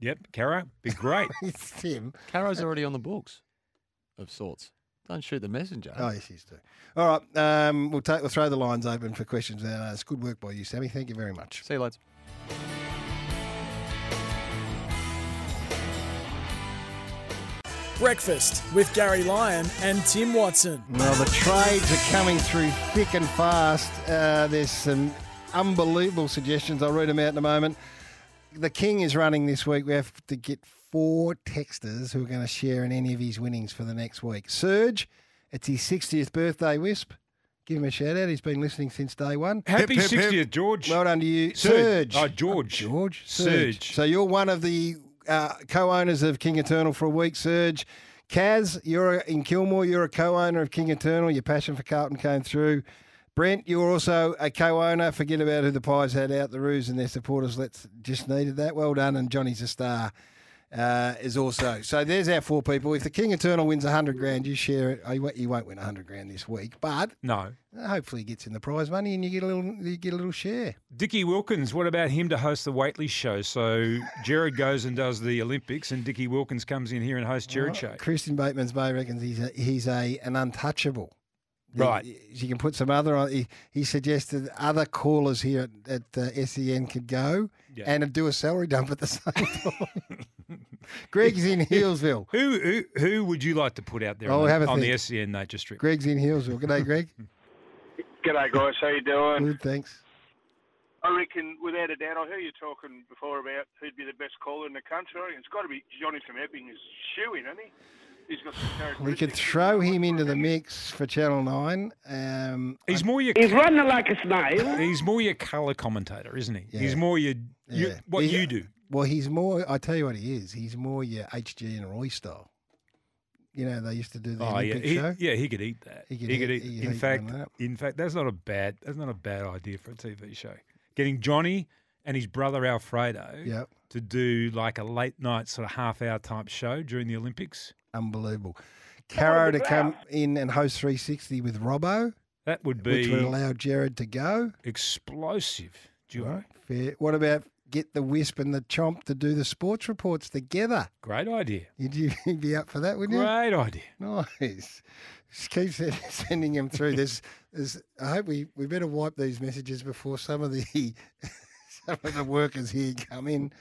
Yep, Caro, be great. it's Tim. Caro's already on the books, of sorts. Don't shoot the messenger. Oh, yes, he's too. All right. Um, we'll take. We'll throw the lines open for questions. now. it's good work by you, Sammy. Thank you very much. See you, lads. Breakfast with Garry Lyon and Tim Watson. Well, the trades are coming through thick and fast. Uh, there's some unbelievable suggestions. I'll read them out in a moment. The King is running this week. We have to get four texters who are going to share in any of his winnings for the next week. Serge, it's his 60th birthday, Wisp. Give him a shout out. He's been listening since day one. Happy 60th, George. Well done to you. Serge. Serge. Oh, George. George. Serge. So you're one of the uh, co-owners of King Eternal for a week, Serge. Kaz, you're in Kilmore. You're a co-owner of King Eternal. Your passion for Carlton came through. Brent, you're also a co-owner. Forget about who the Pies had out the Roos and their supporters. Let's just needed that. Well done. And Johnny's a star. Uh, is also so. There's our four people. If the King Eternal wins a hundred grand, you share it. Oh, you won't- You won't win hundred grand this week, but No. hopefully he gets in the prize money and you get a little. You get a little share. Dickie Wilkins, what about him to host the Whateley show? So Gerard goes and does the Olympics, and Dickie Wilkins comes in here and hosts Gerard show. Christian Bateman's Bay reckons he's a, he's a an untouchable. Right. He- You can put some other on. He, he suggested other callers here at, at uh, SEN could go Yeah. and do a salary dump at the same time. Greg's in Healesville. Who, who who would you like to put out there Oh, on, the, have a on the think. SEN Nature Strip? Greg's in Healesville. G'day, Greg. G'day, guys. How you doing? Good, thanks. I reckon, without a doubt, I heard you talking before about who'd be the best caller in the country. It's got to be Johnny from Epping. Is shoeing, isn't he? He's got some We could throw him into the mix for Channel 9. Um, He's more your He's running like a snail. he's more your colour commentator, isn't he? He's more your, you Yeah. what He- you do. Well, he's more, I tell you what he is. He's more your HG and Roy style. You know, they used to do the Oh yeah, Olympic he, show. yeah, he could eat that. He He could could, eat- eat. he could in eat fact, that. in fact, that's not a bad. That's not a bad idea for a TV show. Getting Johnny and his brother Alfredo Yep. To do like a late night sort of half hour type show during the Olympics. Unbelievable. Caro to come in and host 360 with Robbo, That would be. which would allow Gerard to go. explosive duo. Right, Fair. What about get the Wisp and the Chomp to do the sports reports together? Great idea. You'd you be up for that, wouldn't you? Great idea. Nice. Just keep sending them through. There's, there's. I hope we, we better wipe these messages before some of the some of the workers here come in.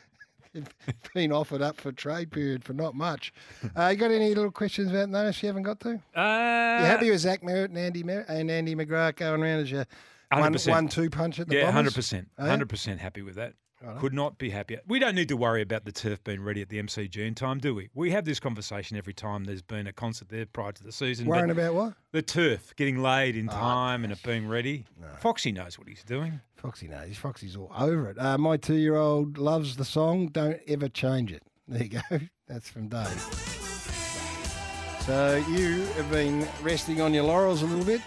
Been offered up for trade period for not much. Uh, you got any little questions about those you haven't got to? Uh, you happy with Zach Merrett and Andy Mer- and Andy McGrath going around as your one, 100%. one two punch at the yeah, hundred percent, Oh, hundred percent happy with that. Could not be happier. We don't need to worry about the turf being ready at the MCG in time, do we? We have this conversation every time there's been a concert there prior to the season. but Worrying about what? the turf getting laid in Oh, time and it being ready. Foxy knows what he's doing. Foxy knows. Foxy's all over it. Uh, my two-year-old loves the song. Don't ever change it. There you go. That's from Dave. So you have been resting on your laurels a little bit.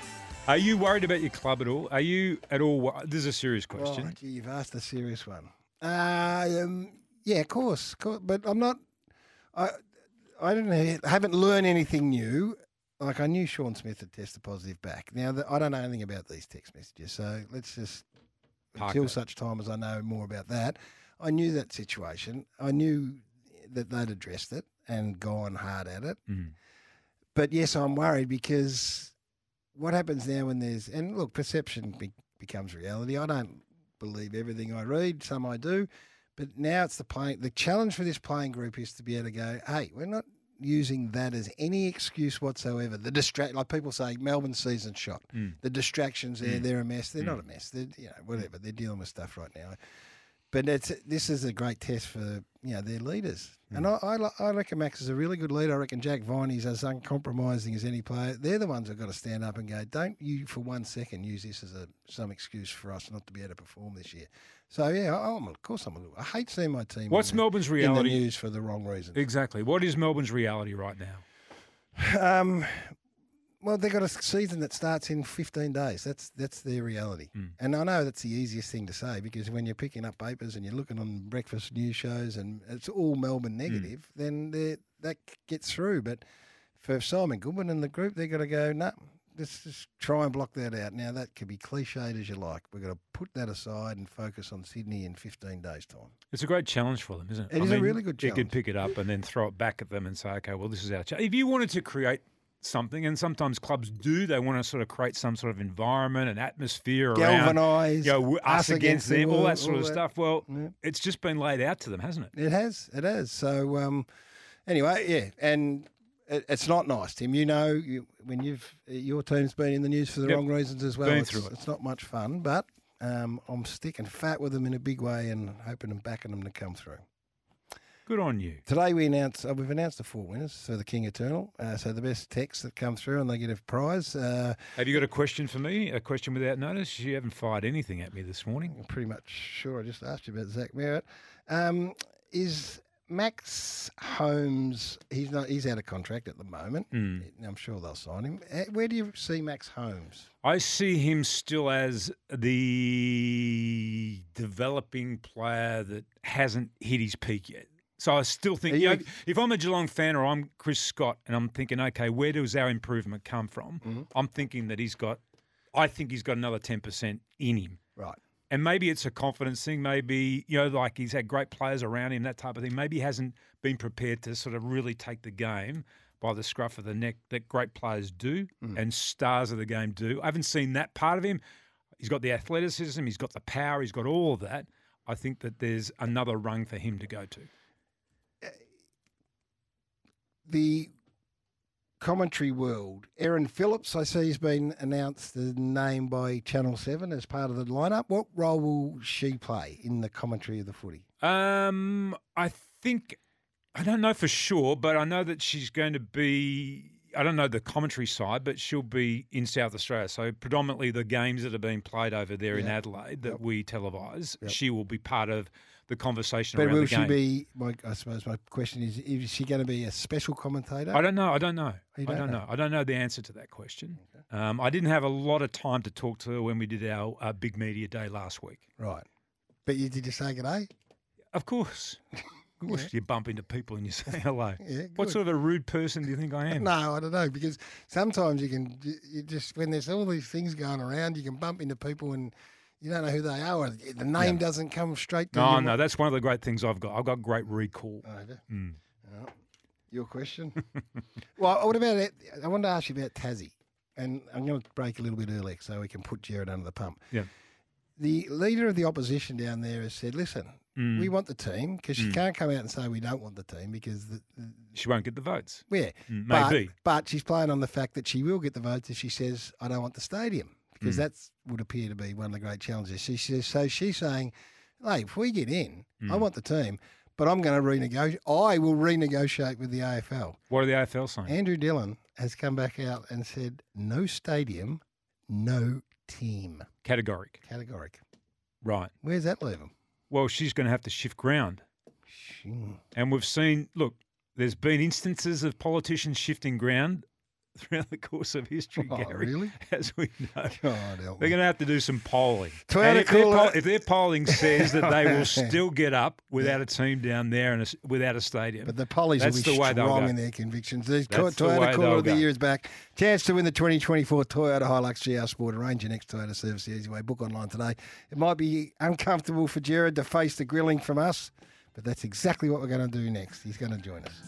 Are you worried about your club at all? Are you at all? This is a serious question. Oh, gee, you've asked a serious one. Uh, um, yeah, of course, course, but I'm not. I I don't know. I haven't learned anything new. Like I knew Sean Smith had tested positive back. Now that I don't know anything about these text messages, so let's just Park until that. such time as I know more about that. I knew that situation. I knew that they'd addressed it and gone hard at it. Mm. But yes, I'm worried because what happens now when there's and look, perception be, becomes reality. I don't believe everything I read. Some I do, but now it's the playing. The challenge for this playing group is to be able to go. Hey, we're not using that as any excuse whatsoever. The distract, like people say, Melbourne season shot. Mm. The distractions there, Mm. they're a mess. They're not Mm. a mess. They're you know whatever. They're dealing with stuff right now. But it's this is a great test for you know their leaders. And I, I I reckon Max is a really good leader. I reckon Jack Viney's as uncompromising as any player. They're the ones that got to stand up and go. Don't you for one second use this as a some excuse for us not to be able to perform this year. So yeah, I, I'm, of course I'm a little. I hate seeing my team. What's in the, Melbourne's in the news for the wrong reason. Exactly. What is Melbourne's reality right now? Um, well, they've got a season that starts in 15 days. That's that's their reality. Hmm. And I know that's the easiest thing to say because when you're picking up papers and you're looking on breakfast news shows and it's all Melbourne Hmm. negative, then that gets through. But for Simon Goodwin and the group, they've got to go, no, let's just try and block that out. Now, that could be cliched as you like. We've got to put that aside and focus on Sydney in 15 days' time. It's a great challenge for them, isn't it? It is a really good challenge. You could pick it up and then throw it back at them and say, okay, well, this is our challenge. If you wanted to create something, and sometimes clubs do, they want to sort of create some sort of environment and atmosphere around Galvanise, you know, us, us against against them, all world, that sort all of that. stuff. Well, Yeah. it's just been laid out to them, hasn't it? It has, it has. So um, anyway, yeah, and it, it's not nice, Tim. You know, you, when you've your team's been in the news for the Yep. wrong reasons as well. Been it's, through it. it's not much fun, but um, I'm sticking fat with them in a big way and hoping and backing them to come through. Good on you. Today we announced uh, we've announced the four winners for the King Eternal. Uh, so the best texts that come through and they get a prize. Uh, Have you got a question for me? A question without notice? You haven't fired anything at me this morning. I'm pretty much sure I just asked you about Zach Merrett. Um, is Max Holmes? He's not. He's out of contract at the moment. Hmm. I'm sure they'll sign him. Uh, Where do you see Max Holmes? I see him still as the developing player that hasn't hit his peak yet. So I still think, you know, if I'm a Geelong fan or I'm Chris Scott and I'm thinking, okay, where does our improvement come from? Mm-hmm. I'm thinking that he's got, I think he's got another 10% in him. Right. And maybe it's a confidence thing. Maybe, you know, like he's had great players around him, that type of thing. Maybe he hasn't been prepared to sort of really take the game by the scruff of the neck that great players do Mm. and stars of the game do. I haven't seen that part of him. He's got the athleticism, he's got the power, he's got all of that. I think that there's another rung for him to go to. The commentary world. Erin Phillips, I see, has been announced the name by Channel Seven as part of the lineup. What role will she play in the commentary of the footy? Um, I think I don't know for sure, but I know that she's going to be. I don't know the commentary side, but she'll be in South Australia. So predominantly the games that are being played over there in Adelaide that we televise, Yep. she will be part of the conversation But around will she be? My, I suppose my question is: Is she going to be a special commentator? I don't know. I don't know. I don't don't know? know. I don't know the answer to that question. Um, I didn't have a lot of time to talk to her when we did our uh, big media day last week. Right. But you did you say good day? Of course. Of course, you bump into people and you say hello. Yeah, what sort of a rude person do you think I am? No, I don't know because sometimes you can you just when there's all these things going around, you can bump into people and you don't know who they are. Or the name doesn't come straight to No, you. no, that's one of the great things I've got. I've got great recall. Oh? Mm. Oh, your question. well, what about it? I wanted to ask you about Tassie, and I'm going to break a little bit early so we can put Jared under the pump. Yeah. The leader of the opposition down there has said, "Listen, Mm. we want the team because she Mm. can't come out and say we don't want the team because the, the She won't get the votes. yeah, Mm, but, maybe. But she's playing on the fact that she will get the votes if she says, I don't want the stadium, because Mm. that's would appear to be one of the great challenges. She says, so she's saying, hey, if we get in, I Mm. want the team, but I'm going to renegotiate. I will renegotiate with the AFL. What are the AFL saying? Andrew Dillon has come back out and said, no stadium, no team. Categoric. Categoric. Right. Where's that leave 'em? Well, she's going to have to shift ground. And we've seen, look, there's been instances of politicians shifting ground throughout the course of history, Oh, Garry. really? As we know. God help They're going to have to do some polling. Toyota if, their poll- if their polling says that they will still get up without a team down there and a without a stadium, But the pollies will be the strong in their convictions. The That's the Toyota Cooler they'll of the go. Year is back. Chance to win the 2024 Toyota Hilux GR Sport. Arrange your next Toyota service the easy way. Book online today. It might be uncomfortable for Gerard to face the grilling from us, but that's exactly what we're going to do next. He's going to join us.